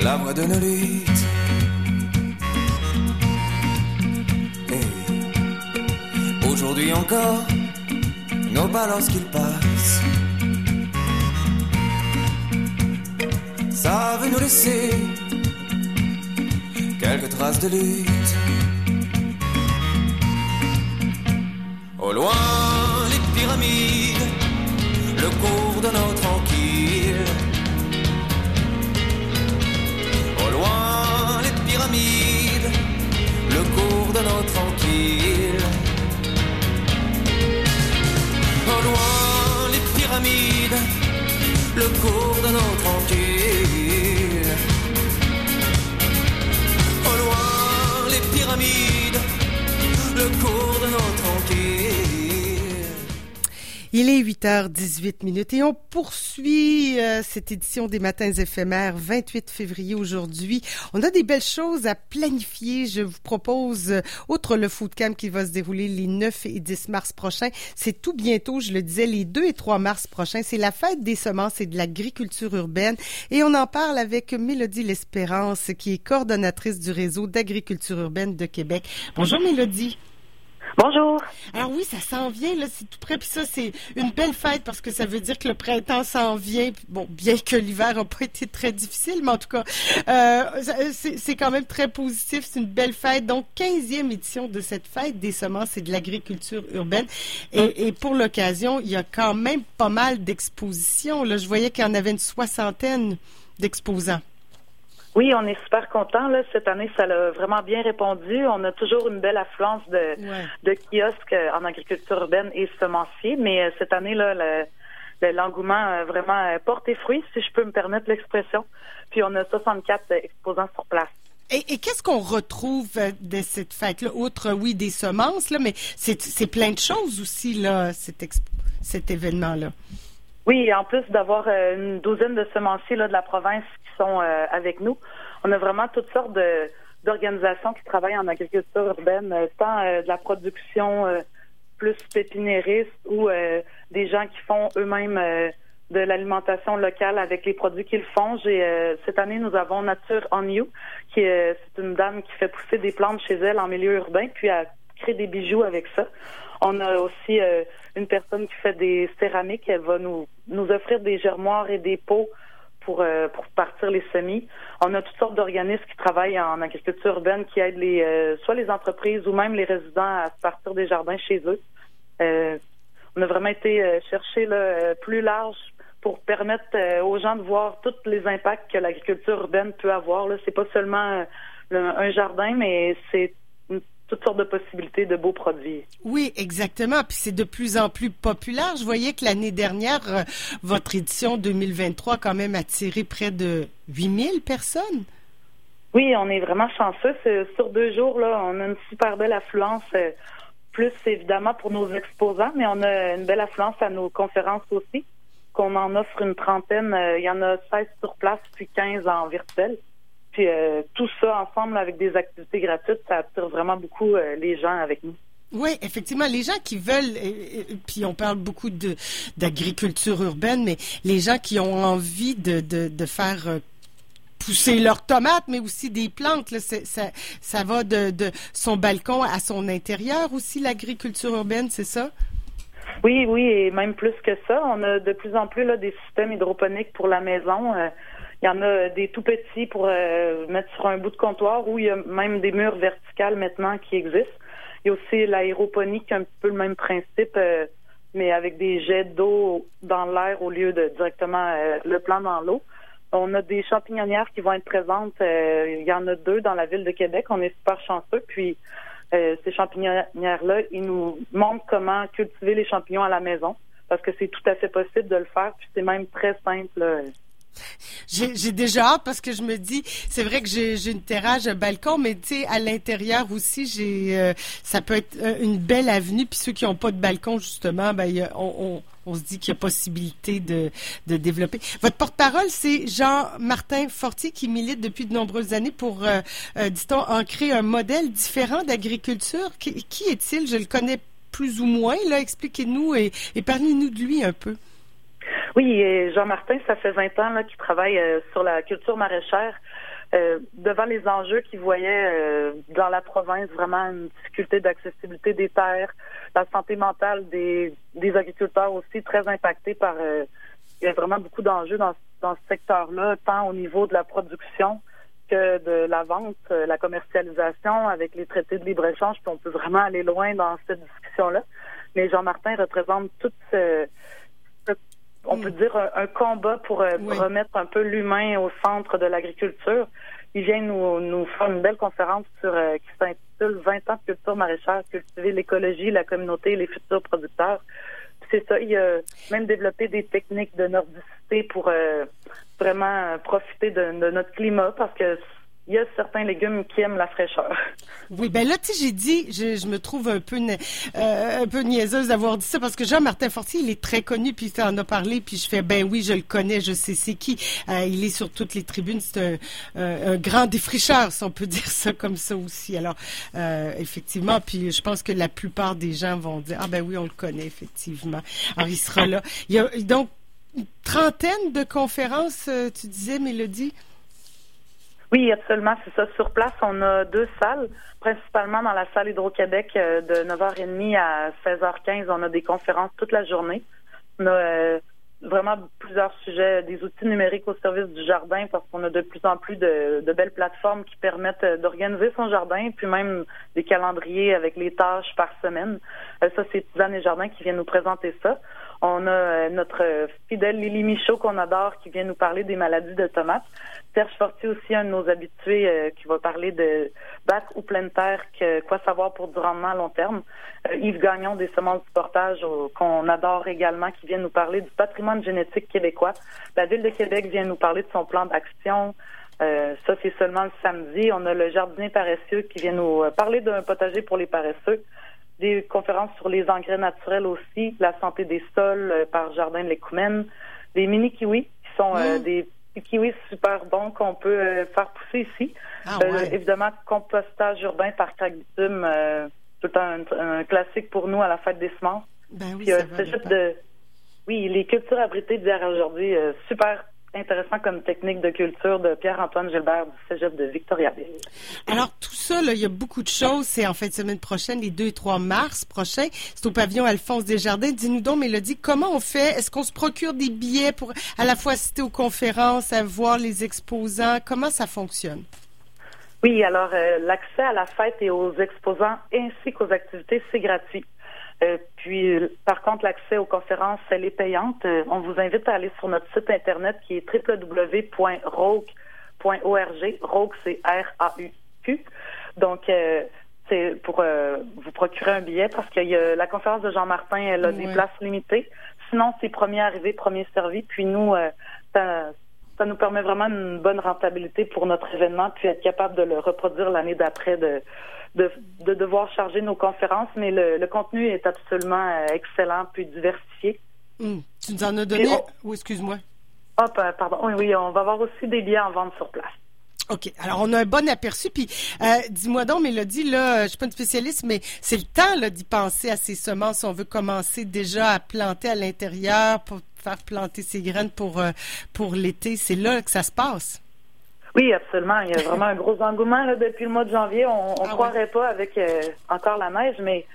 la voie de nos luttes. Aujourd'hui encore, nos pas lorsqu'ils passent. Savent nous laisser quelques traces de lutte. Au loin, les pyramides, le cours de nos tranquilles. Au loin, les pyramides, le cours Il est 8h18 minutes et on poursuit euh, cette édition des Matins éphémères 28 février aujourd'hui. On a des belles choses à planifier. Je vous propose, euh, outre le Food Camp qui va se dérouler les 9 et 10 mars prochains, c'est tout bientôt, je le disais, les 2 et 3 mars prochains. C'est la fête des semences et de l'agriculture urbaine et on en parle avec Mélodie L'Espérance qui est coordonnatrice du réseau d'agriculture urbaine de Québec. Bonjour Mélodie. Bonjour. Alors oui, ça s'en vient, là, c'est tout près. Puis ça, c'est une belle fête parce que ça veut dire que le printemps s'en vient. Bon, bien que l'hiver n'a pas été très difficile, mais en tout cas, euh, c'est quand même très positif. C'est une belle fête. Donc, 15e édition de cette fête des semences et de l'agriculture urbaine. Et, et pour l'occasion, il y a quand même pas mal d'expositions. Là, je voyais qu'il y en avait une soixantaine d'exposants. Oui, on est super content. Là. Cette année, ça l'a vraiment bien répondu. On a toujours une belle affluence de, de kiosques euh, en agriculture urbaine et semenciers, mais euh, cette année, là, l'engouement a vraiment euh, porté fruit, si je peux me permettre l'expression. Puis on a 64 exposants sur place. Et, et qu'est-ce qu'on retrouve de cette fête-là, outre, oui, des semences, là, mais c'est plein de choses aussi, là, cet, cet événement-là. Oui, en plus d'avoir une douzaine de semenciers là, de la province sont euh, avec nous. On a vraiment toutes sortes d'organisations qui travaillent en agriculture urbaine, euh, tant euh, de la production plus pépinériste ou des gens qui font eux-mêmes de l'alimentation locale avec les produits qu'ils font. Cette année nous avons Nature on You, qui est une dame qui fait pousser des plantes chez elle en milieu urbain, puis elle crée des bijoux avec ça. On a aussi une personne qui fait des céramiques. Elle va nous nous offrir des germoires et des pots pour, euh, pour partir les semis. On a toutes sortes d'organismes qui travaillent en agriculture urbaine qui aident les euh, soit les entreprises ou même les résidents à partir des jardins chez eux. Euh, on a vraiment été chercher là, plus large pour permettre aux gens de voir tous les impacts que l'agriculture urbaine peut avoir. Là, c'est pas seulement un jardin, mais c'est toutes sortes de possibilités de beaux produits. Oui, exactement. Puis c'est de plus en plus populaire. Je voyais que l'année dernière, euh, votre édition 2023 a quand même attiré près de 8000 personnes. Oui, on est vraiment chanceux. Sur deux jours, là, on a une super belle affluence. Euh, plus évidemment pour nos exposants, mais on a une belle affluence à nos conférences aussi, qu'on en offre une trentaine. Euh, il y en a 16 sur place, puis 15 en virtuel. Puis euh, tout ça ensemble avec des activités gratuites, ça attire vraiment beaucoup euh, les gens avec nous. Oui, effectivement, les gens qui veulent, puis on parle beaucoup de d'agriculture urbaine, mais les gens qui ont envie de, de, faire euh, pousser leurs tomates, mais aussi des plantes. ça, ça va de, de, son balcon à son intérieur aussi, l'agriculture urbaine, c'est ça? Oui, oui, et même plus que ça. On a de plus en plus là, des systèmes hydroponiques pour la maison. Il y en a des tout petits pour euh, mettre sur un bout de comptoir ou il y a même des murs verticales maintenant qui existent. Il y a aussi l'aéroponie qui est un peu le même principe, euh, mais avec des jets d'eau dans l'air au lieu de directement euh, le plan dans l'eau. On a des champignonnières qui vont être présentes. il y en a deux dans la ville de Québec. On est super chanceux. Puis ces champignonnières-là, ils nous montrent comment cultiver les champignons à la maison parce que c'est tout à fait possible de le faire. Puis c'est même très simple. J'ai déjà hâte parce que je me dis, c'est vrai que j'ai une terrasse, un balcon, mais tu sais, à l'intérieur aussi, j'ai, euh, ça peut être euh, une belle avenue. Puis ceux qui n'ont pas de balcon, justement, ben, on, se dit qu'il y a possibilité de, développer. Votre porte-parole, c'est Jean-Martin Fortier qui milite depuis de nombreuses années pour, euh, dit-on, ancrer un modèle différent d'agriculture. Qui, est-il? Je le connais plus ou moins. Expliquez-nous et parlez-nous de lui un peu. Oui, Jean-Martin, ça fait 20 ans qu'il travaille euh, sur la culture maraîchère. Euh, devant les enjeux qu'il voyait euh, dans la province, vraiment une difficulté d'accessibilité des terres, la santé mentale des, des agriculteurs aussi très impactée par... il y a vraiment beaucoup d'enjeux dans, dans ce secteur-là, tant au niveau de la production que de la vente, la commercialisation avec les traités de libre-échange, puis on peut vraiment aller loin dans cette discussion-là. Mais Jean-Martin représente toute ce on peut mm. dire, un, combat pour, euh, remettre un peu l'humain au centre de l'agriculture. Il vient nous, nous faire une belle conférence sur euh, qui s'intitule 20 ans de culture maraîchère, cultiver l'écologie, la communauté et les futurs producteurs. C'est ça, il a même développé des techniques de nordicité pour euh, vraiment profiter de, notre climat parce que il y a certains légumes qui aiment la fraîcheur. Oui, ben là, tu sais, j'ai dit, je, me trouve un peu, euh, un peu niaiseuse d'avoir dit ça parce que Jean-Martin Fortier, il est très connu, puis tu en as parlé, puis je fais, ben oui, je le connais, je sais c'est qui. Euh, il est sur toutes les tribunes, c'est un, un, grand défricheur, si on peut dire ça comme ça aussi. Alors, euh, effectivement, puis je pense que la plupart des gens vont dire, ah ben oui, on le connaît, effectivement. Alors, il sera là. Il y a donc une trentaine de conférences, euh, tu disais, Mélodie? Oui, absolument, c'est ça. Sur place, on a deux salles, principalement dans la salle Hydro-Québec euh, de 9h30 à 16h15. On a des conférences toute la journée. On a euh, vraiment plusieurs sujets, des outils numériques au service du jardin parce qu'on a de plus en plus de, belles plateformes qui permettent euh, d'organiser son jardin, puis même des calendriers avec les tâches par semaine. ça, c'est Suzanne et Jardin qui vient nous présenter ça. On a euh, notre fidèle Lily Michaud qu'on adore qui vient nous parler des maladies de tomates. Serge Fortier aussi, un de nos habitués euh, qui va parler de bac ou pleine terre, que, quoi savoir pour du rendement à long terme. Euh, Yves Gagnon des semences du portage qu'on adore également qui vient nous parler du patrimoine génétique québécois. La Ville de Québec vient nous parler de son plan d'action. ça, c'est seulement le samedi. On a le jardinier paresseux qui vient nous parler d'un potager pour les paresseux des conférences sur les engrais naturels aussi, la santé des sols euh, par Jardin de l'Écoumène, des mini kiwis qui sont euh, mm. des kiwis super bons qu'on peut euh, faire pousser ici. Ah, évidemment, compostage urbain par Cagdum, c'est un, un, classique pour nous à la fête des semences. Ben oui, de, oui, les cultures abritées d'hier aujourd'hui, super intéressant comme technique de culture de Pierre-Antoine Gilbert du Cégep de Victoriaville. Alors, tout ça, il y a beaucoup de choses. C'est en fin de semaine prochaine, les 2 et 3 mars prochains. C'est au pavillon Alphonse Desjardins. Dis-nous donc, Mélodie, comment on fait? Est-ce qu'on se procure des billets pour à la fois assister aux conférences, à voir les exposants? Comment ça fonctionne? Oui, alors euh, l'accès à la fête et aux exposants ainsi qu'aux activités, c'est gratuit. Euh, puis, par contre, l'accès aux conférences, elle est payante. Euh, on vous invite à aller sur notre site Internet qui est www.rogue.org. Rogue, c'est R-A-U-Q. Donc, euh, c'est pour vous procurer un billet parce que la conférence de Jean-Martin, elle a des places limitées. Sinon, c'est premier arrivé, premier servi. Puis nous, ça, ça nous permet vraiment une bonne rentabilité pour notre événement, puis être capable de le reproduire l'année d'après de de, de, devoir charger nos conférences, mais le, le contenu est absolument euh, excellent puis diversifié. Hmm. Tu nous en as donné... Oui, excuse-moi. Ah, pardon. Oui, oui, on va avoir aussi des biens en vente sur place. OK. Alors, on a un bon aperçu. Puis, euh, dis-moi donc, Mélodie, là, je suis pas une spécialiste, mais c'est le temps là, d'y penser à ces semences. On veut commencer déjà à planter à l'intérieur pour faire planter ses graines pour, euh, pour l'été. C'est là que ça se passe. Oui, absolument. Il y a vraiment un gros engouement là, depuis le mois de janvier. On ne ah croirait pas avec euh, encore la neige, mais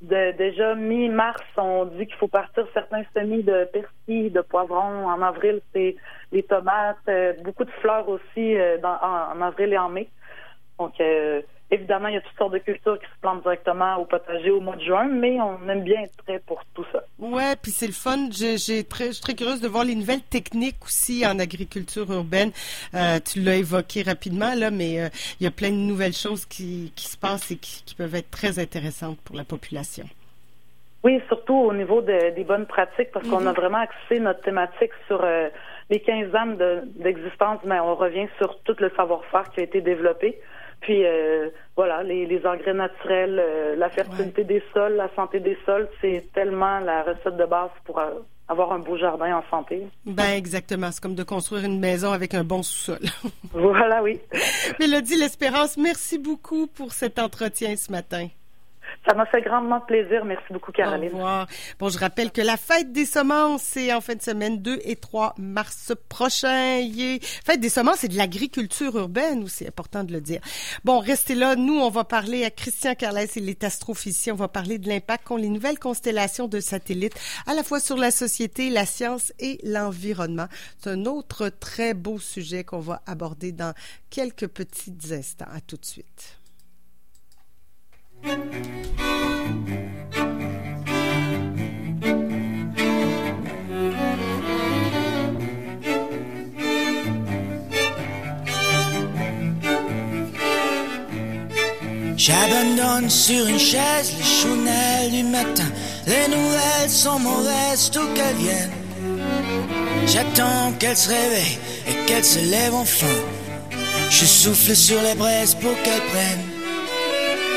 de, déjà mi-mars, on dit qu'il faut partir certains semis de persil, de poivrons. En avril, c'est les tomates, euh, beaucoup de fleurs aussi euh, dans, en, avril et en mai. Donc, Évidemment, il y a toutes sortes de cultures qui se plantent directement au potager au mois de juin, mais on aime bien être prêt pour tout ça. Ouais, puis c'est le fun. J'ai, très, je suis très curieuse de voir les nouvelles techniques aussi en agriculture urbaine. Euh, tu l'as évoqué rapidement là, mais euh, il y a plein de nouvelles choses qui, qui se passent et qui, qui, peuvent être très intéressantes pour la population. Oui, surtout au niveau de, des bonnes pratiques, parce qu'on a mhm. vraiment axé notre thématique sur euh, les 15 ans d'existence, mais on revient sur tout le savoir-faire qui a été développé. Puis euh, voilà, les, les, engrais naturels, euh, la fertilité des sols, la santé des sols, c'est tellement la recette de base pour euh, avoir un beau jardin en santé. Ben exactement, c'est comme de construire une maison avec un bon sous-sol. voilà, oui. Mélodie L'Espérance, merci beaucoup pour cet entretien ce matin. Ça m'a fait grandement plaisir. Merci beaucoup, Caroline. Au revoir. Bon, je rappelle que la fête des semences, c'est en fin de semaine 2 et 3 mars prochain. Yeah. Fête des semences, c'est de l'agriculture urbaine, c'est important de le dire. Bon, restez là. Nous, on va parler à Christian Carles, il est astrophysicien. On va parler de l'impact qu'ont les nouvelles constellations de satellites, à la fois sur la société, la science et l'environnement. C'est un autre très beau sujet qu'on va aborder dans quelques petits instants. À tout de suite. J'abandonne sur une chaise les chounelles du matin. Les nouvelles sont mauvaises, tout qu'elles viennent. J'attends qu'elles se réveillent et qu'elles se lèvent enfin. Je souffle sur les braises pour qu'elle prenne.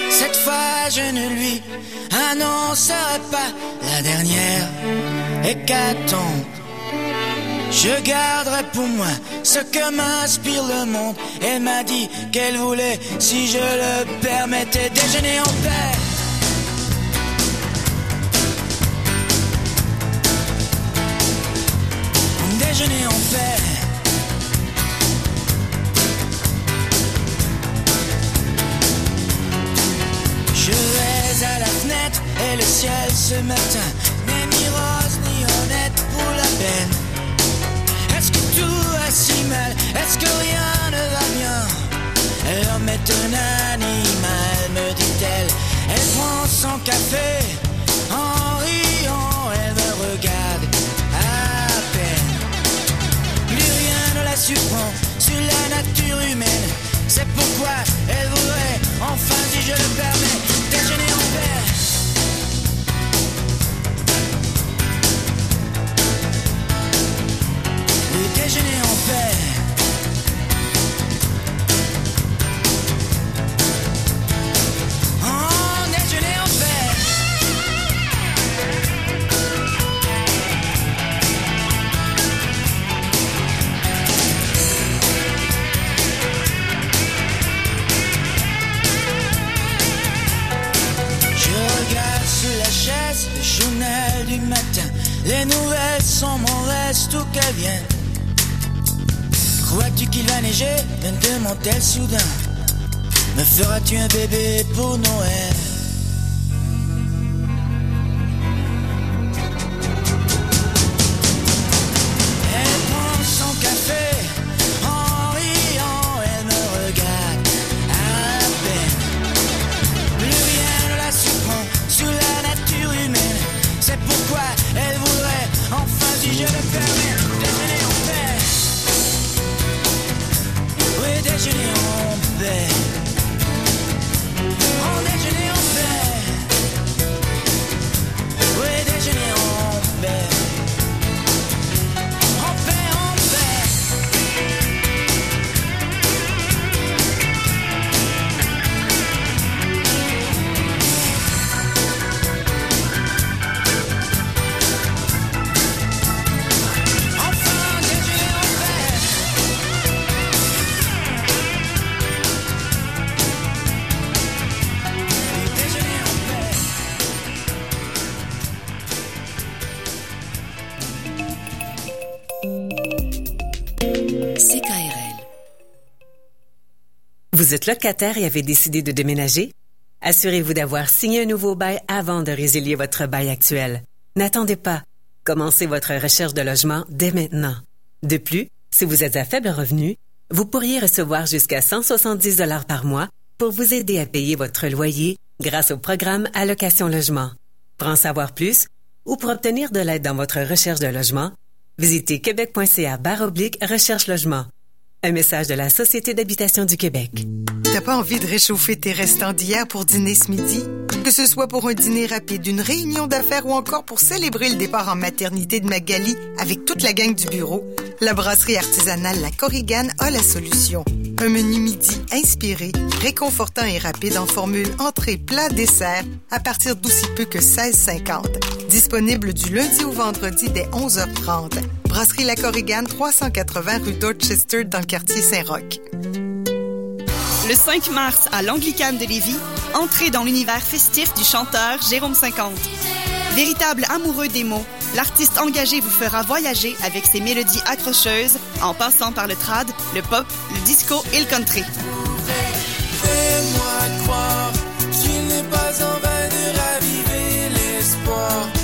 Cette fois, je ne lui annoncerai pas la dernière hécatombe. Je garderai pour moi ce que m'inspire le monde. Elle m'a dit qu'elle voulait, si je le permettais, déjeuner en paix. Déjeuner en paix. Et le ciel ce matin n'est ni rose ni honnête pour la peine. Est-ce que tout va si mal? Est-ce que rien ne va bien? L'homme est un animal, me dit-elle. Elle prend son café en riant, elle me regarde à peine. Plus rien ne la surprend sur la nature humaine. C'est pourquoi elle voudrait, enfin si je le permets, déjeuner en paix. Je regarde sous la chaise le journal du matin. Les nouvelles sont mon reste où qu'elles viennent. Crois-tu qu'il va neiger? Me demande-t-elle soudain. Me feras-tu un bébé pour Noël? Vous êtes locataire et avez décidé de déménager? Assurez-vous d'avoir signé un nouveau bail avant de résilier votre bail actuel. N'attendez pas. Commencez votre recherche de logement dès maintenant. De plus, si vous êtes à faible revenu, vous pourriez recevoir jusqu'à 170 dollars par mois pour vous aider à payer votre loyer grâce au programme Allocation Logement. Pour en savoir plus ou pour obtenir de l'aide dans votre recherche de logement, visitez québec.ca recherche logement. Un message de la Société d'habitation du Québec. T'as pas envie de réchauffer tes restants d'hier pour dîner ce midi? Que ce soit pour un dîner rapide, une réunion d'affaires ou encore pour célébrer le départ en maternité de Magali avec toute la gang du bureau, la brasserie artisanale La Corrigane a la solution. Un menu midi inspiré, réconfortant et rapide en formule entrée, plat, dessert à partir d'aussi peu que 16,50. Disponible du lundi au vendredi dès 11h30. Brasserie La Corrigane, 380 rue Dorchester dans le quartier Saint-Roch. Le 5 mars, à l'Anglicane de Lévis, entrez dans l'univers festif du chanteur Jérôme 50. Véritable amoureux des mots, l'artiste engagé vous fera voyager avec ses mélodies accrocheuses en passant par le trad, le pop, le disco et le country. Fais-moi croire qu'il n'est pas en vain de raviver l'espoir.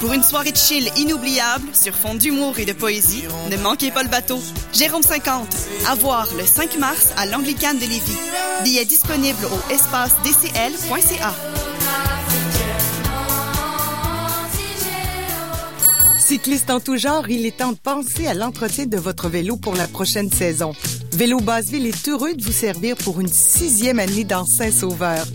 Pour une soirée de chill inoubliable sur fond d'humour et de poésie, ne manquez pas le bateau. Jérôme 50, à voir le 5 mars à l'Anglicane de Lévis. Billets disponibles au espace dcl.ca. Cycliste en tout genre, il est temps de penser à l'entretien de votre vélo pour la prochaine saison. Vélo Basseville est heureux de vous servir pour une sixième année dans Saint-Sauveur.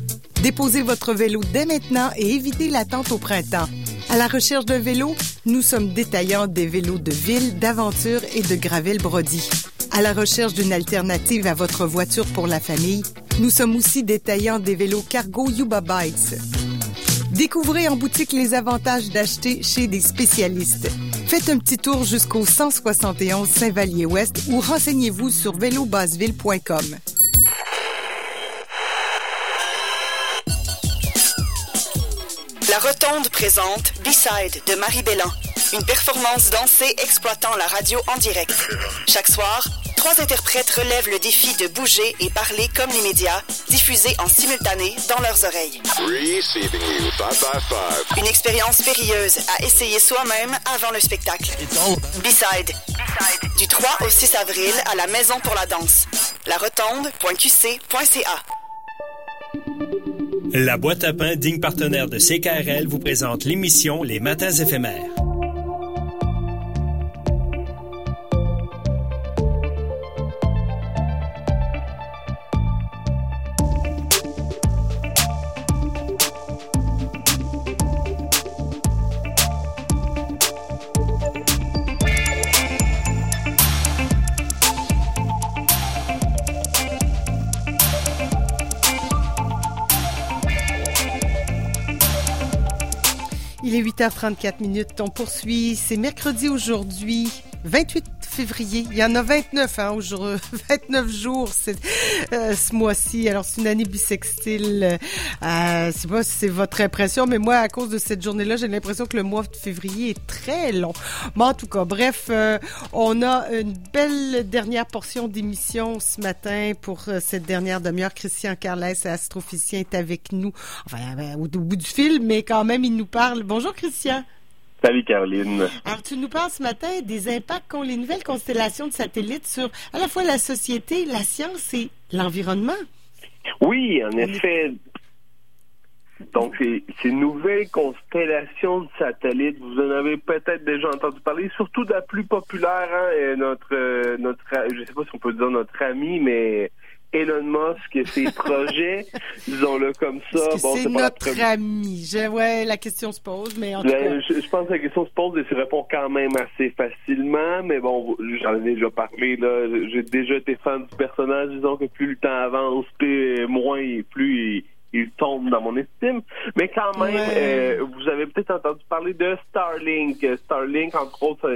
Déposez votre vélo dès maintenant et évitez l'attente au printemps. À la recherche d'un vélo, nous sommes détaillants des vélos de ville, d'aventure et de gravel Brody. À la recherche d'une alternative à votre voiture pour la famille, nous sommes aussi détaillants des vélos cargo Yuba Bikes. Découvrez en boutique les avantages d'acheter chez des spécialistes. Faites un petit tour jusqu'au 171 Saint-Vallier-Ouest ou renseignez-vous sur vélobasseville.com. La Rotonde présente B-Side de Marie Bellan. Une performance dansée exploitant la radio en direct. Chaque soir, trois interprètes relèvent le défi de bouger et parler comme les médias, diffusés en simultané dans leurs oreilles. Une expérience périlleuse à essayer soi-même avant le spectacle. B-Side. Du 3 au 6 avril à la Maison pour la danse. La rotonde.qc.ca. La boîte à pain, digne partenaire de CKRL, vous présente l'émission Les Matins éphémères. 8h34 minutes. On poursuit. C'est mercredi aujourd'hui, 28 février. Il y en a 29, hein, aujourd'hui, 29 jours c'est, euh, ce mois-ci. Alors, c'est une année bisextile. Euh, sais pas si c'est votre impression, mais moi, à cause de cette journée-là, j'ai l'impression que le mois de février est très long. Mais en tout cas, bref, euh, on a une belle dernière portion d'émission ce matin pour euh, cette dernière demi-heure. Christian Carles, astrophysicien, est avec nous. Enfin, euh, au bout du fil, mais quand même, il nous parle. Bonjour, Christian. Salut Caroline. Alors, tu nous parles ce matin des impacts qu'ont les nouvelles constellations de satellites sur à la fois la société, la science et l'environnement. Oui, en effet. Donc, ces, ces nouvelles constellations de satellites, vous en avez peut-être déjà entendu parler, surtout de la plus populaire, hein, et notre, euh, notre, je sais pas si on peut dire notre ami, mais Elon Musk et ses projets, disons-le comme ça. Bon, c'est notre pre... ami. Je, ouais, la question se pose, mais en tout ben, cas... je, je, pense que la question se pose et se répond quand même assez facilement, mais bon, j'en ai déjà parlé, là. J'ai déjà été fan du personnage, disons que plus le temps avance, plus, moins, plus il, il tombe dans mon estime. Mais quand même, ouais. euh, vous avez peut-être entendu parler de Starlink. Starlink, entre autres,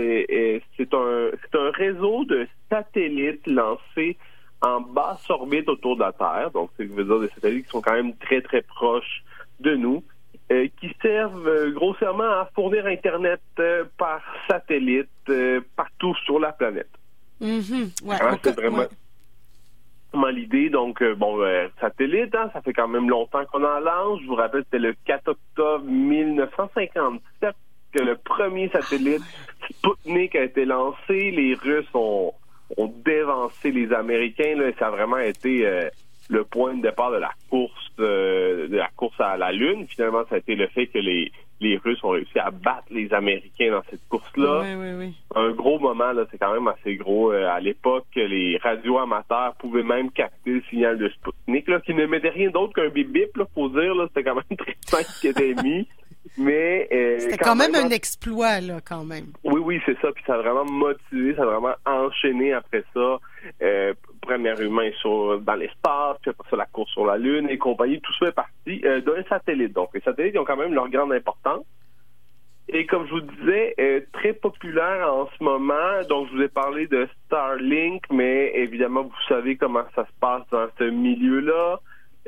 c'est un, un réseau de satellites lancés en basse orbite autour de la Terre, donc c'est veut dire des satellites qui sont quand même très très proches de nous, euh, qui servent euh, grossièrement à fournir Internet euh, par satellite partout sur la planète. Mm -hmm. ouais, hein, c'est vraiment ouais. l'idée. Donc, bon, satellite, hein, ça fait quand même longtemps qu'on en lance. Je vous rappelle, c'était le 4 octobre 1957 que le premier satellite Sputnik a été lancé. Les Russes ont ont dévancé les Américains. Là, ça a vraiment été euh, le point de départ de la course euh, de la course à la Lune. Finalement, ça a été le fait que les, les Russes ont réussi à battre les Américains dans cette course-là. Oui, oui, oui. Un gros moment, là, c'est quand même assez gros. Euh, à l'époque, les radios amateurs pouvaient même capter le signal de Sputnik, là, qui ne mettait rien d'autre qu'un bip bip, là, faut dire. Là, c'était quand même très simple qui était mis. Mais euh, c'était quand, quand, même, même un exploit là, quand même. Oui, oui, c'est ça. Puis ça a vraiment motivé, ça a vraiment enchaîné après ça. Euh, premier humain sur dans l'espace, puis après ça la course sur la lune et compagnie. Tout ça est parti euh, d'un satellite. Donc les satellites ont quand même leur grande importance. Et comme je vous disais, euh, très populaire en ce moment. Donc je vous ai parlé de Starlink, mais évidemment vous savez comment ça se passe dans ce milieu-là.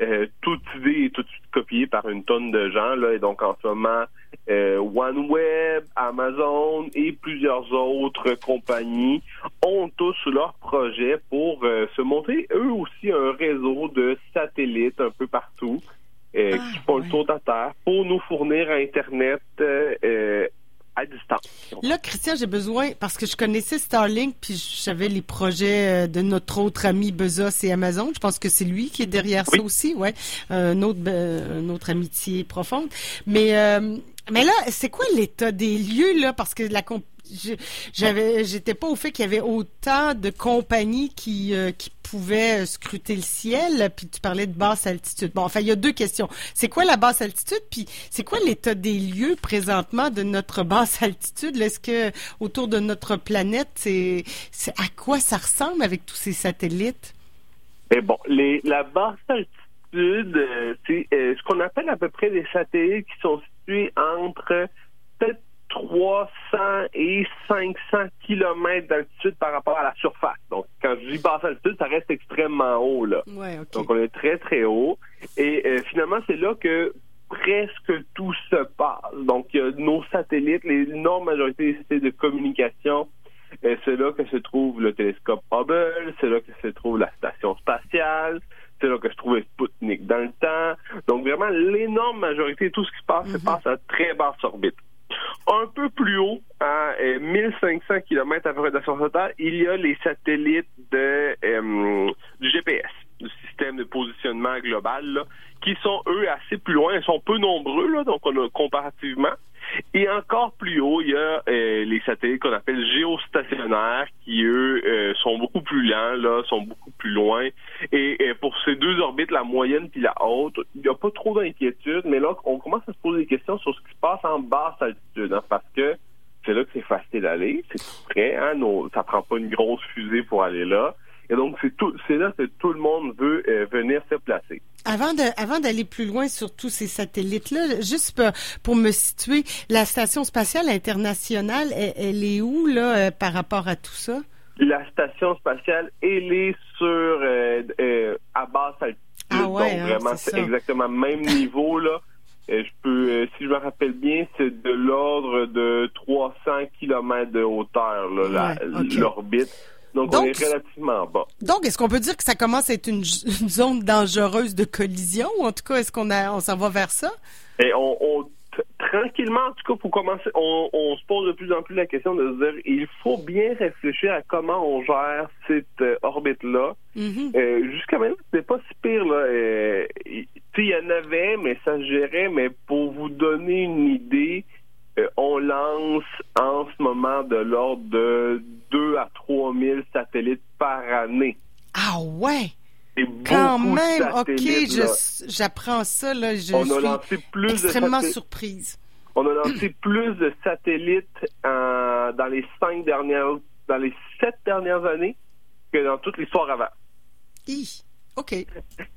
Euh, toute idée est tout de suite copiée par une tonne de gens. Là, et donc, en ce moment, euh, OneWeb, Amazon et plusieurs autres compagnies ont tous leur projet pour euh, se monter, eux aussi, un réseau de satellites un peu partout euh, ah, qui font ouais. le tour de la Terre pour nous fournir Internet à distance. Là, Christian, j'ai besoin, parce que je connaissais Starlink, puis j'avais les projets de notre autre ami Bezos et Amazon. Je pense que c'est lui qui est derrière oui. ça aussi, ouais. Euh, une, autre, une autre amitié profonde. Mais, euh, mais là, c'est quoi l'état des lieux, là? Parce que la j'avais, j'étais pas au fait qu'il y avait autant de compagnies qui, euh, qui pouvaient scruter le ciel. Puis tu parlais de basse altitude. Bon, enfin, il y a deux questions. C'est quoi la basse altitude? Puis c'est quoi l'état des lieux présentement de notre basse altitude? Est-ce que autour de notre planète, c'est, à quoi ça ressemble avec tous ces satellites? Mais bon, les, la basse altitude euh, c'est euh, ce qu'on appelle à peu près des satellites qui sont situés entre peut-être 300 et 500 kilomètres d'altitude par rapport à la surface. Donc, quand je dis basse altitude, ça reste extrêmement haut, là. Donc, on est très, très haut. Et euh, finalement, c'est là que presque tout se passe. Donc, il y a nos satellites, l'énorme majorité des satellites de communication, c'est là que se trouve le télescope Hubble, c'est là que se trouve la station spatiale, c'est là que je trouvais Sputnik dans le temps. Donc vraiment, l'énorme majorité de tout ce qui se passe se mhm. passe à très basse orbite. Un peu plus haut, à 1500 km à peu près de la il y a les satellites de, euh, du GPS, du système de positionnement global, qui sont, eux, assez plus loin. Ils sont peu nombreux, donc on a, comparativement. Et encore plus haut, il y a euh, les satellites qu'on appelle géostationnaires, qui eux euh, sont beaucoup plus lents, là, sont beaucoup plus loin. Et, pour ces deux orbites, la moyenne puis la haute, il n'y a pas trop d'inquiétude, mais là, on commence à se poser des questions sur ce qui se passe en basse altitude, hein, parce que c'est là que c'est facile d'aller, c'est tout près, hein, nos, ça prend pas une grosse fusée pour aller là. Et donc, c'est tout, c'est là que tout le monde veut euh, venir se placer. Avant de, avant d'aller plus loin sur tous ces satellites-là, juste pour, me situer, la station spatiale internationale, elle, est où là euh, par rapport à tout ça? La station spatiale, elle est sur euh, à basse altitude. Ah ouais, donc hein, vraiment, c'est exactement même niveau là. je peux, si je me rappelle bien, c'est de l'ordre de 300 km de hauteur l'orbite. Donc, on est relativement bas. Donc, est-ce qu'on peut dire que ça commence à être une, zone dangereuse de collision? Ou en tout cas, est-ce qu'on on s'en va vers ça? Et on, tranquillement, en tout cas, pour commencer, on, se pose de plus en plus la question de se dire, il faut bien réfléchir à comment on gère cette euh, orbite-là. Mm-hmm. Euh, jusqu'à maintenant, c'est pas si pire, là. Euh, il y en avait, mais ça se gérait, mais pour vous donner une idée, on lance en ce moment de l'ordre de 2 à 3 000 satellites par année. Ah ouais! Quand même, ok, j'apprends ça, là, je on a lancé plus extrêmement surprise. On a lancé plus de satellites dans les cinq dernières, dans les sept dernières années que dans toute l'histoire avant. OK.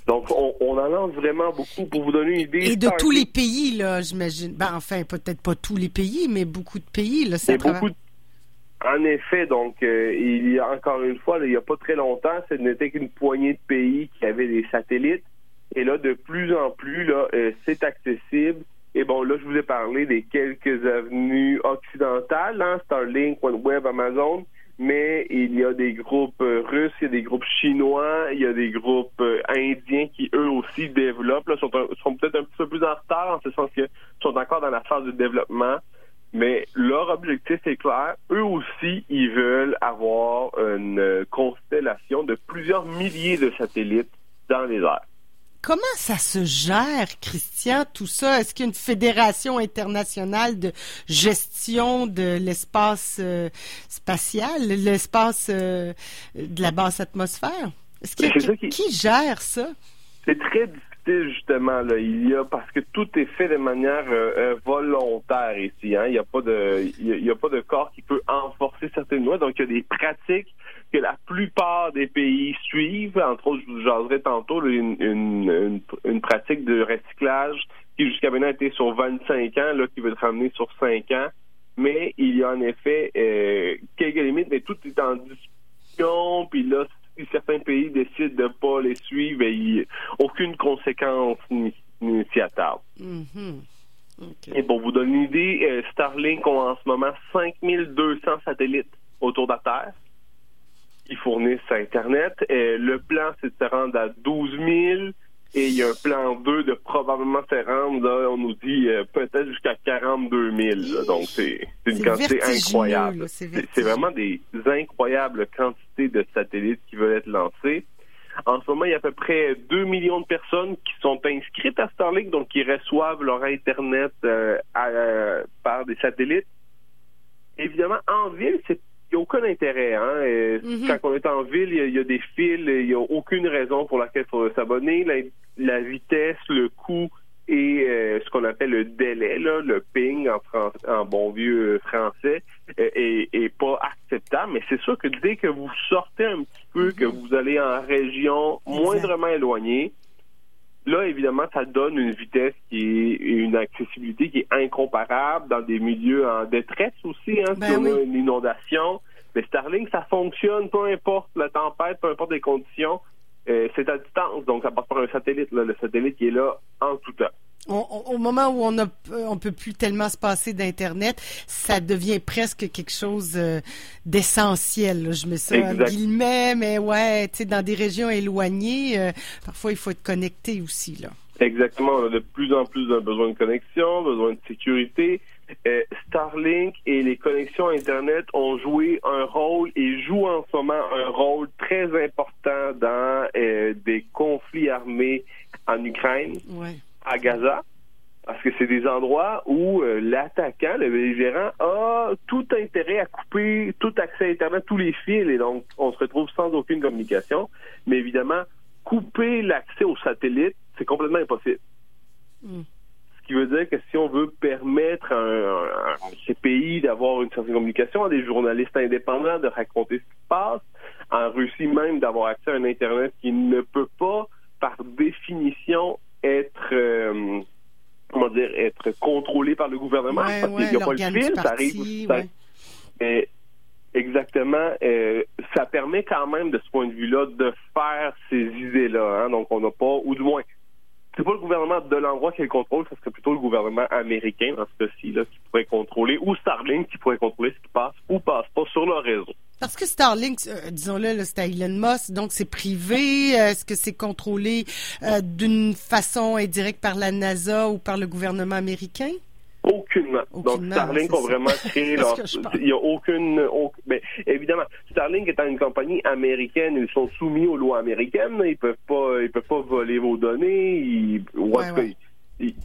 Donc, on, on, en lance vraiment beaucoup pour vous donner une idée. Et de tous les pays, là, j'imagine. Ben, enfin, peut-être pas tous les pays, mais beaucoup de pays, là, ça beaucoup En effet, donc, euh, il y a encore une fois, il n'y a pas très longtemps, ce n'était qu'une poignée de pays qui avaient des satellites. Et là, de plus en plus, là, euh, c'est accessible. Et bon, là, je vous ai parlé des quelques avenues occidentales, hein, Starlink, OneWeb, Amazon mais il y a des groupes euh, russes, il y a des groupes chinois, il y a des groupes euh, indiens qui eux aussi développent, là, sont, sont peut-être un petit peu plus en retard en ce sens qu'ils sont encore dans la phase de développement. Mais leur objectif est clair. Eux aussi, ils veulent avoir une constellation de plusieurs milliers de satellites dans les airs. Comment ça se gère, Christian, tout ça? Est-ce qu'il y a une fédération internationale de gestion de l'espace euh, spatial, l'espace euh, de la basse atmosphère? Est-ce qui, qui, gère ça? C'est très difficile, justement. Là. Il y a parce que tout est fait de manière euh, volontaire ici. Hein? Il n'y a pas de il y a, pas de corps qui peut enforcer certaines lois. Donc il y a des pratiques que la plupart des pays suivent. Entre autres, je vous jaserai tantôt une, une, une, pratique de recyclage qui jusqu'à maintenant était sur 25 ans, là, qui veut être ramener sur 5 ans. Mais il y a en effet euh, quelques limites, mais tout est en discussion. Puis là, si certains pays décident de ne pas les suivre, ben, il aucune conséquence initiative. Mm-hmm. Et pour vous donner une idée, euh, Starlink a en ce moment 5200 satellites autour de la Terre qui fournissent Internet. Et le plan, c'est de se rendre à 12 000 et il y a un plan 2 de probablement se rendre, on nous dit euh, peut-être jusqu'à 42 000. Donc, c'est une quantité incroyable. C'est vraiment des incroyables quantités de satellites qui veulent être lancés. En ce moment, il y a à peu près 2 millions de personnes qui sont inscrites à Starlink, donc qui reçoivent leur Internet euh, par des satellites. évidemment, en ville, c'est n'y a aucun intérêt. Hein? Mhm. Quand on est en ville, il y a- il y, a des fils, il n'y a aucune raison pour laquelle il faut s'abonner. La, la vitesse, le coût et euh, ce qu'on appelle le délai, là, le ping en, bon vieux français, euh, est, est pas acceptable. Mais c'est sûr que dès que vous sortez un petit peu, que vous allez en région moindrement éloignée, Là, évidemment, ça donne une vitesse qui est une accessibilité qui est incomparable dans des milieux en détresse aussi. Hein, Ben si on a une inondation, mais Starlink, ça fonctionne, peu importe la tempête, peu importe les conditions. Euh, c'est à distance, donc ça passe par un satellite. Là, le satellite qui est là en tout temps. On- on- au moment où on a, on peut plus tellement se passer d'internet, ça devient presque quelque chose euh, d'essentiel. Je mets ça guillemets, mais ouais, tu sais, dans des régions éloignées, euh, parfois il faut être connecté aussi là. Exactement, on a de plus en plus un besoin de connexion, besoin de sécurité. Euh, Starlink et les connexions Internet ont joué un rôle et jouent en ce moment un rôle très important dans euh, des conflits armés en Ukraine, Ouais. À Gaza, parce que c'est des endroits où euh, l'attaquant, le belligérant, a tout intérêt à couper tout accès à Internet, tous les fils, et donc on se retrouve sans aucune communication. Mais évidemment, couper l'accès aux satellites, c'est complètement impossible. Mm. Ce qui veut dire que si on veut permettre à, un- à- à ces pays d'avoir une certaine communication, à des journalistes indépendants de raconter ce qui se passe, en Russie même d'avoir accès à un Internet qui ne peut pas, par définition, être... euh, comment dire, être contrôlé par le gouvernement Ouais, parce ouais, qu'il n'y a pas le fil, ça arrive. ça- ouais. mais exactement, euh, ça permet quand même de ce point de vue-là de faire ces idées-là. hein. donc on n'a pas, ou du moins, c'est pas le gouvernement de l'endroit qui le contrôle, ça serait plutôt le gouvernement américain dans ce cas-ci qui pourrait contrôler, ou Starlink qui pourrait contrôler ce qui passe ou passe pas sur le réseau. Parce que Starlink, euh, disons-le, c'est Elon Musk, donc c'est privé. Euh, Est-ce que c'est contrôlé euh, d'une façon indirecte par la NASA ou par le gouvernement américain? Aucunement. Donc Starlink ça. vraiment créé leur. Il n'y a aucune. au- ben, évidemment, Starlink étant une compagnie américaine, ils sont soumis aux lois américaines. Ils peuvent pas, ils peuvent pas voler vos données. Ils, Ouais, ouais. ils- ils-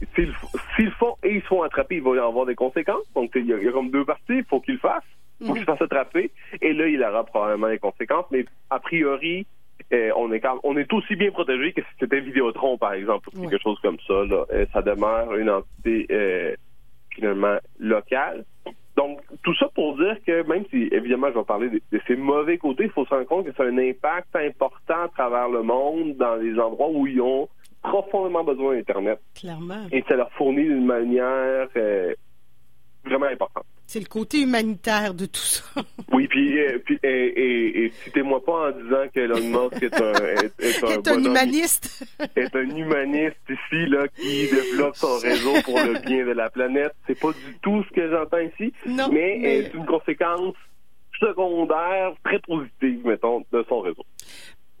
S'ils le font et ils se font attraper, il va y avoir des conséquences. Donc il y a, y a comme deux parties. Il faut qu'ils le fassent. Il faut qu'ils se fassent attraper. Et là, il aura probablement des conséquences. Mais a priori. euh, on est quand- on est aussi bien protégé que si c'était Vidéotron, par exemple, ou quelque chose comme ça. Là. Ça demeure une entité euh, finalement locale. Donc, tout ça pour dire que même si, évidemment, je vais parler de, de ces mauvais côtés, il faut se rendre compte que c'est un impact important à travers le monde dans les endroits où ils ont profondément besoin d'Internet. Clairement. Et ça leur fournit d'une manière euh, vraiment importante. C'est le côté humanitaire de tout ça. Oui, puis, euh, puis et, et, et citez-moi pas en disant que Elon Musk est un, est, est un, Est un bonhomme- humaniste. est un humaniste ici là qui développe son réseau pour le bien de la planète. C'est pas du tout ce que j'entends ici, Non, mais, mais- euh, c'est une conséquence secondaire très positive, mettons, de son réseau.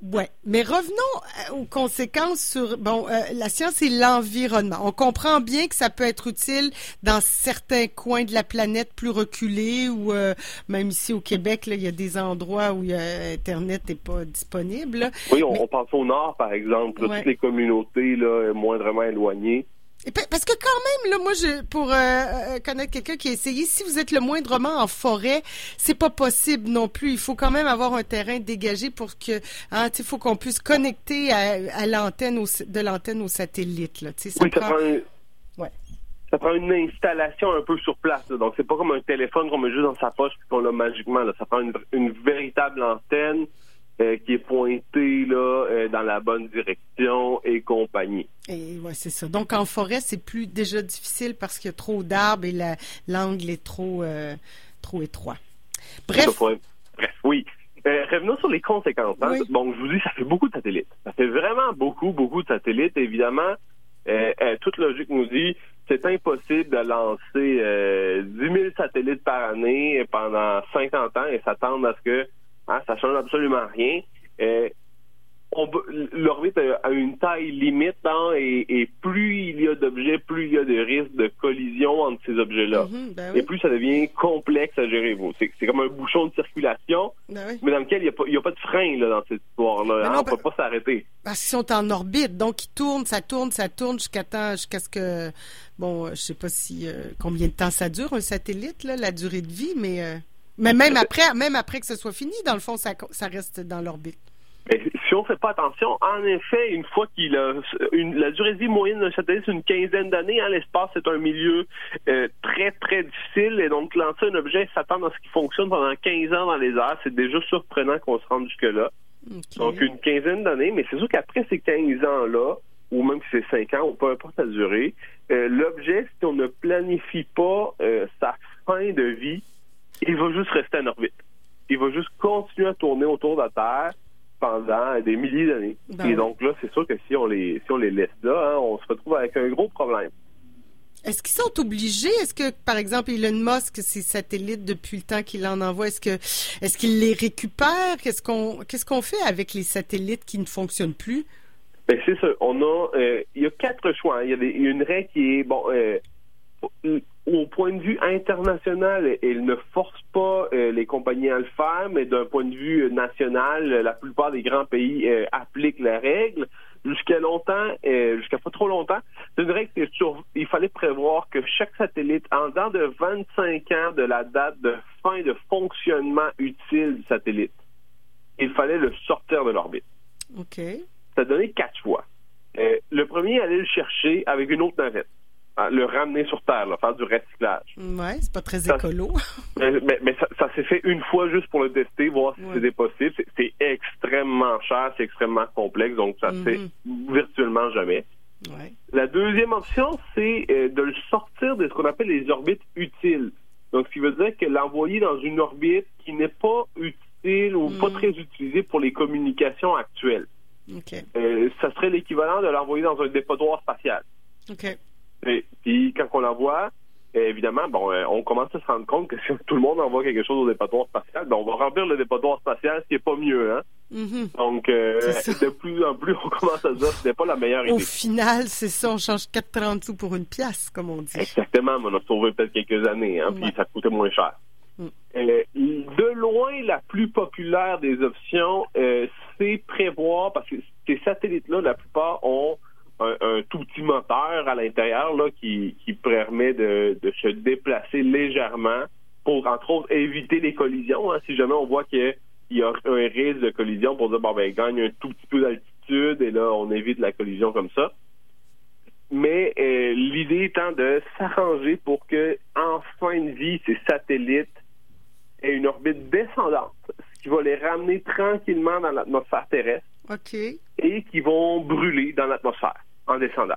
Ouais, mais revenons euh, aux conséquences sur bon euh, la science et l'environnement. On comprend bien que ça peut être utile dans certains coins de la planète plus reculés ou euh, même ici au Québec, là, il y a des endroits où a Internet n'est pas disponible. là. Oui, on, on pense au nord, par exemple, là, Ouais. toutes les communautés là, moindrement éloignées. Parce que quand même, là, moi, je, pour euh, euh, connaître quelqu'un qui a essayé, si vous êtes le moindrement en forêt, c'est pas possible non plus. Il faut quand même avoir un terrain dégagé pour que, hein, tu sais, faut qu'on puisse connecter à, à l'antenne, au, de l'antenne au satellite, là. Ça oui, ça prend- Ouais. ça prend une installation un peu sur place. là. Donc, c'est pas comme un téléphone qu'on met juste dans sa poche et qu'on l'a magiquement. Là. Ça prend une, une véritable antenne euh, qui est pointée là, euh, dans la bonne direction et compagnie. Et ouais, c'est ça. Donc en forêt, c'est plus déjà difficile parce qu'il y a trop d'arbres et la- l'angle est trop euh, trop étroit. Bref, Bref, oui. Revenons sur les conséquences. hein. Oui. Bon, je vous dis, ça fait beaucoup de satellites. Ça fait vraiment beaucoup, beaucoup de satellites. Évidemment, toute logique nous dit c'est impossible de lancer euh, 10 000 satellites par année pendant 50 ans et s'attendre à ce que hein, ça change absolument rien. Euh, l'orbite a, une taille limite hein, et, plus il y a d'objets, plus il y a de risques de collision entre ces objets-là. Mhm, ben et plus ça devient complexe à gérer. C'est comme un bouchon de circulation, ben mais dans lequel il n'y a, pas de frein là, dans cette histoire-là. Hein, on ne peut pas s'arrêter. Parce qu'ils sont en orbite, donc ils tournent, ça tourne, ça tourne jusqu'à jusqu'à ce que... Bon, je sais pas si euh, combien de temps ça dure, un satellite, là, la durée de vie, mais... Euh, mais même après, même après que ce soit fini, dans le fond, ça, ça reste dans l'orbite. si on ne fait pas attention, en effet, une fois qu'il a une, la durée de vie moyenne d'un satellite, c'est une quinzaine d'années. Hein, L'espace est un milieu euh, très, très difficile. Et donc, lancer un objet, s'attendre à ce qu'il fonctionne pendant 15 ans dans les airs, c'est déjà surprenant qu'on se rende jusque-là. Donc, une quinzaine d'années. Mais c'est sûr qu'après ces 15 ans-là, ou même si c'est 5 ans, ou peu importe la durée, euh, l'objet, si on ne planifie pas euh, sa fin de vie, il va juste rester en orbite. Il va juste continuer à tourner autour de la Terre pendant des milliers d'années. Ben Et donc là, c'est sûr que si on les si on les laisse là, hein, on se retrouve avec un gros problème. Est-ce qu'ils sont obligés? Est-ce que, par exemple, Elon Musk, ses satellites, depuis le temps qu'il en envoie, est-ce que est-ce qu'il les récupère? Qu'est-ce qu'on qu'est-ce qu'on fait avec les satellites qui ne fonctionnent plus? Ben, c'est ça. On a euh, il y a quatre choix. hein. Il y a des- une règle qui est bon euh, au point de vue international, elle ne force pas euh, les compagnies à le faire, mais d'un point de vue national, la plupart des grands pays euh, appliquent la règle. Jusqu'à longtemps, euh, jusqu'à pas trop longtemps, c'est une règle que sur- il fallait prévoir que chaque satellite, en dedans de 25 ans de la date de fin de fonctionnement utile du satellite, il fallait le sortir de l'orbite. OK. Ça donné quatre. Euh, le premier, aller le chercher avec une autre navette, le ramener sur Terre, là, faire du recyclage. Ouais, c'est pas très Ça- écolo. Mais mais ça, ça s'est fait une fois juste pour le tester, voir si c'était possible. C'est- extrêmement cher, c'est extrêmement complexe, donc ça se fait virtuellement jamais. Ouais. La deuxième option, c'est euh, de le sortir de ce qu'on appelle les orbites utiles. Donc, ce qui veut dire que l'envoyer dans une orbite qui n'est pas utile ou pas très utilisée pour les communications actuelles. OK. Euh, ça serait l'équivalent de l'envoyer dans un dépotoir spatial. OK. Et puis quand on l'envoie, euh, évidemment, bon, euh, on commence à se rendre compte que si tout le monde envoie quelque chose au dépotoir spatial, ben, on va remplir le dépotoir spatial, ce qui est pas mieux, hein. Mhm. Donc, euh, de plus en plus, on commence à se dire que ce n'est pas la meilleure Au idée. final, c'est ça, on change 4,30 sous pour une pièce, comme on dit. Exactement, mais on a sauvé peut-être quelques années, hein, puis ça coûtait moins cher. Mm. Euh, de loin, la plus populaire des options, euh, c'est prévoir, parce que ces satellites-là, la plupart ont un, un tout petit moteur à l'intérieur là qui, qui permet de, de se déplacer légèrement pour, entre autres, éviter les collisions. hein. Si jamais on voit qu'il y a un risque de collision, pour dire, bon, ben, gagne un tout petit peu d'altitude, et là, on évite la collision comme ça mais euh, l'idée étant de s'arranger pour que, en fin de vie, ces satellites aient une orbite descendante, ce qui va les ramener tranquillement dans l'atmosphère terrestre et qui vont brûler dans l'atmosphère en descendant.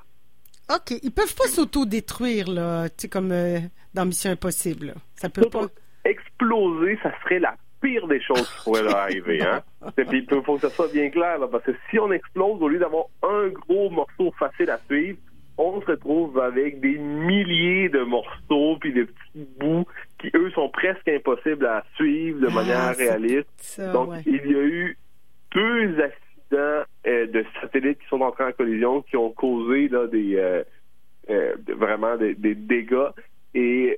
OK. Ils peuvent pas s'auto-détruire, là, tu sais, comme euh, dans Mission Impossible. là. Ça peut pas. Exploser, ça serait la pire des choses qui pourrait leur arriver. Hein? Et puis, il faut que ça soit bien clair, là, parce que si on explose, au lieu d'avoir un gros morceau facile à suivre, on se retrouve avec des milliers de morceaux puis de petits bouts qui, eux, sont presque impossibles à suivre de Ah, manière réaliste. ça, Donc, ouais. il y a eu deux accidents euh, de satellites qui sont entrés en collision qui ont causé là, des euh, euh, vraiment des, des dégâts. Et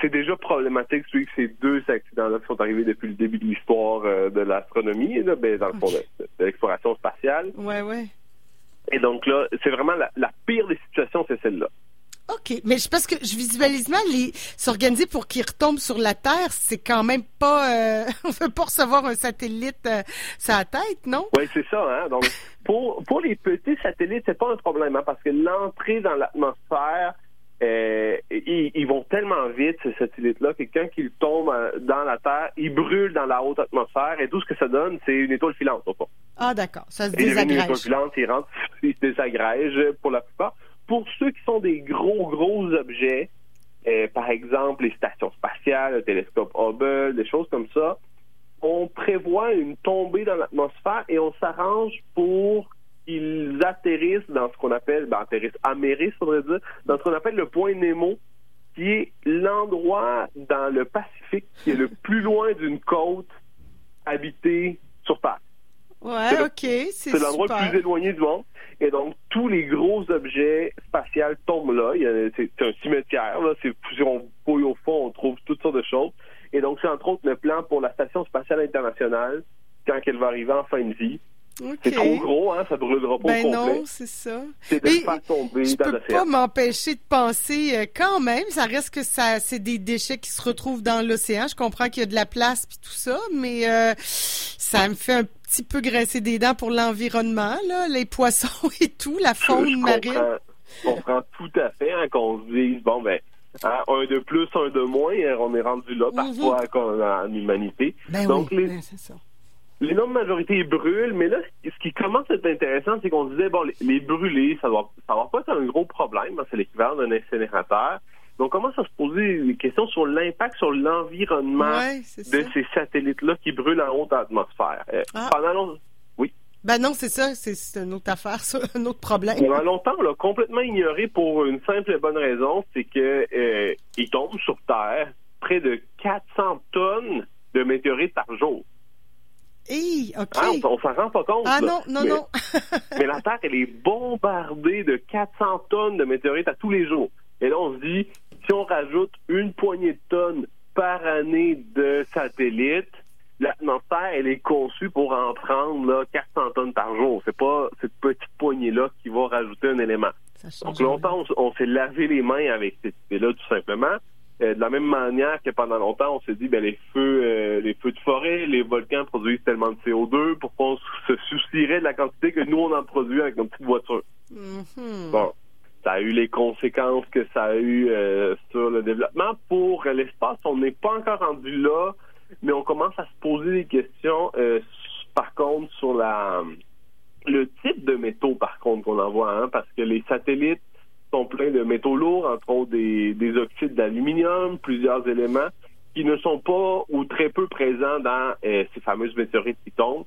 c'est déjà problématique celui que ces deux accidents-là qui sont arrivés depuis le début de l'histoire de l'astronomie, là, ben, dans le fond de, de l'exploration spatiale. Ouais, ouais. Et donc là, c'est vraiment la, la pire des situations, c'est celle-là. OK. Mais je pense que je visualise mal les s'organiser pour qu'ils retombent sur la Terre, c'est quand même pas. Euh, on veut pas recevoir un satellite euh, la tête, non? Oui, c'est ça. Hein? Donc, pour, pour les petits satellites, c'est pas un problème, hein, parce que l'entrée dans l'atmosphère, euh, ils, ils vont tellement vite, ces satellites-là, que quand ils tombent euh, dans la Terre, ils brûlent dans la haute atmosphère, et tout ce que ça donne, c'est une étoile filante, au fond. Ah, d'accord. Ça se Et deviennent une étoile désagrège. filante, ils rentrent, ils se désagrègent pour la plupart. Pour ceux qui sont des gros, gros objets, euh, par exemple les stations spatiales, le télescope Hubble, des choses comme ça, on prévoit une tombée dans l'atmosphère et on s'arrange pour qu'ils atterrissent dans ce qu'on appelle, ben, atterrissent, amérissent, faudrait dire, dans ce qu'on appelle le point Nemo, qui est l'endroit dans le Pacifique qui est le plus loin d'une côte habitée sur Terre. Ouais, ok, c'est C'est l'endroit le plus éloigné du monde. Et donc, tous les gros objets spatials tombent là. C'est un cimetière. Là. Si on fouille au fond, on trouve toutes sortes de choses. Et donc, c'est entre autres le plan pour la Station spatiale internationale quand elle va arriver en fin de vie. Ok. C'est trop gros, hein? Ça brûlera pas Ben au complet. non, c'est ça. C'est de faire tomber Je dans peux pas m'empêcher de penser euh, quand même, ça reste que ça c'est des déchets qui se retrouvent dans l'océan. Je comprends qu'il y a de la place puis tout ça, mais euh, ça me fait un petit peu grincer des dents pour l'environnement là, les poissons et tout, la faune je marine. comprends, je comprends tout à fait hein, qu'on se dise, bon, ben, hein, un de plus, un de moins, hein, on est rendu là parfois comme en humanité. Mhm. Ben Donc, oui, les, ben, c'est ça. L'énorme majorité brûle, mais là, ce qui commence à être intéressant, c'est qu'on disait, bon, les, les brûlés, ça doit, ça va pas être un gros problème, hein, c'est l'équivalent d'un incinérateur. Donc, on commence à se poser des questions sur l'impact sur l'environnement Ouais, de ça. ces satellites-là qui brûlent en haute atmosphère? Euh, Ah. Pendant longtemps, oui. Ben non, c'est ça, c'est c'est une autre affaire, ça, un autre problème. Pendant longtemps, on l'a complètement ignoré pour une simple et bonne raison, c'est que euh, il tombe sur Terre près de 400 tonnes de météorites par jour. Hey. Hein, on on s'en rend pas compte. Ah là. non, non, Mais- non. mais la Terre, elle est bombardée de 400 tonnes de météorites à tous les jours. Et là, on se dit, si on rajoute une poignée de tonnes par année de satellites, l'atmosphère, elle est conçue pour en prendre là, 400 tonnes par jour. C'est pas cette petite poignée-là qui va rajouter un élément. Donc longtemps, on, on s'est lavé les mains avec cette idée-là, tout simplement. Euh, de la même manière que pendant longtemps, on s'est dit, ben les feux, euh, les feux de forêt, les volcans produisent tellement de CO2 pour qu'on se soucierait de la quantité que nous on en produit avec nos petites voitures? Mhm. Bon, ça a eu les conséquences que ça a eu euh, sur le développement. Pour l'espace, on n'est pas encore rendu là, mais on commence à se poser des questions. par contre, sur la le type de métaux, par contre, qu'on envoie, hein, parce que les satellites sont pleins de métaux lourds, entre autres des, des oxydes d'aluminium, plusieurs éléments qui ne sont pas ou très peu présents dans euh, ces fameuses météorites qui tombent.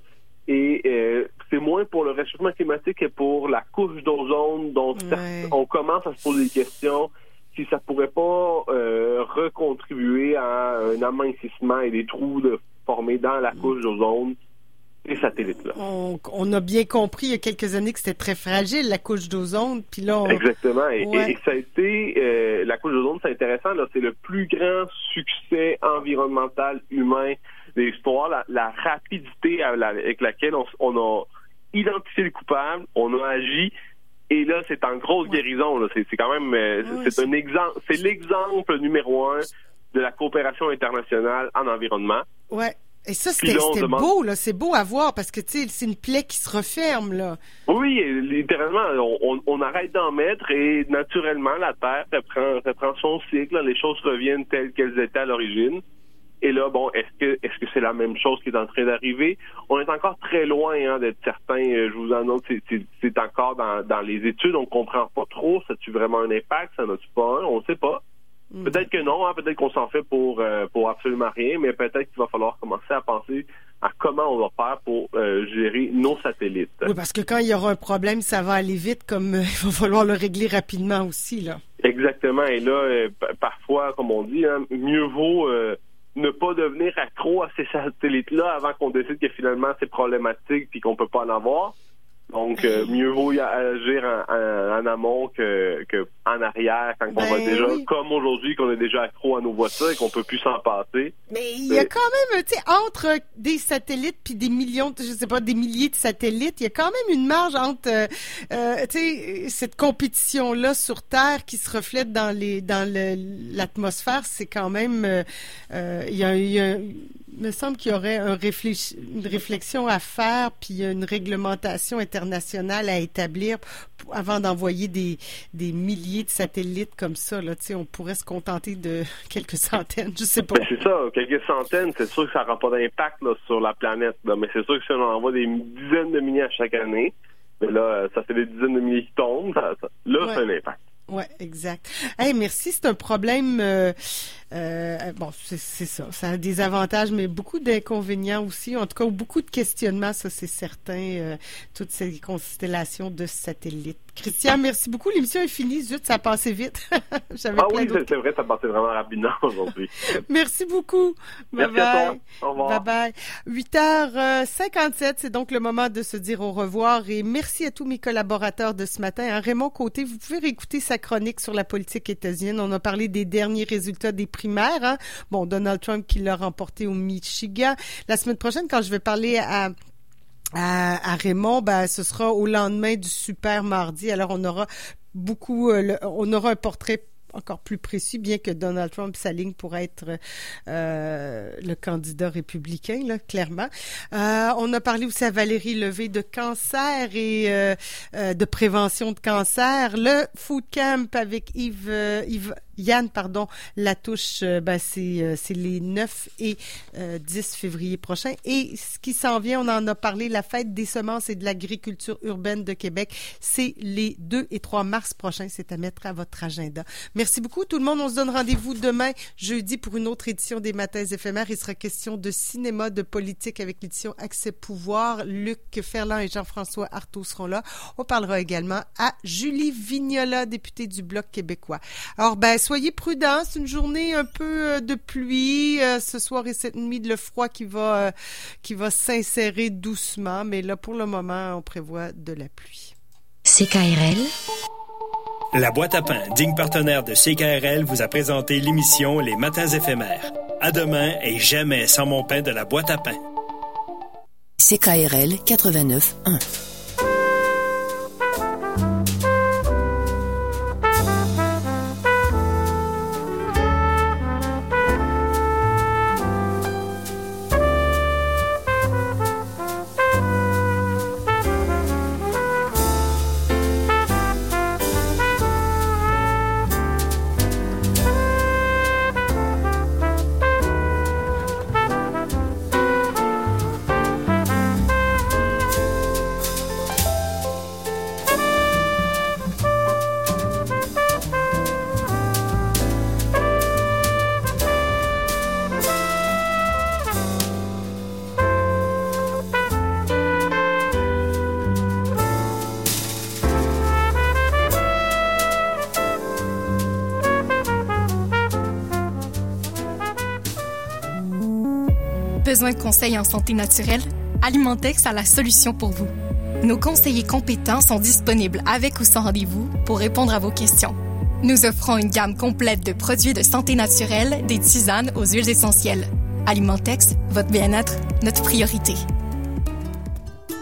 Et euh, c'est moins pour le réchauffement climatique que pour la couche d'ozone dont Ouais. on commence à se poser des questions si ça pourrait pas euh, recontribuer à un amincissement et des trous de, formés dans la couche d'ozone des satellites-là. On, on a bien compris il y a quelques années que c'était très fragile, la couche d'ozone. Puis là, on... Exactement. Et, Ouais. et ça a été, euh, la couche d'ozone, c'est intéressant, là, c'est le plus grand succès environnemental humain de l'histoire, la, la rapidité avec laquelle on, a identifié le coupable, on a agi, et là, c'est en grosse guérison. là. C'est c'est quand même, euh, Ouais, c'est un exemple, c'est l'exemple numéro un de la coopération internationale en environnement. Ouais. Et ça, c'était demande- beau, là. C'est beau à voir parce que, tu sais, c'est une plaie qui se referme, là. Oui, littéralement, on, on- on arrête d'en mettre et naturellement, la Terre reprend, reprend son cycle. là. les choses reviennent telles qu'elles étaient à l'origine. Et là, bon, est-ce que est-ce que c'est la même chose qui est en train d'arriver? On est encore très loin hein, d'être certain. Euh, Je vous annonce, c'est- encore dans, dans les études. On comprend pas trop. Ça a-tu vraiment un impact? Ça n'a-tu pas un? On ne sait pas. Peut-être que non, hein, peut-être qu'on s'en fait pour euh, pour absolument rien, mais peut-être qu'il va falloir commencer à penser à comment on va faire pour euh, gérer nos satellites. Oui, parce que quand il y aura un problème, ça va aller vite, comme euh, il va falloir le régler rapidement aussi, là. Exactement. Et là, parfois, comme on dit, hein, mieux vaut ne pas devenir accro à ces satellites-là avant qu'on décide que finalement c'est problématique puis qu'on peut pas en avoir. Donc, euh, mieux vaut y agir en, en- en amont que, que en arrière quand on va Ben déjà, oui. comme aujourd'hui, qu'on est déjà accro à nos voitures et qu'on peut plus s'en passer. Mais il y a Euh, quand même, tu sais, entre des satellites puis des millions, je sais pas, des milliers de satellites, il y a quand même une marge entre, euh, euh, tu sais, cette compétition-là sur Terre qui se reflète dans les, dans le- l'atmosphère, c'est quand même, euh, il y a, y a- me semble qu'il y aurait un réfléch- une réflexion à faire puis une réglementation internationale à établir avant d'envoyer des, des milliers de satellites comme ça. Là, on pourrait se contenter de quelques centaines, je sais pas. Ben, c'est ça, quelques centaines, c'est sûr que ça n'aura pas d'impact là, sur la planète. là. mais c'est sûr que si on en envoie des dizaines de milliers à chaque année, mais là, euh, ça fait des dizaines de milliers qui tombent, ça, ça- là, Ouais. c'est un impact. Ouais, exact. Hey, merci. C'est un problème euh, Euh, bon, c'est ça. Ça a des avantages, mais beaucoup d'inconvénients aussi. En tout cas, beaucoup de questionnements, ça c'est certain. Euh, toutes ces constellations de satellites. Christian, merci beaucoup. L'émission est finie. Zut, ça a passé vite. ah oui, c'est vrai, ça a passé vraiment rapidement aujourd'hui. merci beaucoup. Bye merci bye. À toi. Au revoir. Bye bye. 8h57, c'est donc le moment de se dire au revoir et merci à tous mes collaborateurs de ce matin. Hein, Raymond Côté, vous pouvez réécouter sa chronique sur la politique états-unienne. On a parlé des derniers résultats des primaires. Hein. Bon, Donald Trump qui l'a remporté au Michigan. La semaine prochaine, quand je vais parler à à, Raymond, ben, ce sera au lendemain du super mardi. Alors, on aura beaucoup, euh, on aura un portrait encore plus précis, bien que Donald Trump s'aligne pour être euh, le candidat républicain, là, clairement. Euh, on a parlé aussi à Valérie Levé de cancer et de prévention de cancer. Le Food Camp avec Yves, Yves Yann, pardon, la touche, euh, ben, c'est, c'est les 9 et 10 février prochains. Et ce qui s'en vient, on en a parlé, la fête des semences et de l'agriculture urbaine de Québec, c'est les 2 et 3 mars prochains. C'est à mettre à votre agenda. Merci beaucoup tout le monde. On se donne rendez-vous demain, jeudi, pour une autre édition des Matins éphémères. Il sera question de cinéma, de politique avec l'édition Accès Pouvoir. Luc Ferland et Jean-François Artaud seront là. On parlera également à Julie Vignola, députée du Bloc québécois. Alors, ben, soyez prudents. C'est une journée un peu euh, de pluie euh, ce soir et cette nuit, de le froid qui va, euh, qui va s'insérer doucement. Mais là, pour le moment, on prévoit de la pluie. CKRL la boîte à pain, digne partenaire de CKRL, vous a présenté l'émission Les Matins éphémères. À demain et jamais sans mon pain de la boîte à pain. CKRL 89.1besoin conseils en santé naturelle? Alimentex a la solution pour vous. Nos conseillers compétents sont disponibles avec ou sans rendez-vous pour répondre à vos questions. Nous offrons une gamme complète de produits de santé naturelle, des tisanes aux huiles essentielles. Alimentex, votre bien-être, notre priorité.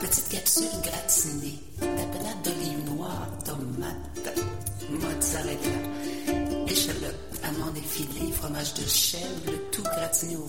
Petite capsule gratinée, tapenade d'olive noire, tomate, mozzarella, échalote, amandes effilées, fromage de chèvre, tout gratiné au